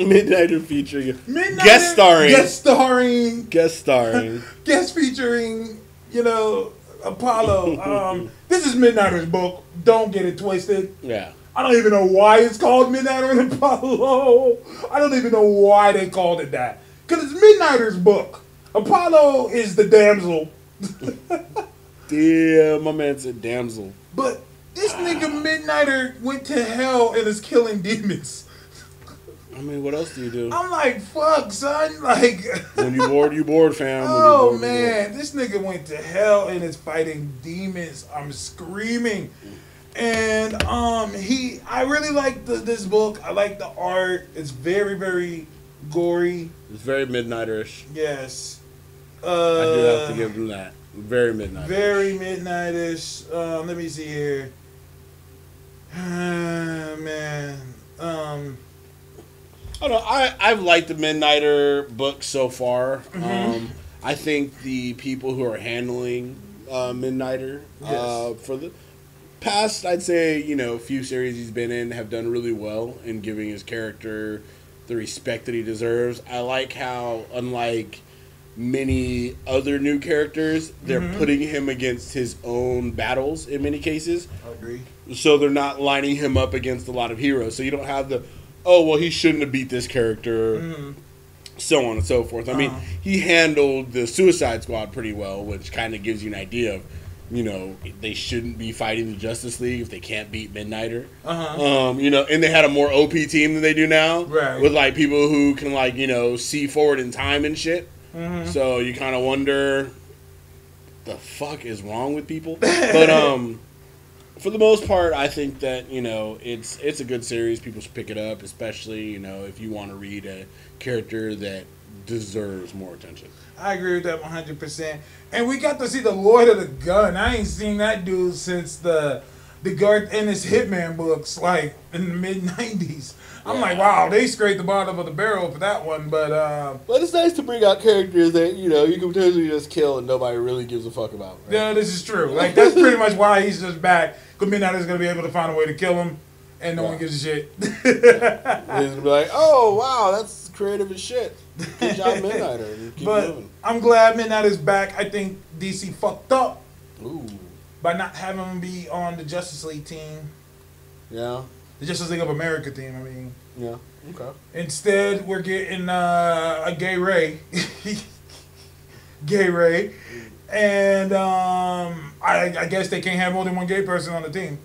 Midnighter featuring Midnighter guest starring, Guest starring. guest starring. Guest featuring. You know, Apollo. Um, this is Midnighter's book. Don't get it twisted. yeah, I don't even know why it's called Midnighter and Apollo. I don't even know why they called it that. Because it's Midnighter's book. Apollo is the damsel. damn, my man said damsel. But this nigga Midnighter went to hell and is killing demons. I mean, what else do you do? I'm like, fuck, son. Like, When you bored, you bored, fam. When you oh bored, you bored. man, this nigga went to hell and is fighting demons. I'm screaming. And um he I really like the, this book. I like the art. It's very, very gory. It's very midnighterish. Yes. Uh, I do have to give them that. Very midnight. Very midnightish. Um, let me see here. man. Um, I don't know. I I've liked the Midnighter book so far. Mm-hmm. Um, I think the people who are handling uh, Midnighter uh, for the past, I'd say, you know, few series he's been in have done really well in giving his character the respect that he deserves. I like how, unlike many other new characters, they're Mhm. putting him against his own battles in many cases. I agree. So they're not lining him up against a lot of heroes. So you don't have the, oh, well, he shouldn't have beat this character, Mhm. so on and so forth. I mean, Uh-huh. he handled the Suicide Squad pretty well, which kind of gives you an idea of, you know, they shouldn't be fighting the Justice League if they can't beat Midnighter. Uh-huh. Um, you know, and they had a more OP team than they do now, Right. With like people who can like you know see forward in time and shit. Mhm. So you kind of wonder, the fuck is wrong with people? but um, for the most part, I think that you know it's it's a good series. People should pick it up, especially you know if you want to read a character that deserves more attention. I agree with that 100%. And we got to see the Lord of the Gun. I ain't seen that dude since the the Garth Ennis Hitman books, like in the mid 90s. I'm like, wow, they scraped the bottom of the barrel for that one. But uh, But it's nice to bring out characters that you know you can potentially just kill and nobody really gives a fuck about. right? yeah, this is true. Like, that's pretty much why he's just back. Because Midnight is going to be able to find a way to kill him, and no one gives a shit. He's gonna be like, oh wow, that's creative as shit. Good job, Midnighter. But moving. I'm glad Midnight is back. I think DC fucked up Ooh, by not having him be on the Justice League team, yeah, the Justice League of America team. I mean. yeah, okay. Instead, we're getting uh, a gay Ray, gay Ray, and um, I, I guess they can't have more than one gay person on the team.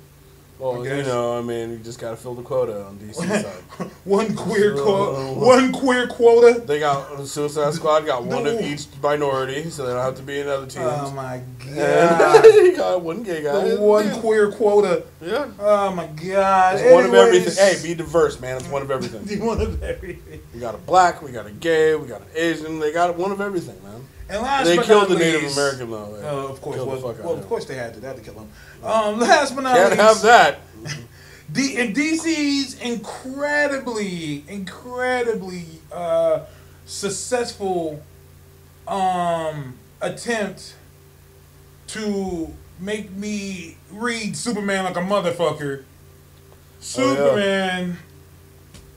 Well, you know, I mean, you just gotta fill the quota on DC side. One queer quota, uh, one queer quota. They got the Suicide Squad got one of each minority, so they don't have to be in other teams. Oh my god, you got one gay guy. the one yeah. queer quota. Yeah, Oh my god. it's one of everything. Hey, be diverse, man. It's one of everything. one of everything. We got a black, we got a gay, we got an Asian. They got one of everything, man. And last They but killed not the Native American though. Oh, of course. Well, well of him. course they had to. They had to kill him. Um, last but not Can't least, have that. D- in DC's incredibly, incredibly uh, successful um, attempt to make me read Superman like a motherfucker. Superman,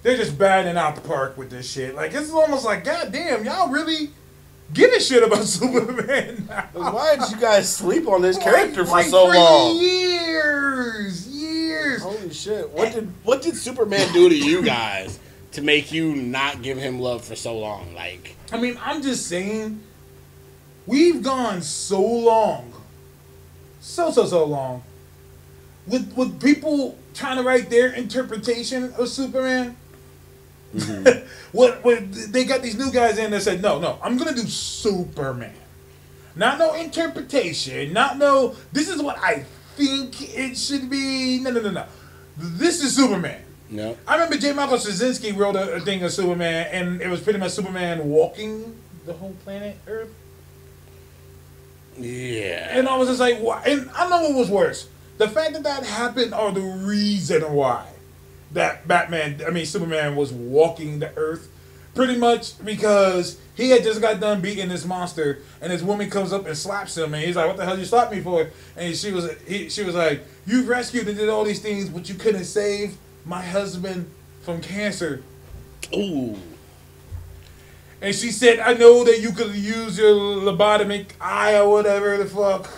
they're just batting out the park with this shit. Like it's almost like, God damn, y'all really give a shit about Superman now. Why did you guys sleep on this character for Like, so for long? Years, years. Holy shit! What did what did Superman do to you guys to make you not give him love for so long? Like, I mean, I'm just saying, we've gone so long, so so so long, with with people trying to write their interpretation of Superman. Mm-hmm. what what they got these new guys in that said, no, no, I'm gonna do Superman, not no interpretation, not no. This is what I think it should be. No, no, no, no. This is Superman. no, I remember J. Michael Straczynski wrote a, a thing of Superman, and it was pretty much Superman walking the whole planet Earth. yeah, And I was just like, why? And I know what was worse. The fact that that happened or the reason why that Batman, I mean, Superman was walking the Earth. Pretty much because he had just got done beating this monster, and this woman comes up and slaps him, and he's like, "What the hell you slapped me for?" And she was, he, she was like, "You rescued and did all these things, but you couldn't save my husband from cancer." ooh, And she said, I know that you could use your lobotomic eye or whatever the fuck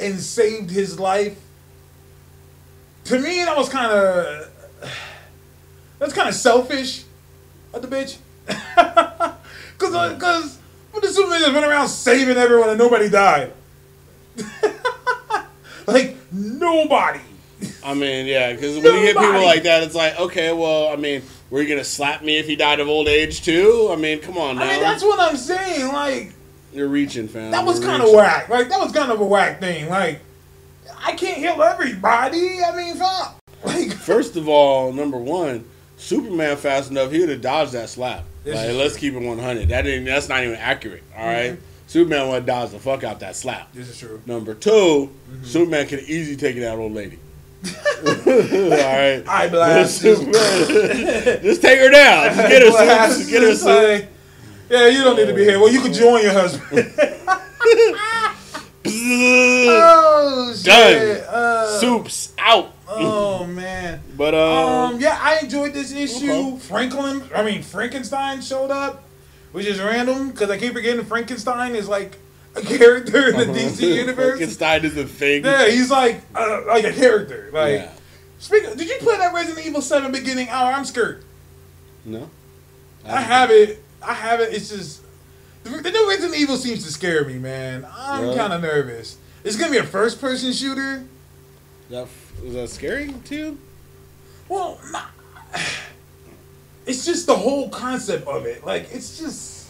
and saved his life. To me, that was kind of. That's kind of selfish of the bitch. Because because uh, what the Superman just went around saving everyone and nobody died. like, nobody. I mean, yeah, because when you get people like that, it's like, okay, well, I mean, were you gonna slap me if he died of old age too? I mean, come on now, I mean, that's what I'm saying. Like, you're reaching, fam. That was kind of whack. Like that was kind of a whack thing. Like I can't heal everybody. I mean, fuck. Like First of all, number one, Superman fast enough, he would have dodged that slap. This like, let's keep it 100. That didn't. That's not even accurate. All right? Mm-hmm. Superman would have dodged the fuck out that slap. this is true. Number 2 mm-hmm. Superman could easily take that old lady. all right. Eye blast. Superman, just take her down. Just get her. Blast. Just get her. Like, yeah, you don't need to be here. Well, you could join your husband. oh shit. Done. Uh, Soups out. Oh man. But uh, Um, yeah, I enjoyed this issue. Okay. Franklin, I mean Frankenstein showed up, which is random because I keep forgetting Frankenstein is like a character in the DC universe. Uh-huh. Frankenstein is a thing. Yeah, he's like uh, like a character. Like, Yeah. speaking, did you play that Resident Evil Seven beginning hour? I'm scared. No. I have it. I have it. It's just the, the new Resident Evil seems to scare me, man. I'm kind of nervous. It's gonna be a first person shooter. That is that scary too? Well, nah. it's just the whole concept of it. Like, it's just.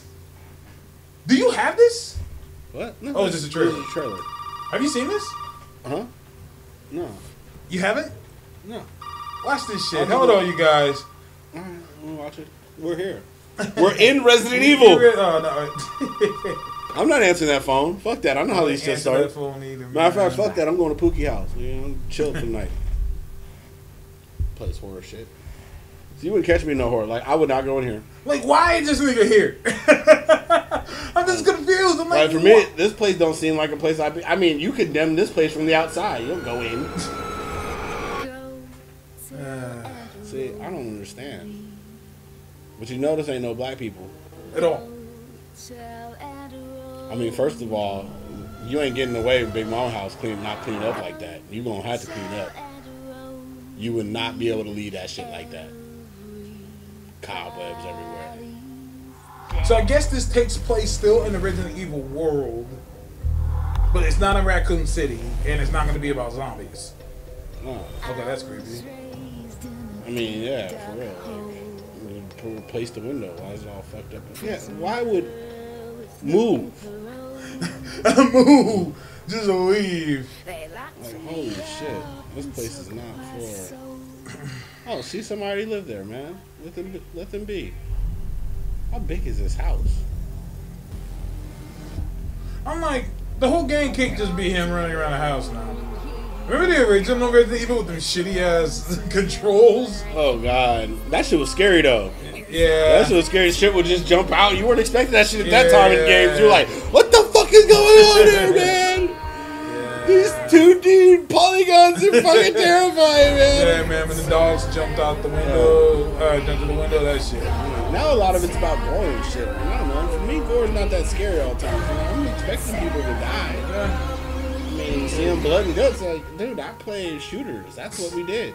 Do you have this? What? No. Oh, is this a trailer. Trailer. Have you seen this? Uh huh? No. You haven't? No. Watch this shit. Hold on, you guys. All right, we'll watch it. We're here. We're in Resident Evil. Oh, no. I'm not answering that phone. Fuck that. I know how these shit Answer that start. phone either, Matter of fact, fuck that. I'm going to Pookie House. You know, chill tonight. Plays horror shit. So you wouldn't catch me in no horror. Like I would not go in here. Like, why is this nigga here? I'm just confused. I'm like, Like for me, what? this place don't seem like a place I'd be. I mean, you condemn this place from the outside. You don't go in. Uh, See, I don't understand. But you notice ain't no black people. at all. I mean, first of all, you ain't getting away with Big Mama house clean, not clean up like that. You gonna have to clean up. You would not be able to leave that shit like that. Cobwebs everywhere. So I guess this takes place still in the Resident Evil world, but it's not in Raccoon City, and it's not going to be about zombies. Oh, Okay, that's creepy. I mean, yeah, for real. You replace the window. Why is it all fucked up? Yeah, why would move? Move, just leave. Like, holy shit, this place is not for. Oh, see, somebody lived there, man. Let them, be- let them be. How big is this house? I'm like, the whole game can't just be him running around the house now. Remember the original Resident Evil with them shitty ass controls? Oh god, that shit was scary though. Yeah. That's what scary. Shit would just jump out. You weren't expecting that shit at that time in Yeah. games. You're like, what the fuck is going on here, man? These two dude polygons are fucking terrifying, man. Yeah, man, when the dogs jumped out the window, uh, jumped to the window, that shit. Now a lot of it's about gore and shit. I don't know. For me, gore is not that scary all the time. I'm expecting people to die. I mean, seeing blood and guts, like, dude, I played shooters. That's what we did.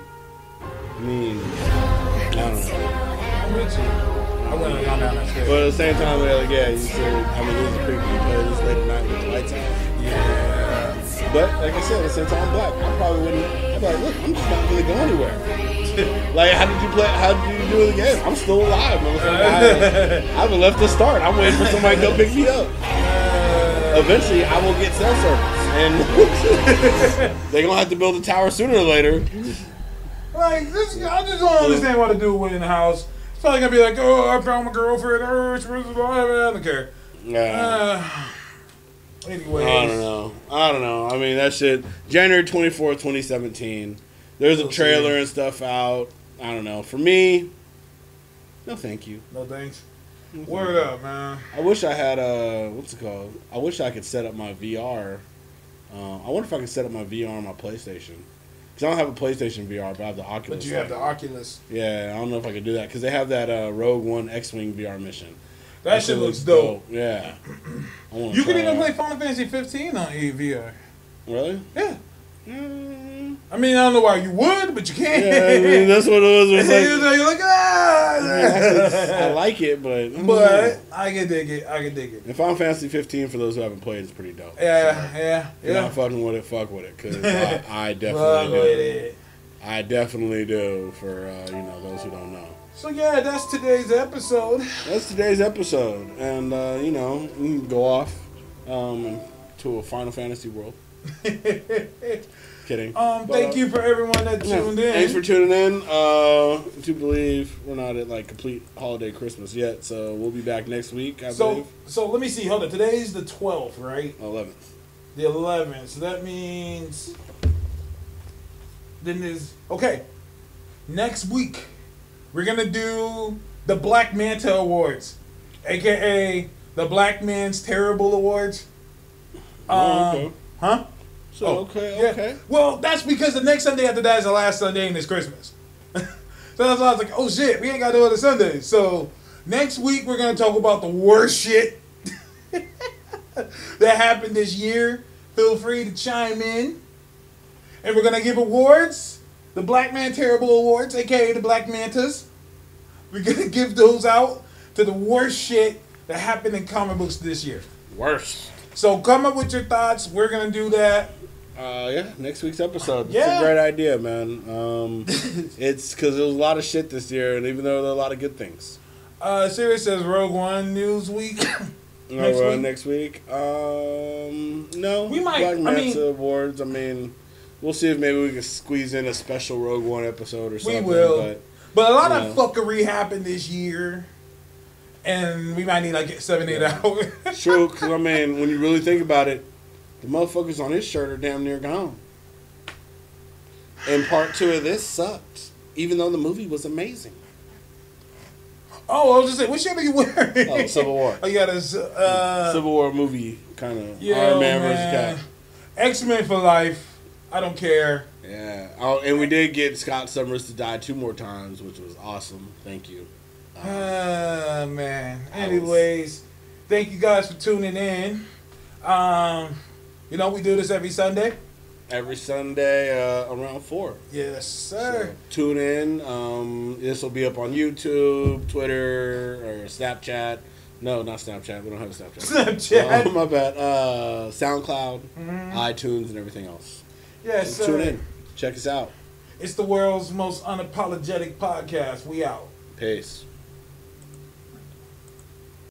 I mean, I don't know. I'm with. I wouldn't have gone down that stairs. But at the same time, they're like, yeah, you said, I mean, it was creepy. You it's late at night with the lights out. Yeah. But like I said, at the same time, I'm black. I probably wouldn't. I'd be like, look, I'm just not really gonna anywhere. like, how did you play? How did you do the game? I'm still alive, motherfucker. I, I haven't left the start. I'm waiting for somebody to come pick me up. Eventually, I will get cell service, and they're gonna have to build a tower sooner or later. Like, this, I just don't understand why the dude went in the house. It's probably gonna be like, oh, I found my girlfriend. Oh. I don't care. Yeah. Uh, anyways. I don't know. I don't know. I mean, that shit. January 24th, 2017. There's a trailer and stuff out. I don't know. For me, no thank you. No thanks. Word up, man. I wish I had a what's it called? I wish I could set up my VR. Uh, I wonder if I can set up my VR on my PlayStation. Cause I don't have a PlayStation VR, but I have the Oculus. But you have the. Oculus. Yeah, I don't know if I could do that because they have that uh, Rogue One X-wing VR mission. That shit looks dope. Yeah. You can even that. play Final Fantasy 15 on EVR. Really? Yeah. Mm, I mean, I don't know why you would, but you can't. yeah, I mean, that's what it was. It was like, You're like, ah. I like it, but But I can dig it. I can dig it. And Final Fantasy 15, for those who haven't played, is pretty dope. Yeah, yeah, If you're yeah. not fucking with it, fuck with it, because I, I definitely with do. it. I definitely do. For uh, you know those who don't know, So yeah, that's today's episode. that's today's episode, and uh, you know we can go off um, to a Final Fantasy world. Kidding. Um, But, thank uh, you for everyone that yeah, tuned in. Thanks for tuning in. Uh, to believe we're not at like complete holiday Christmas yet, so we'll be back next week. I so believe so let me see. Hold on. Today's the 12th, right? 11th. The 11th. So that means then there's okay. Next week we're gonna do the Black Manta Awards, aka the Black Man's Terrible Awards. Oh, Um, okay. Huh? So Oh, okay, yeah. okay. Well, that's because the next Sunday after that is the last Sunday and it's Christmas. so that's why I was like, oh shit, we ain't got no other Sundays. So next week we're gonna talk about the worst shit that happened this year. Feel free to chime in. And we're gonna give awards. The Black Man Terrible Awards, aka the Black Mantas. We're gonna give those out to the worst shit that happened in comic books this year. Worst. So come up with your thoughts. We're gonna do that. Uh, yeah, next week's episode. It's Yeah. a great idea, man. Um, it's because there was a lot of shit this year, and even though there are a lot of good things. Uh, Sirius says Rogue One News Week. No, Next week? next week. Um, no. We might- Black I mean- awards. I mean, we'll see if maybe we can squeeze in a special Rogue One episode or something. We will. But But a lot of fuckery happened this year, and we might need like seven, eight hours. true, because I mean, when you really think about it, the motherfuckers on his shirt are damn near gone. And part two of this sucked, even though the movie was amazing. oh, I was just saying, what shirt are you wearing? Oh, Civil War. Oh, you got this. Uh, Civil War movie kind of yeah, Iron Man, man. versus. X Men for life. I don't care. Yeah. Oh, and we did get Scott Summers to die two more times, which was awesome. Thank you. Ah, man. Anyways, thank you guys for tuning in. Um, you know, we do this every Sunday. Every Sunday uh, around four. Yes, sir. So tune in. Um, this will be up on YouTube, Twitter, or Snapchat. No, not Snapchat. We don't have a Snapchat. Snapchat. Oh, my bad. Uh, SoundCloud, Mhm. iTunes, and everything else. Yes, So sir. tune in. Check us out. It's the world's most unapologetic podcast. We out. Peace.